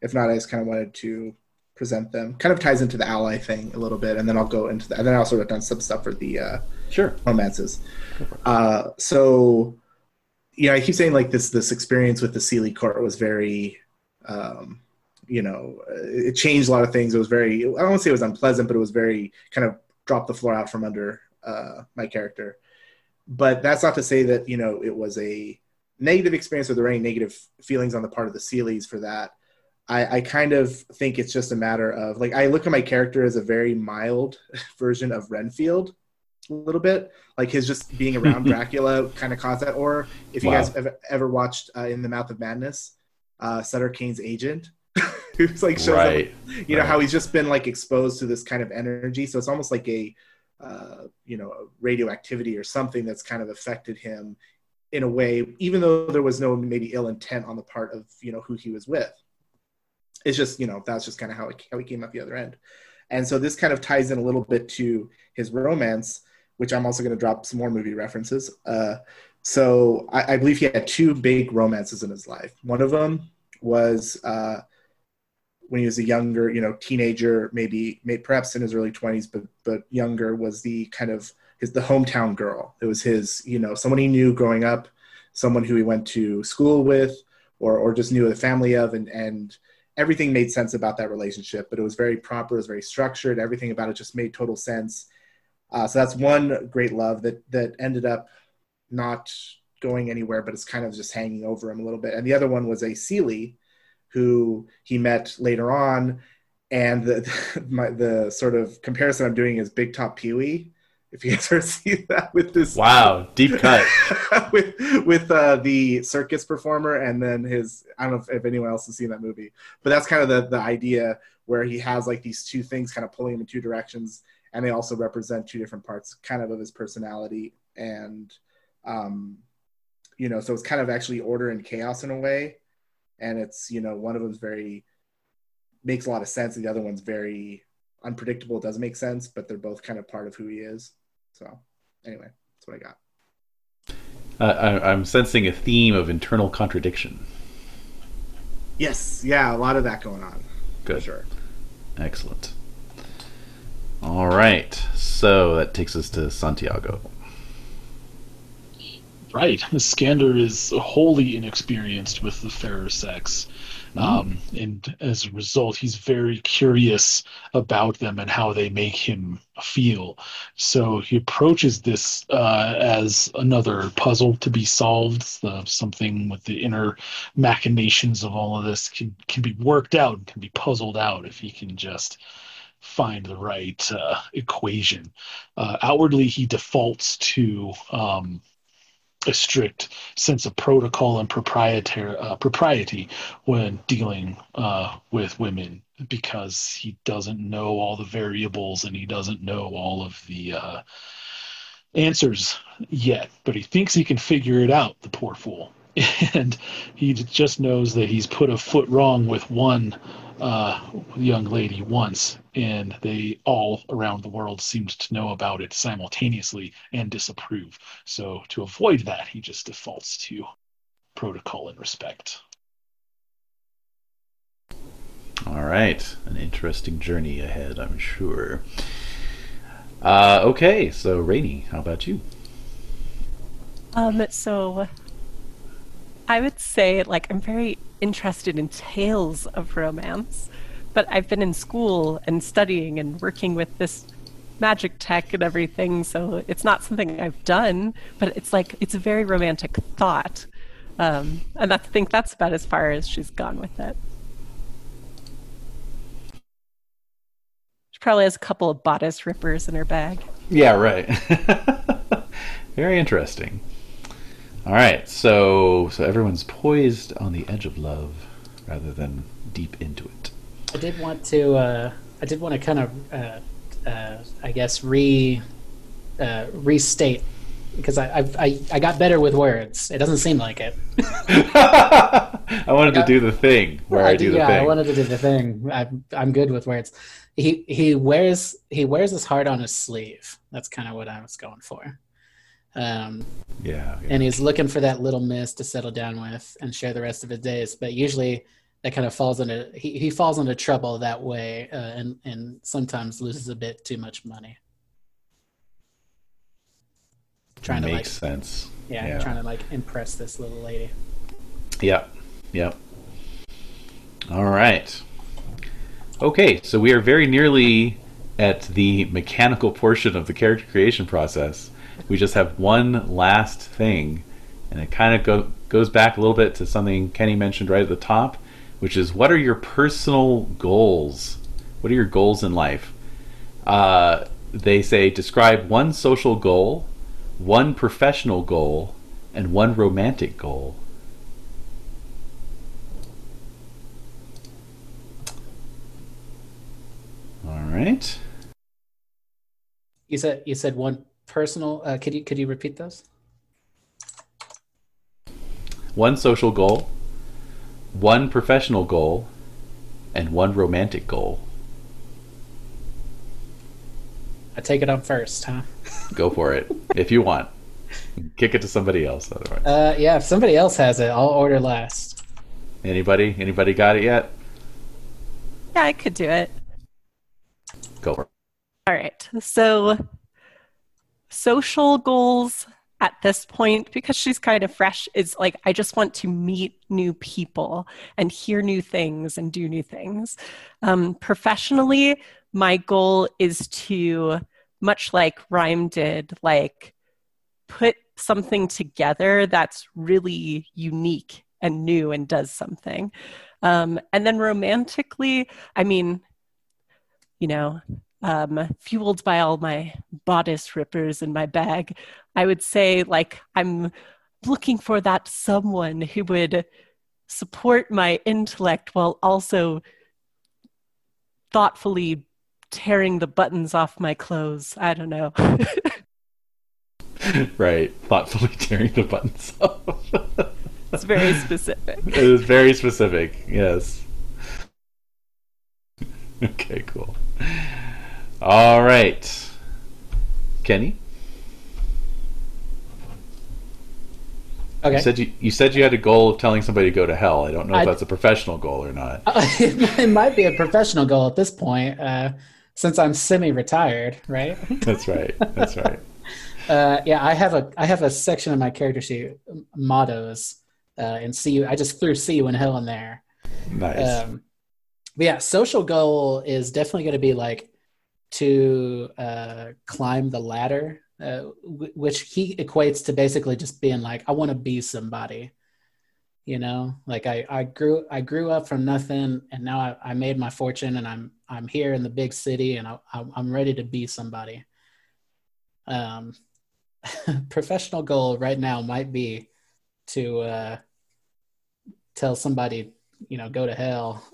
if not, I just kind of wanted to present them. Kind of ties into the ally thing a little bit, and then I'll go into that. And then I also wrote down some stuff for the uh, sure romances. Uh, so yeah, I keep saying like this this experience with the Seelie Court was very, um, you know, it changed a lot of things. It was very I don't want to say it was unpleasant, but it was very kind of dropped the floor out from under uh, my character. But that's not to say that you know it was a negative experience or there any negative feelings on the part of the Seelies for that. I, I kind of think it's just a matter of like I look at my character as a very mild version of Renfield a little bit like his just being around Dracula kind of caused that or if you wow. guys have ever watched uh, in the mouth of madness uh, Sutter Cane's agent who's like shows right. up, you know right. how he's just been like exposed to this kind of energy so it's almost like a uh, you know radioactivity or something that's kind of affected him in a way, even though there was no maybe ill intent on the part of you know who he was with. It's just you know that's just kind of how it, how he came out the other end, and so this kind of ties in a little bit to his romance, which I'm also going to drop some more movie references. Uh, so I, I, believe he had two big romances in his life. One of them was uh, when he was a younger, you know, teenager, maybe, maybe perhaps in his early 20s, but but younger, was the kind of his the hometown girl. It was his, you know, someone he knew growing up, someone who he went to school with, or or just knew the family of, and and everything made sense about that relationship. But it was very proper, it was very structured. Everything about it just made total sense. Uh, so that's one great love that that ended up not going anywhere, but it's kind of just hanging over him a little bit. And the other one was a Seelie, who he met later on. And the my, the sort of comparison I'm doing is Big Top Pee Wee if you guys ever see that with this. Wow deep cut. With with uh, the circus performer and then his i don't know if, if, anyone else has seen that movie but that's kind of the, the idea where he has like these two things kind of pulling him in two directions and they also represent two different parts kind of of his personality and um you know so it's kind of actually order and chaos in a way and it's you know one of them's very makes a lot of sense and the other one's very unpredictable it doesn't make sense but they're both kind of part of who he is so, anyway, that's what I got. Uh, I, am sensing a theme of internal contradiction. Yes, yeah, a lot of that going on. Good. sure. Excellent. All right, so that takes us to Santiago. Right, Skander is wholly inexperienced with the fairer sex. Mm. Um, and as a result, he's very curious about them and how they make him feel. So he approaches this uh, as another puzzle to be solved. Something with the inner machinations of all of this can, can be worked out and can be puzzled out if he can just find the right uh, equation. Uh, outwardly, he defaults to um, a strict sense of protocol and proprietary uh, propriety when dealing uh, with women because he doesn't know all the variables and he doesn't know all of the uh, answers yet, but he thinks he can figure it out. The poor fool, and he just knows that he's put a foot wrong with one uh, young lady once, and they all around the world seemed to know about it simultaneously and disapprove. So to avoid that, he just defaults to protocol and respect. All right, an interesting journey ahead, I'm sure. Uh, okay, so Rainy, how about you? Um, so I would say like I'm very interested in tales of romance, but I've been in school and studying and working with this magic tech and everything, so it's not something I've done, but it's like it's a very romantic thought. Um, and I think that's about as far as she's gone with it. She probably has a couple of bodice rippers in her bag. Yeah, right. very interesting. All right, so so everyone's poised on the edge of love rather than deep into it. I did want to. Uh, I did want to kind of, uh, uh, I guess, re uh, restate because I, I I got better with words. It doesn't seem like it. I wanted to do the thing where I, I do, do, the yeah, thing. I wanted to do the thing. I'm I'm good with words. He he wears he wears his heart on his sleeve. That's kind of what I was going for. Um, yeah, yeah, And he's looking for that little miss to settle down with and share the rest of his days. But usually that kind of falls into he, he falls into trouble that way uh, and and sometimes loses a bit too much money. Trying Makes to like sense. Yeah, yeah, trying to like impress this little lady. Yep. Yep. All right. Okay, so we are very nearly at the mechanical portion of the character creation process we just have one last thing, and it kind of go, goes back a little bit to something Kenny mentioned right at the top, which is what are your personal goals? What are your goals in life? Uh, they say describe one social goal, one professional goal, and one romantic goal. All right. You said you said one personal. Uh, could you could you repeat those? one social goal, one professional goal, and one romantic goal. I take it up first, huh? Go for it if you want. Kick it to somebody else. Otherwise, Uh, yeah, if somebody else has it, I'll order last. anybody? Anybody got it yet? Yeah, I could do it. Go for it. All right. So, social goals at this point, because she's kind of fresh, is like, I just want to meet new people and hear new things and do new things. Um, professionally, my goal is to, much like Rhyme did, like, put something together that's really unique and new and does something. Um, and then romantically, I mean, you know, um, fueled by all my bodice rippers in my bag, I would say, like, I'm looking for that someone who would support my intellect while also thoughtfully tearing the buttons off my clothes. I don't know. right, thoughtfully tearing the buttons off. it's very specific. it is very specific. Yes. okay, cool. All right, Kenny. Okay. You said you, you said you had a goal of telling somebody to go to hell. I don't know if I- that's a professional goal or not. it might be a professional goal at this point, uh, since I'm semi-retired, right? That's right. That's right. Uh, yeah, I have a I have a section of my character sheet mottos, uh, and see you. I just threw "see you in hell" in there. Nice. Um, but yeah, social goal is definitely going to be like to uh, climb the ladder, uh, w- which he equates to basically just being like, I want to be somebody. You know, like I, I grew I grew up from nothing, and now I, I made my fortune, and I'm I'm here in the big city, and I, I'm I'm ready to be somebody. Um, professional goal right now might be to uh, tell somebody you know go to hell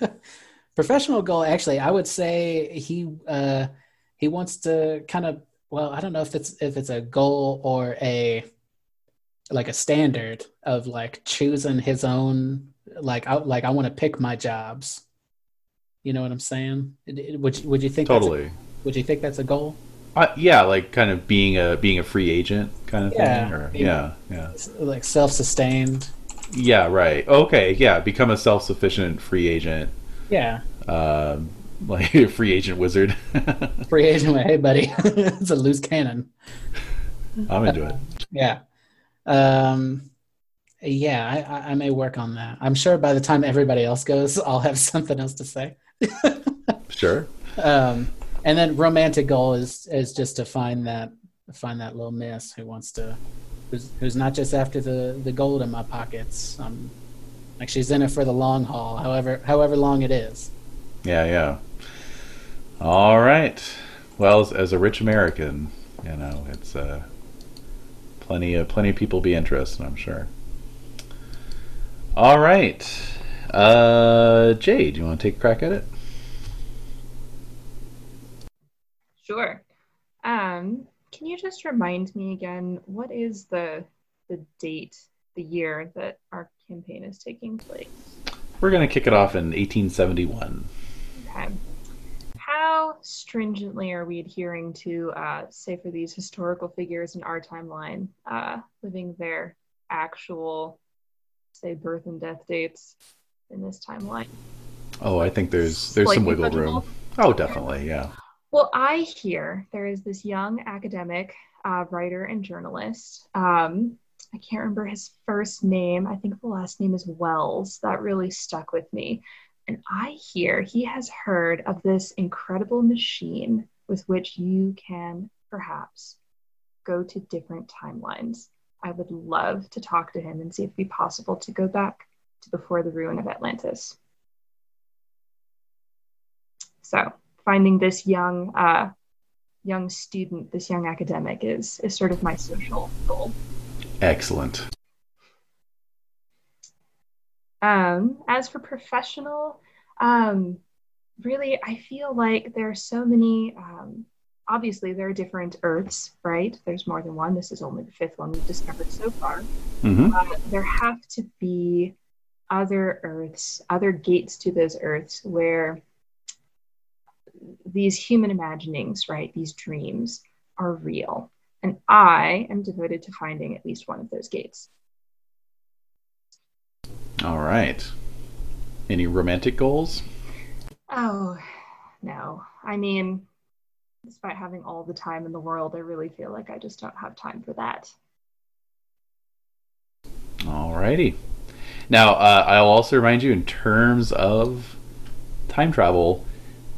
professional goal actually i would say he uh he wants to kind of well i don't know if it's if it's a goal or a like a standard of like choosing his own like I, like i want to pick my jobs you know what i'm saying would you, would you think that's a- totally. would you think that's a goal Uh, yeah, like kind of being a being a free agent kind of Yeah. thing. Or, yeah, yeah, like self-sustained yeah. Right. Okay. Yeah. Become a self sufficient free agent. Yeah Um, like a free agent wizard. free agent hey buddy it's a loose cannon I'm into it. Yeah. Um, yeah, I, I, may work on that. I'm sure by the time everybody else goes, I'll have something else to say. Sure. Um, and then romantic goal is is just to find that find that little miss who wants to who's who's not just after the the gold in my pockets. Um, like she's in it for the long haul, however however long it is. Yeah, yeah. All right. Well, as, as a rich American, you know, it's uh, plenty of plenty of people be interested. I'm sure. All right, uh, Jay, do you want to take a crack at it? Sure. Um, can you just remind me again what is the the date, the year that our campaign is taking place? We're gonna kick it off in 1871. Okay. How stringently are we adhering to, uh, say, for these historical figures in our timeline, uh, living their actual, say, birth and death dates in this timeline? Oh, I think there's there's some wiggle room. Oh, definitely, yeah. Well, I hear there is this young academic, uh, writer, and journalist. Um, I can't remember his first name. I think the last name is Wells. That really stuck with me. And I hear he has heard of this incredible machine with which you can perhaps go to different timelines. I would love to talk to him and see if it'd be possible to go back to before the ruin of Atlantis. So finding this young uh, young student, this young academic is is sort of my social goal. Excellent. Um, as for professional, um, really, I feel like there are so many um, obviously there are different Earths, right? There's more than one. This is only the fifth one we've discovered so far. hmm Uh, there have to be other Earths, other gates to those Earths where these human imaginings, right, these dreams are real. And I am devoted to finding at least one of those gates. All right. Any romantic goals? Oh, no. I mean, despite having all the time in the world, I really feel like I just don't have time for that. All righty. Now, uh, I'll also remind you in terms of time travel,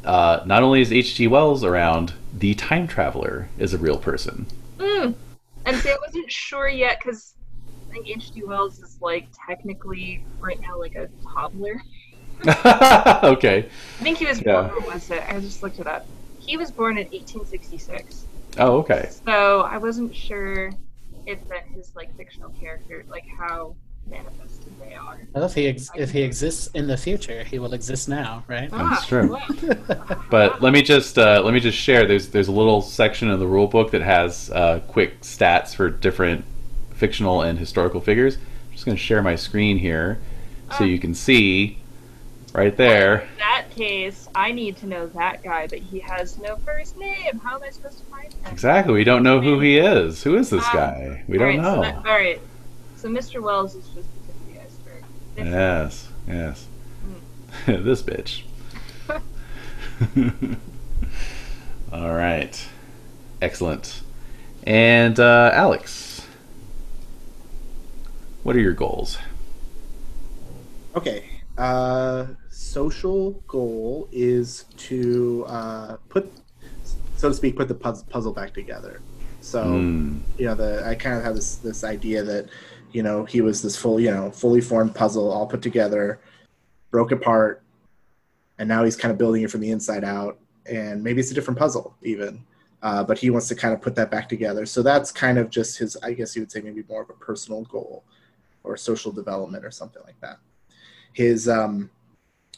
uh, not only is H.G. Wells around, the time traveler is a real person. Mm. And see, I wasn't sure yet because I think H.G. Wells is like technically right now like a toddler. okay. I think he was Yeah. born, was it? I just looked it up. He was born in 1866. Oh, okay. So I wasn't sure if that his like fictional character, like how manifested they are. Well, if he ex- if he exists in the future, he will exist now, right? That's Ah, true. But let me just uh, let me just share. There's there's a little section of the rule book that has uh, quick stats for different fictional and historical figures. I'm just going to share my screen here so you can see right there. In that case, I need to know that guy, but he has no first name. How am I supposed to find him? Exactly. We don't know who he is. Who is this Ah, guy? We don't Alright, know. So that, all right. So Mr. Wells is just the tip of the iceberg. This- Yes, yes. Hmm. this bitch. All right. Excellent. And uh, Alex, what are your goals? Okay. Uh, social goal is to uh, put, so to speak, put the puzzle, puzzle back together. So Hmm. you know, the I kind of have this this idea that you know he was this full you know fully formed puzzle all put together, broke apart, and now he's kind of building it from the inside out. And maybe it's a different puzzle even, uh, but he wants to kind of put that back together. So that's kind of just his. I guess you would say maybe more of a personal goal, or social development or something like that his um,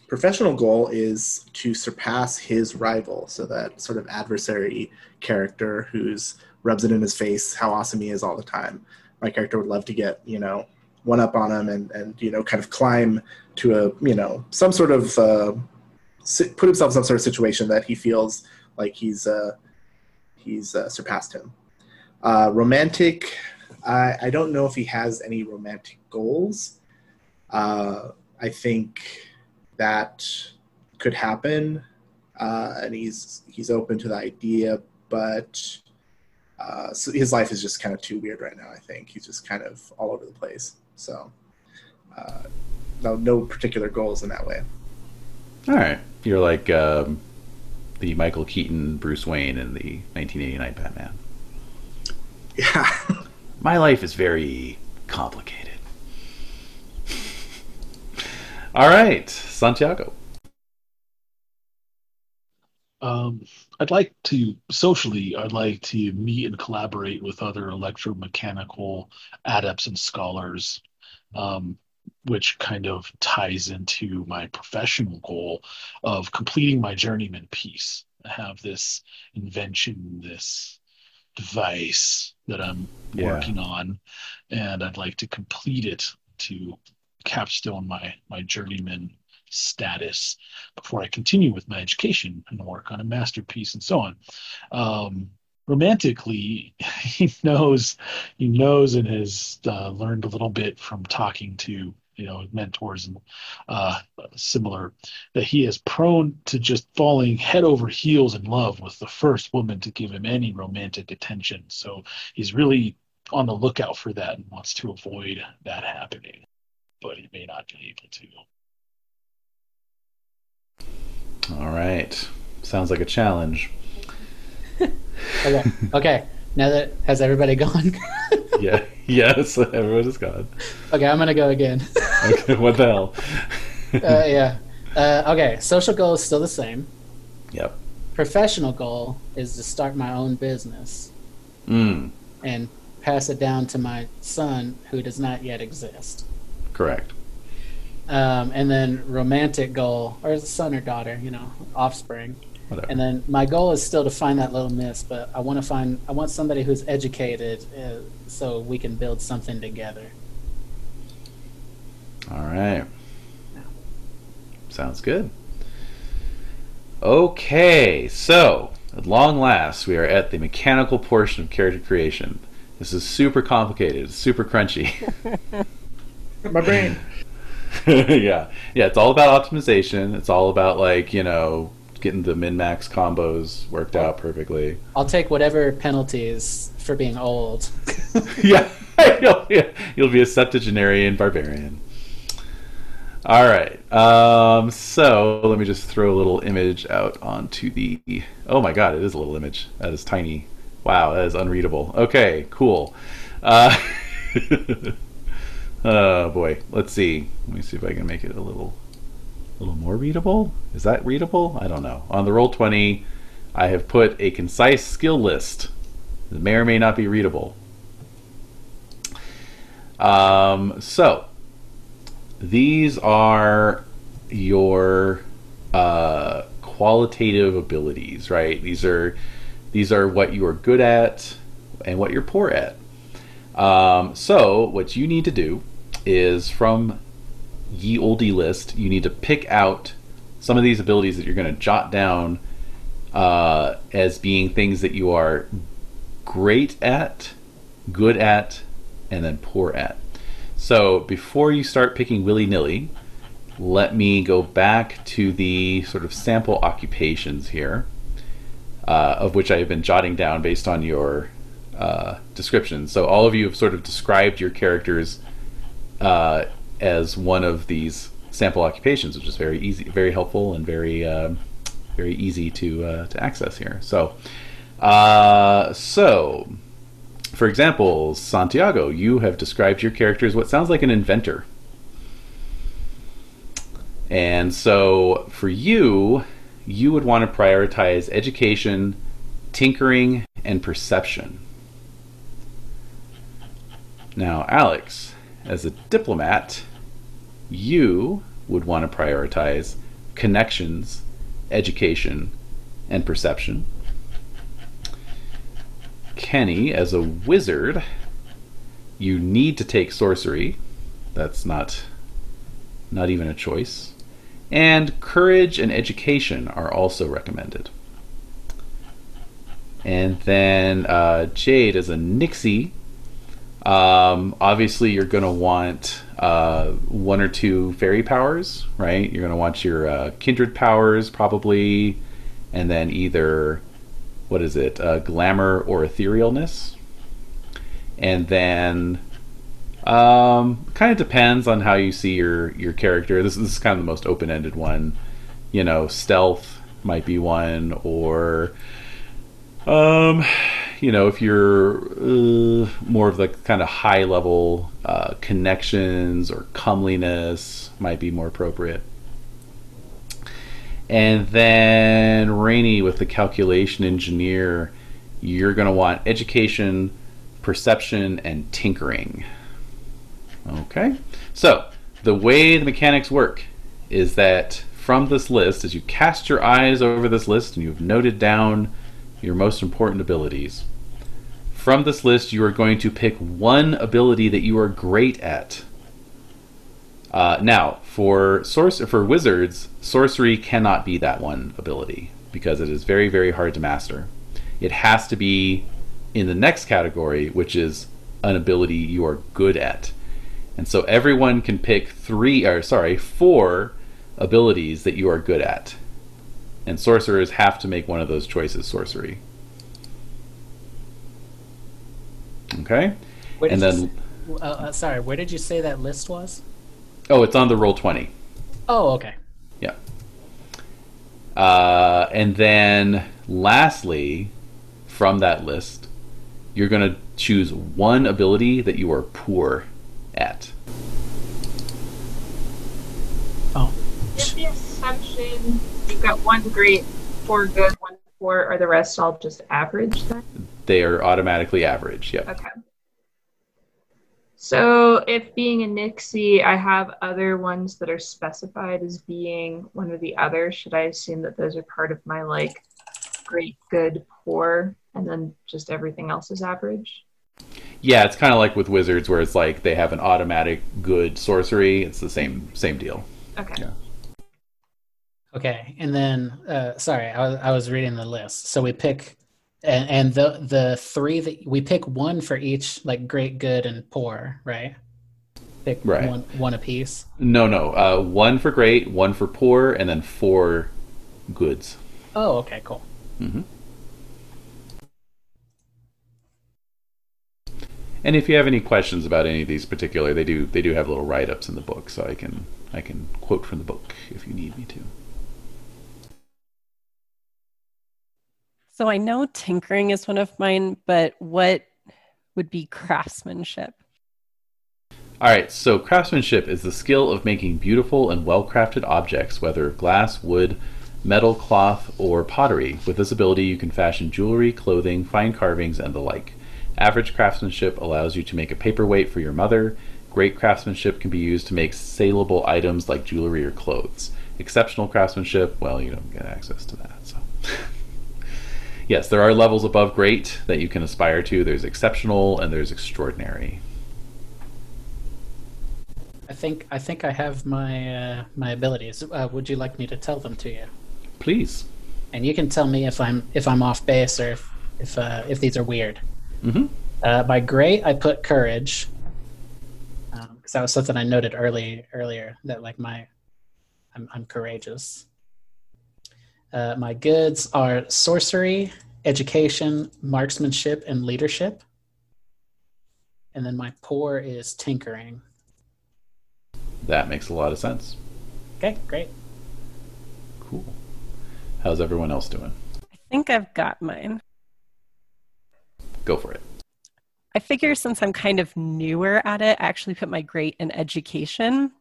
professional goal is to surpass his rival so that sort of adversary character who's rubs it in his face how awesome he is all the time my character would love to get you know one up on him and and you know kind of climb to a you know some sort of uh, put himself in some sort of situation that he feels like he's uh, he's uh, surpassed him. Uh, romantic I, I don't know if he has any romantic goals. Uh, I think that could happen, uh, and he's he's open to the idea, but uh, so his life is just kind of too weird right now. I think he's just kind of all over the place. So, uh, no, no particular goals in that way. All right. You're like um, the Michael Keaton Bruce Wayne in the 1989 Batman. Yeah. My life is very complicated. All right, Santiago. Um, I'd like to socially, I'd like to meet and collaborate with other electromechanical adepts and scholars, um, which kind of ties into my professional goal of completing my journeyman piece. I have this invention, this device that I'm Yeah. working on, and I'd like to complete it to capstone my my journeyman status before I continue with my education and work on a masterpiece and so on. Um, romantically, he knows he knows and has uh, learned a little bit from talking to you know mentors and uh, similar that he is prone to just falling head over heels in love with the first woman to give him any romantic attention. So he's really on the lookout for that and wants to avoid that happening, but he may not be able to. All right. Sounds like a challenge. Okay. okay. Now that has everybody gone? Yeah. yes. Everyone is gone. okay, I'm gonna go again. Okay. What the hell? uh, yeah. Uh, okay. Social goal is still the same. Yep. Professional goal is to start my own business Mm. and pass it down to my son, who does not yet exist. Correct. Um, and then romantic goal, or son or daughter, you know, offspring, whatever. And then my goal is still to find that little miss, but I want to find I want somebody who's educated, uh, so we can build something together. All right. Sounds good. Okay, so at long last, we are at the mechanical portion of character creation. This is super complicated, it's super crunchy. My brain. yeah, yeah. It's all about optimization. It's all about like you know getting the min max combos worked out perfectly. I'll take whatever penalties for being old. yeah, you'll, yeah, you'll be a septuagenarian barbarian. All right. Um, so let me just throw a little image out onto the. Oh my god, it is a little image. That is tiny. Wow, that is unreadable. Okay, cool. Uh, oh boy, let's see. Let me see if I can make it a little, a little more readable. Is that readable? I don't know. On the roll twenty, I have put a concise skill list. It may or may not be readable. Um, so these are your uh, qualitative abilities, right? These are these are what you are good at and what you're poor at. Um, so what you need to do is from ye olde list, you need to pick out some of these abilities that you're going to jot down uh, as being things that you are great at, good at, and then poor at. So before you start picking willy nilly, let me go back to the sort of sample occupations here, uh, of which I have been jotting down based on your uh, description. So all of you have sort of described your characters uh, as one of these sample occupations, which is very easy, very helpful, and very um, very easy to uh, to access here. So uh, so for example, Santiago, you have described your character as what sounds like an inventor. And so for you, you would want to prioritize education, tinkering, and perception. Now, Alex, as a diplomat, you would want to prioritize connections, education, and perception. Kenny, as a wizard, you need to take sorcery. That's not not even a choice. And courage and education are also recommended. And then uh, Jade, as a Nixie, um, obviously you're going to want uh, one or two fairy powers, right? You're going to want your uh, kindred powers, probably, and then either what is it, uh, glamour or etherealness. And then um, kind of depends on how you see your your character. This, this is kind of the most open ended one. You know, stealth might be one, or um, you know, if you're uh, more of the kind of high level uh, connections or comeliness might be more appropriate. And then Rainy with the calculation engineer, you're going to want education, perception, and tinkering. Okay, so the way the mechanics work is that from this list, as you cast your eyes over this list and you've noted down your most important abilities, from this list you are going to pick one ability that you are great at. Uh, now, for source for wizards, sorcery cannot be that one ability because it is very very hard to master. It has to be in the next category, which is an ability you are good at. And so everyone can pick three, or sorry, four abilities that you are good at. And sorcerers have to make one of those choices sorcery. Okay? Where And then- you uh, uh, sorry, where did you say that list was? Oh, it's on the roll 20. Oh, okay. Yeah. Uh, and then lastly, from that list, you're going to choose one ability that you are poor at. Oh, With the assumption you've got one great, four good, one poor, are the rest all just average then? They are automatically average. Yep. Okay. So, if being a Nixie, I have other ones that are specified as being one or the other, should I assume that those are part of my like great, good, poor, and then just everything else is average? Yeah, it's kind of like with wizards, where it's like they have an automatic good sorcery. It's the same same deal. Okay. Yeah. Okay, and then uh, sorry, I was, I was reading the list. So we pick, and, and the the three that we pick one for each, like great, good, and poor, right? Pick Right. one one apiece. No, no, uh, one for great, one for poor, and then four goods. Oh, okay, cool. hmm And if you have any questions about any of these particular, they do they do have little write ups in the book, so I can I can quote from the book if you need me to. So I know tinkering is one of mine, but what would be craftsmanship? All right, so craftsmanship is the skill of making beautiful and well crafted objects, whether glass, wood, metal, cloth, or pottery. With this ability, you can fashion jewelry, clothing, fine carvings, and the like. Average craftsmanship allows you to make a paperweight for your mother. Great craftsmanship can be used to make saleable items like jewelry or clothes. Exceptional craftsmanship, well, you don't get access to that. Yes, there are levels above great that you can aspire to. There's exceptional and there's extraordinary. I think I think I have my uh, my abilities. Uh, would you like me to tell them to you? Please. And you can tell me if I'm if I'm off base or if if uh, if these are weird. Mm-hmm. Uh, by great, I put courage because that was something I noted early earlier that like my I'm, I'm courageous. Uh, my goods are sorcery, education, marksmanship, and leadership. And then my poor is tinkering. That makes a lot of sense. Okay, great. Cool. How's everyone else doing? I think I've got mine. Go for it. I figure since I'm kind of newer at it, I actually put my great in education.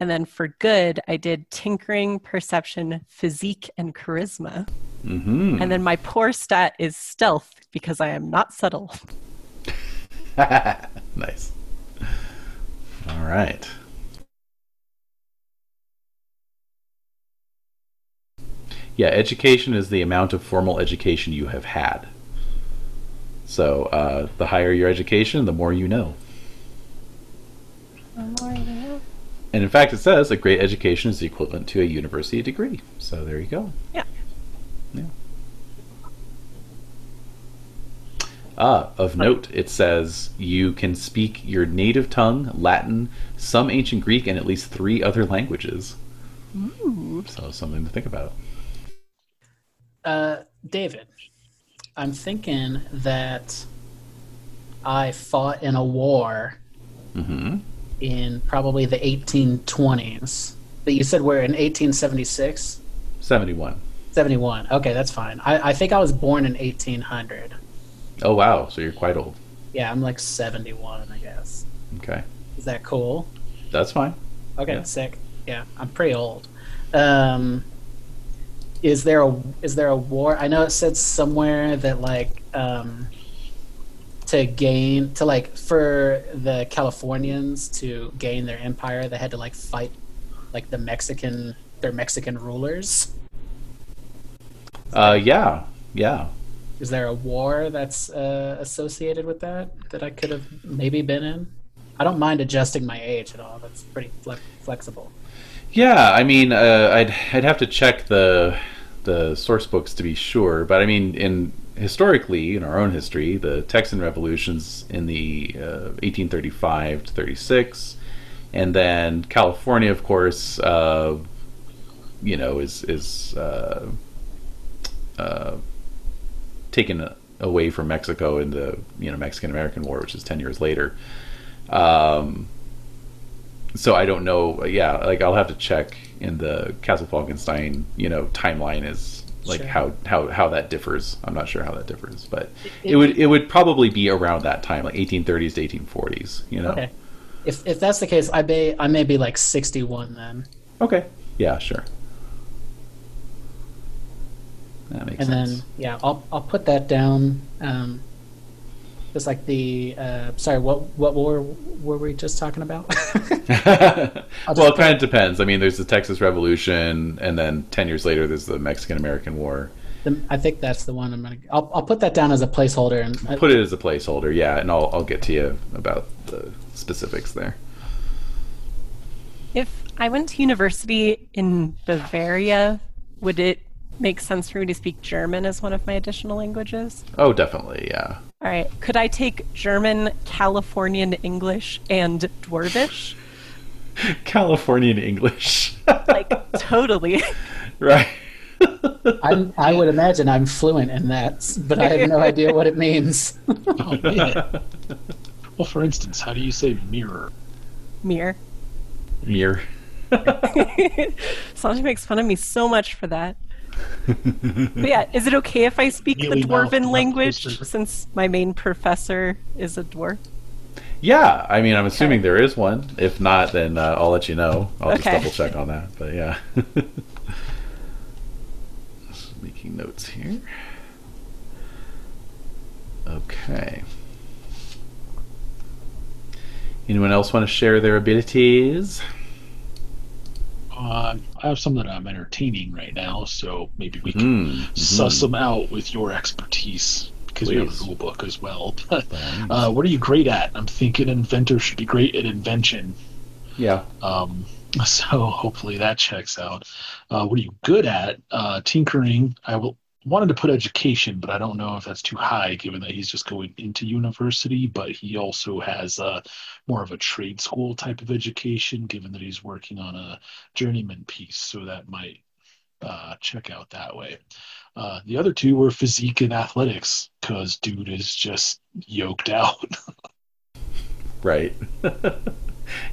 And then for good, I did tinkering, perception, physique, and charisma. Mm-hmm. And then my poor stat is stealth because I am not subtle. nice. All right. Yeah, education is the amount of formal education you have had. So, uh, the higher your education, the more you know. And in fact, it says a great education is equivalent to a university degree. So there you go. Yeah. Yeah. Ah, of note, it says you can speak your native tongue, Latin, some ancient Greek, and at least three other languages. Ooh. So something to think about. Uh, David, I'm thinking that I fought in a war hmm in probably the 1820s. But you said we're in 1876? 71. 71. Okay, that's fine. I, I think I was born in 1800. Oh, wow. So you're quite old. Yeah, I'm like 71, I guess. Okay. Is that cool? That's fine. Okay, Yeah. sick. Yeah, I'm pretty old. Um, is there a is there a war? I know it said somewhere that like um, to gain to like for the Californians to gain their empire, they had to like fight like the Mexican their Mexican rulers. Uh, yeah. Yeah. Is there a war that's uh, associated with that that I could have maybe been in? I don't mind adjusting my age at all. That's pretty fle- flexible. Yeah, I mean, uh, I'd I'd have to check the the source books to be sure, but I mean, in historically, in our own history, the Texan revolutions in the uh, 1835 to 36, and then California, of course, uh, you know, is is uh, uh, taken away from Mexico in the you know Mexican American War, which is 10 years later. Um, so I don't know. Yeah, like I'll have to check in the Castle Falkenstein, you know, timeline is like Sure. how how how that differs. I'm not sure how that differs, but it, would it would probably be around that time, like 1830s to 1840s. You know. Okay. If if that's the case, I may I may be like sixty one then, Okay. Yeah. Sure. That makes sense. and sense. then yeah, I'll I'll put that down. Um, Just like the uh, sorry, what what war were we just talking about? well, it kind of depends. I mean, there's the Texas Revolution, and then ten years later, there's the Mexican American War. The- I think that's the one I'm gonna. I'll, I'll put that down as a placeholder and uh, Put it as a placeholder, yeah, and I'll I'll get to you about the specifics there. If I went to university in Bavaria, would it make sense for me to speak German as one of my additional languages? Oh, definitely, yeah. All right. Could I take German, Californian English, and Dwarvish? Californian English, Like, totally. right? I'm, I would imagine I'm fluent in that, but I have no idea what it means. Oh, man. well, for instance, how do you say mirror? Mir. Mir. Sanji makes fun of me so much for that. But yeah, is it okay if I speak the Mealy mouth, Dwarven not language twister. since my main professor is a dwarf? Yeah, I mean, I'm assuming there is one. If not, then uh, I'll let you know. I'll just double check on that. But yeah. Just making notes here. Okay. Anyone else want to share their abilities? Uh, I have some that I'm entertaining right now, so maybe we can Mm, suss mhm. them out with your expertise because we have a rule book as well. But By all means. uh, what are you great at? I'm thinking inventor should be great at invention. yeah. Um, so hopefully that checks out. Uh, what are you good at? Uh, tinkering. I will wanted to put education, but I don't know if that's too high given that he's just going into university. But he also has uh, more of a trade school type of education, given that he's working on a journeyman piece. So that might uh, check out that way. Uh, the other two were physique and athletics, because dude is just yoked out. Right.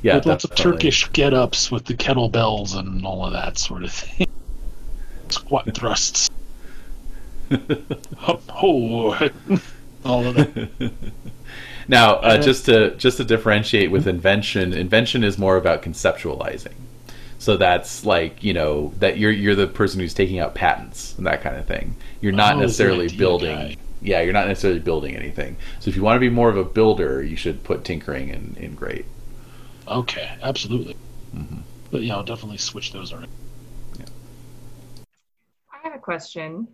yeah. with lots of. Turkish get-ups with the kettlebells and all of that sort of thing. Squat thrusts. Hup, ho. all of that. Now, uh, Uh, just to just to differentiate with invention, invention is more about conceptualizing. So that's like you know that you're you're the person who's taking out patents and that kind of thing. You're not Oh, necessarily building. guy. Yeah, you're not necessarily building anything. So if you want to be more of a builder, you should put tinkering in, in great. Okay, absolutely. Mhm. But yeah, I'll definitely switch those around. I have a question.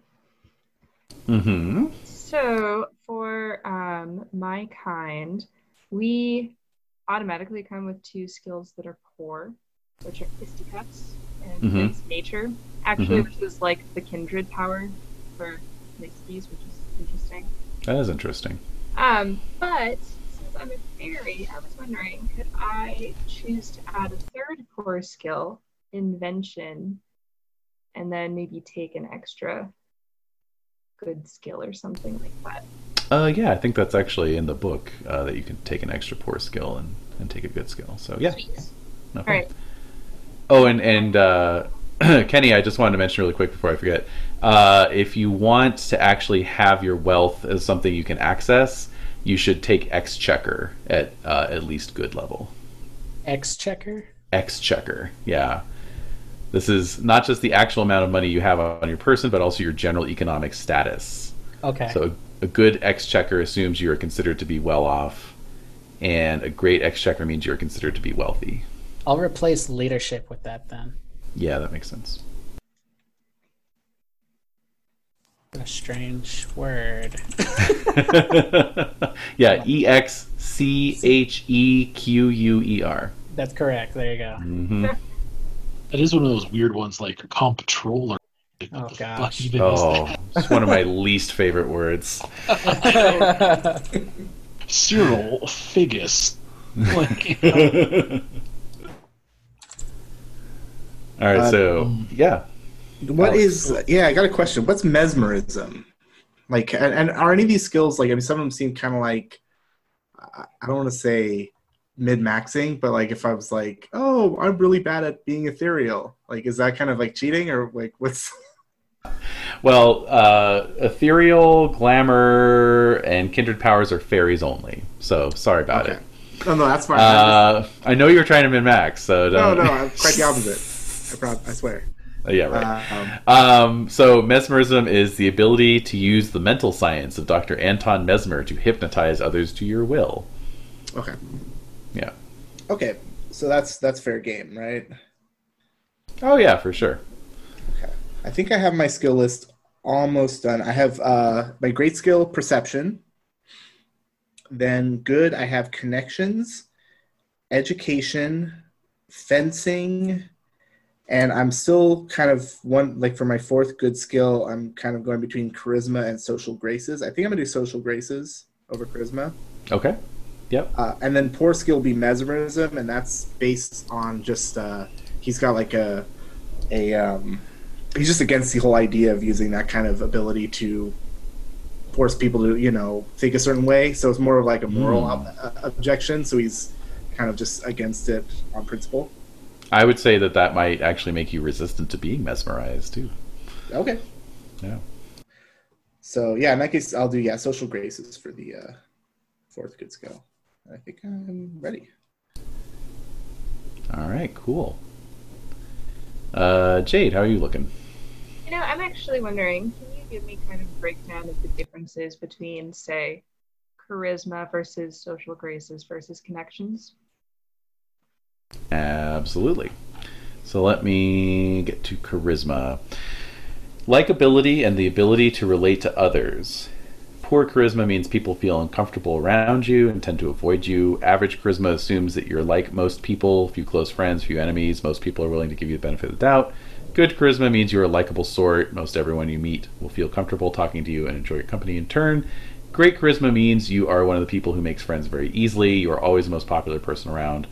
Mm-hmm. So for um, my kind, we automatically come with two skills that are core, which are fisticuffs and Mhm. nature. Actually, Mhm. which is like the kindred power for Nixies, which is interesting. That is interesting. Um, but since I'm a fairy, I was wondering, could I choose to add a third core skill, invention, and then maybe take an extra good skill or something like that? Uh, yeah, I think that's actually in the book uh, that you can take an extra poor skill and, and take a good skill. So yeah, Sweet. no All problem. right. Oh, and and uh, Kenny, I just wanted to mention really quick before I forget. Uh, if you want to actually have your wealth as something you can access, you should take Exchequer at uh, at least good level. Exchequer. Exchequer, yeah. This is not just the actual amount of money you have on your person, but also your general economic status. Okay. So a, good exchequer assumes you are considered to be well off, and a great exchequer means you're considered to be wealthy. I'll replace leadership with that then. Yeah, that makes sense. A strange word. yeah, E X C H E Q U E R. That's correct. There you go. Mm-hmm. That is one of those weird ones like comptroller. Like, Oh, what gosh. Oh, it's one of my least favorite words. Cyril Figgis. Like, All right, Uh, so um, yeah, What Alex. is? Yeah, I got a question. What's mesmerism? Like, and, and are any of these skills like? I mean, some of them seem kind of like. I I don't want to say min maxing, but like if I was like, oh, I'm really bad at being ethereal. Like, is that kind of like cheating or like what's? well, uh, ethereal, glamour, and kindred powers are fairies only. So sorry about Okay. it. Oh no, that's fine. Uh, I know you were trying to min max, so no, don't. no, I'm quite the opposite. I, prob- I swear. yeah, right. Um, Um, so mesmerism is the ability to use the mental science of Dr. Anton Mesmer to hypnotize others to your will. okay. Yeah. Okay. So that's that's fair game, right? Oh yeah, for sure. Okay. I think I have my skill list almost done. I have uh, my great skill perception. Then good, I have connections, education, fencing, and I'm still kind of one like for my fourth good skill. I'm kind of going between charisma and social graces. I think I'm gonna do social graces over charisma. Okay. Yep. Uh, and then poor skill will be mesmerism, and that's based on just uh, he's got like a a um, he's just against the whole idea of using that kind of ability to force people to you know think a certain way. So it's more of like a moral Mm. ob- uh, objection. So he's kind of just against it on principle. I would say that that might actually make you resistant to being mesmerized too. Okay. Yeah. So yeah, in that case, I'll do yeah social graces for the uh, fourth good skill. I think I'm ready. All right. Cool. Uh, Jade, how are you looking? You know, I'm actually wondering, can you give me kind of a breakdown of the differences between, say, charisma versus social graces versus connections? Absolutely. So let me get to charisma. Likability and the ability to relate to others. Poor charisma means people feel uncomfortable around you and tend to avoid you. Average charisma assumes that you're like most people, few close friends, few enemies. Most people are willing to give you the benefit of the doubt. Good charisma means you're a likable sort. Most everyone you meet will feel comfortable talking to you and enjoy your company in turn. Great charisma means you are one of the people who makes friends very easily. You are always the most popular person around,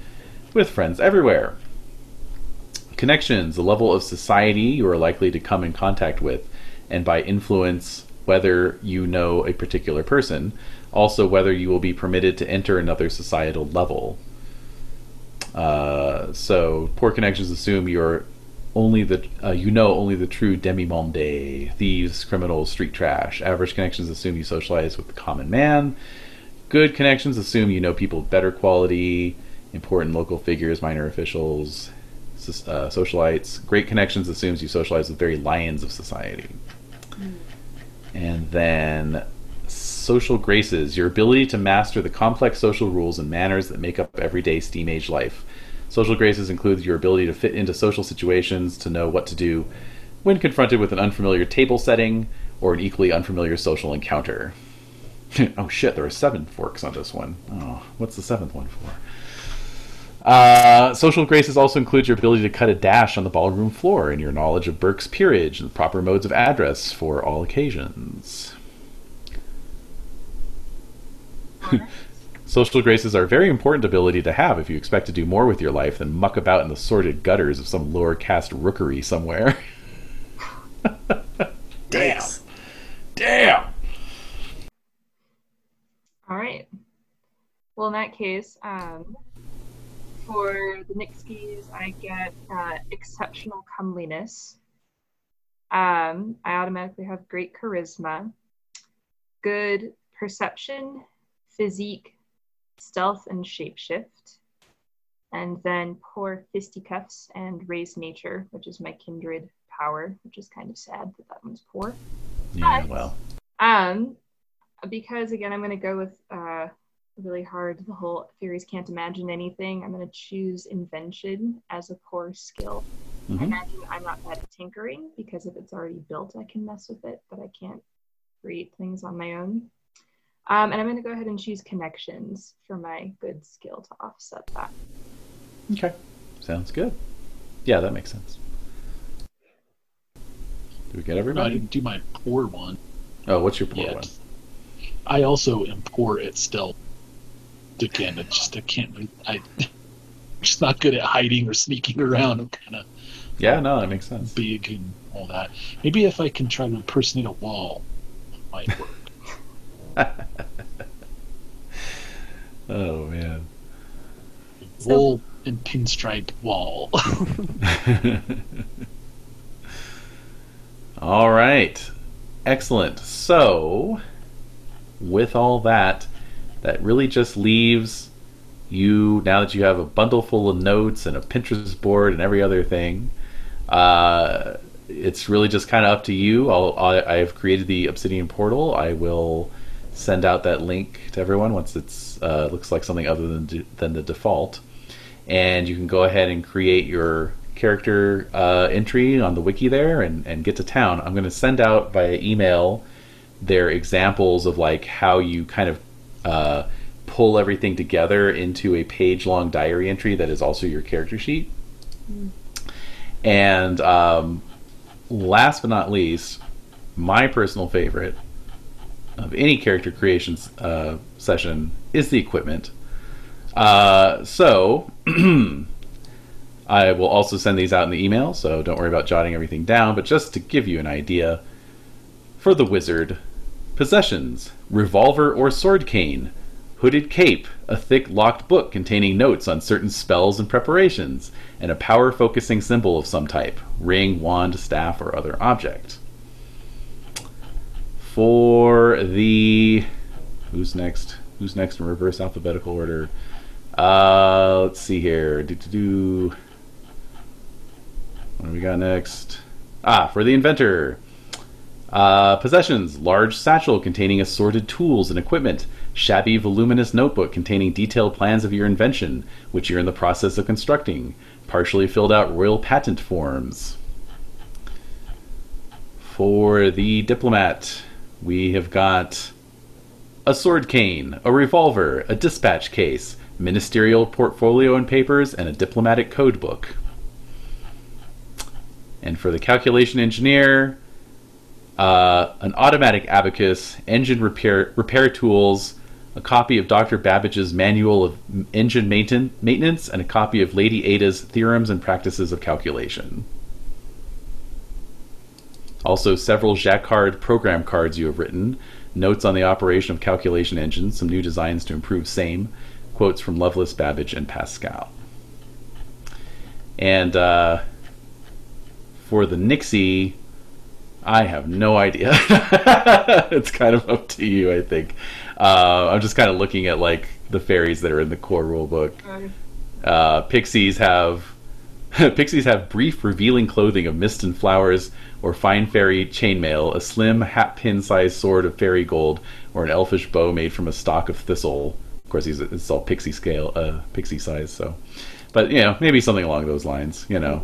with friends everywhere. Connections, the level of society you are likely to come in contact with, and by influence, whether you know a particular person, also whether you will be permitted to enter another societal level. Uh, so, poor connections assume you're only the uh, you know only the true demi-monde, thieves, criminals, street trash. Average connections assume you socialize with the common man. Good connections assume you know people of better quality, important local figures, minor officials, uh, socialites. Great connections assumes you socialize with very lions of society. And then social graces, your ability to master the complex social rules and manners that make up everyday steam age life. Social graces includes your ability to fit into social situations, to know what to do when confronted with an unfamiliar table setting or an equally unfamiliar social encounter. oh shit, there are seven forks on this one. Oh, what's the seventh one for? Uh, social graces also include your ability to cut a dash on the ballroom floor and your knowledge of Burke's peerage and the proper modes of address for all occasions. Social graces are a very important ability to have if you expect to do more with your life than muck about in the sordid gutters of some lower caste rookery somewhere. Damn. Yikes. Damn! All right. Well, in that case, um, for the Nixies, I get uh, exceptional comeliness. Um, I automatically have great charisma, good perception, physique, stealth, and shapeshift. And then poor fisticuffs and raised nature, which is my kindred power, which is kind of sad that that one's poor. Yeah, But- well. Um, because again, I'm going to go with uh, really hard. The whole theories can't imagine anything. I'm going to choose invention as a core skill. I mhm. imagine I'm not bad at tinkering because if it's already built, I can mess with it, but I can't create things on my own. Um, and I'm going to go ahead and choose connections for my good skill to offset that. Okay. Sounds good. Yeah, that makes sense. Do we get No, I everybody? didn't do my poor one Oh, what's your poor yet. one? I also am poor at stealth. Again, I just I can't. I, I'm just not good at hiding or sneaking around. I'm kind of Yeah, no, that makes sense. big and all that. Maybe if I can try to impersonate a wall, it might work. Oh man. So- Wool and pinstripe wall. all right. Excellent. So, with all that, that really just leaves you now that you have a bundle full of notes and a Pinterest board and every other thing. Uh, it's really just kind of up to you. I'll, I, I've created the Obsidian portal. I will send out that link to everyone once it's uh, looks like something other than than the default, and you can go ahead and create your character uh, entry on the wiki there and, and get to town. I'm going to send out via email their examples of like how you kind of uh, pull everything together into a page long diary entry that is also your character sheet. And um, last but not least, my personal favorite of any character creation uh, session is the equipment. Uh, so I will also send these out in the email, so don't worry about jotting everything down. But just to give you an idea, for the wizard, possessions: revolver or sword cane, hooded cape, a thick locked book containing notes on certain spells and preparations, and a power focusing symbol of some type ring, wand, staff, or other object. For the. Who's next? Who's next in reverse alphabetical order? Uh, let's see here. Do, do, do. What do we got next? Ah, for the inventor. Uh, possessions large satchel containing assorted tools and equipment, shabby, voluminous notebook containing detailed plans of your invention, which you're in the process of constructing, partially filled out royal patent forms. For the diplomat, we have got a sword cane, a revolver, a dispatch case, ministerial portfolio and papers, and a diplomatic code book. And for the calculation engineer, uh, an automatic abacus, engine repair repair tools, a copy of Dr. Babbage's Manual of Engine Mainten- Maintenance, and a copy of Lady Ada's Theorems and Practices of Calculation. Also, several Jacquard program cards you have written, notes on the operation of calculation engines, some new designs to improve same, quotes from Lovelace, Babbage, and Pascal. And uh, for the Nixie, I have no idea. it's kind of up to you, I think. Uh, I'm just kind of looking at like the fairies that are in the core rule book. Uh, pixies have pixies have brief, revealing clothing of mist and flowers, or fine fairy chainmail, a slim hat pin sized sword of fairy gold, or an elfish bow made from a stalk of thistle. Of course, he's, it's all pixie scale, uh, pixie size. So, but you know, maybe something along those lines. You know,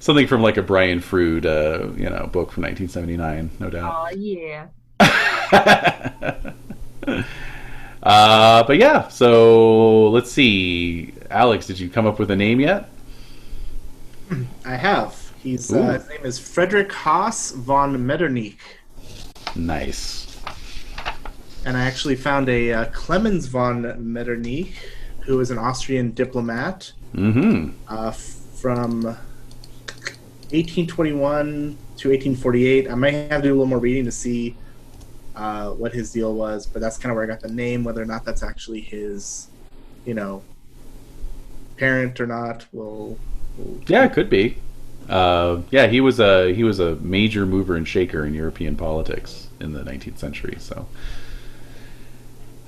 something from like a Brian Froud, uh, you know, book from 1979, no doubt. Oh yeah. uh, but yeah, so let's see. Alex, did you come up with a name yet? I have. He's uh, his name is Frederick Haas von Metternich, Nice. and I actually found a uh, Clemens von Metternich, who is an Austrian diplomat Mm-hmm. uh, from 1821 to 1848. I might have to do a little more reading to see uh, what his deal was, but that's kind of where I got the name. Whether or not that's actually his, you know, parent or not, will. will Yeah, it could be. Uh, yeah, he was a he was a major mover and shaker in European politics in the 19th century. So,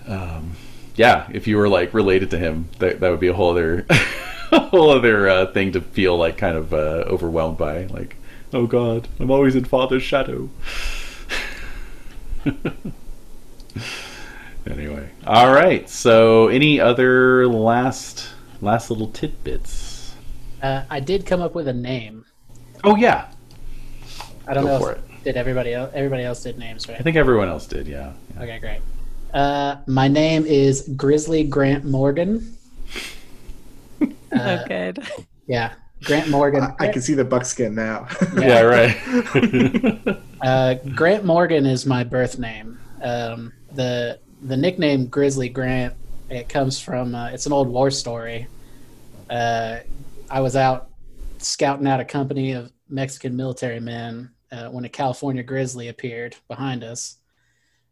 um, yeah, if you were like related to him, that that would be a whole other whole other uh, thing to feel like kind of uh, overwhelmed by. Like, oh God, I'm always in Father's shadow. anyway, all right. So, any other last last little tidbits? Uh, I did come up with a name. Oh yeah, I don't Go know if did everybody else. Everybody else did names, right? I think everyone else did. Yeah. yeah. Okay, great. Uh, my name is Grizzly Grant Morgan. Oh, Uh, good. yeah, Grant Morgan. I, I can see the buckskin now. Yeah. Right. Uh, Grant Morgan is my birth name. Um, the the nickname Grizzly Grant it comes from uh, it's an old war story. Uh, I was out scouting out a company of Mexican military men uh, when a California grizzly appeared behind us.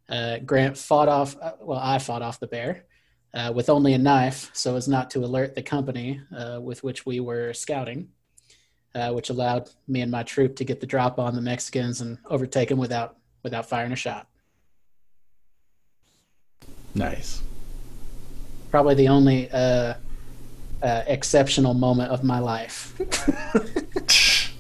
Uh, Grant fought off. Uh, well, I fought off the bear uh, with only a knife, so as not to alert the company uh, with which we were scouting uh, which allowed me and my troop to get the drop on the Mexicans and overtake them without without firing a shot. nice. Probably the only uh, uh, exceptional moment of my life.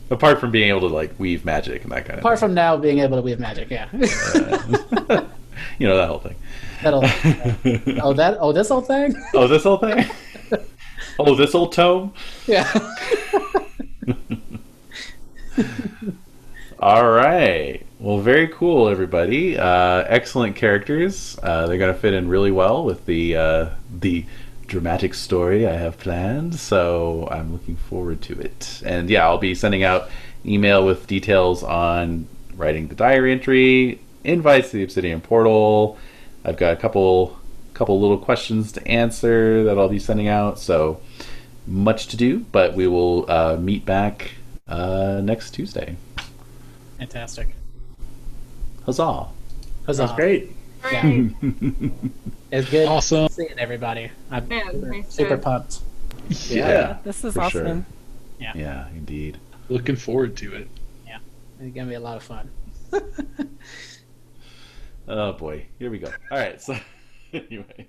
Apart from being able to like weave magic and that kind of Apart from now being able to weave magic, yeah. you know that whole thing. That'll. oh, that. Oh, this whole thing. Oh, this whole thing. oh, this old tome. Yeah. All right. Well, very cool, everybody. Uh, excellent characters. Uh, they're going to fit in really well with the uh, the dramatic story I have planned. So I'm looking forward to it. And yeah, I'll be sending out email with details on writing the diary entry, invites to the Obsidian Portal. I've got a couple couple little questions to answer that I'll be sending out. So much to do, but we will uh, meet back uh, next Tuesday. Fantastic. Huzzah! Huzzah. That's great. Yeah. It's good Awesome. seeing everybody. I'm Yeah, super, nice super to- pumped. Yeah, this is for sure. awesome. Yeah, Yeah, indeed. Looking forward to it. Yeah. It's gonna be a lot of fun. Oh boy, here we go. All right, so anyway.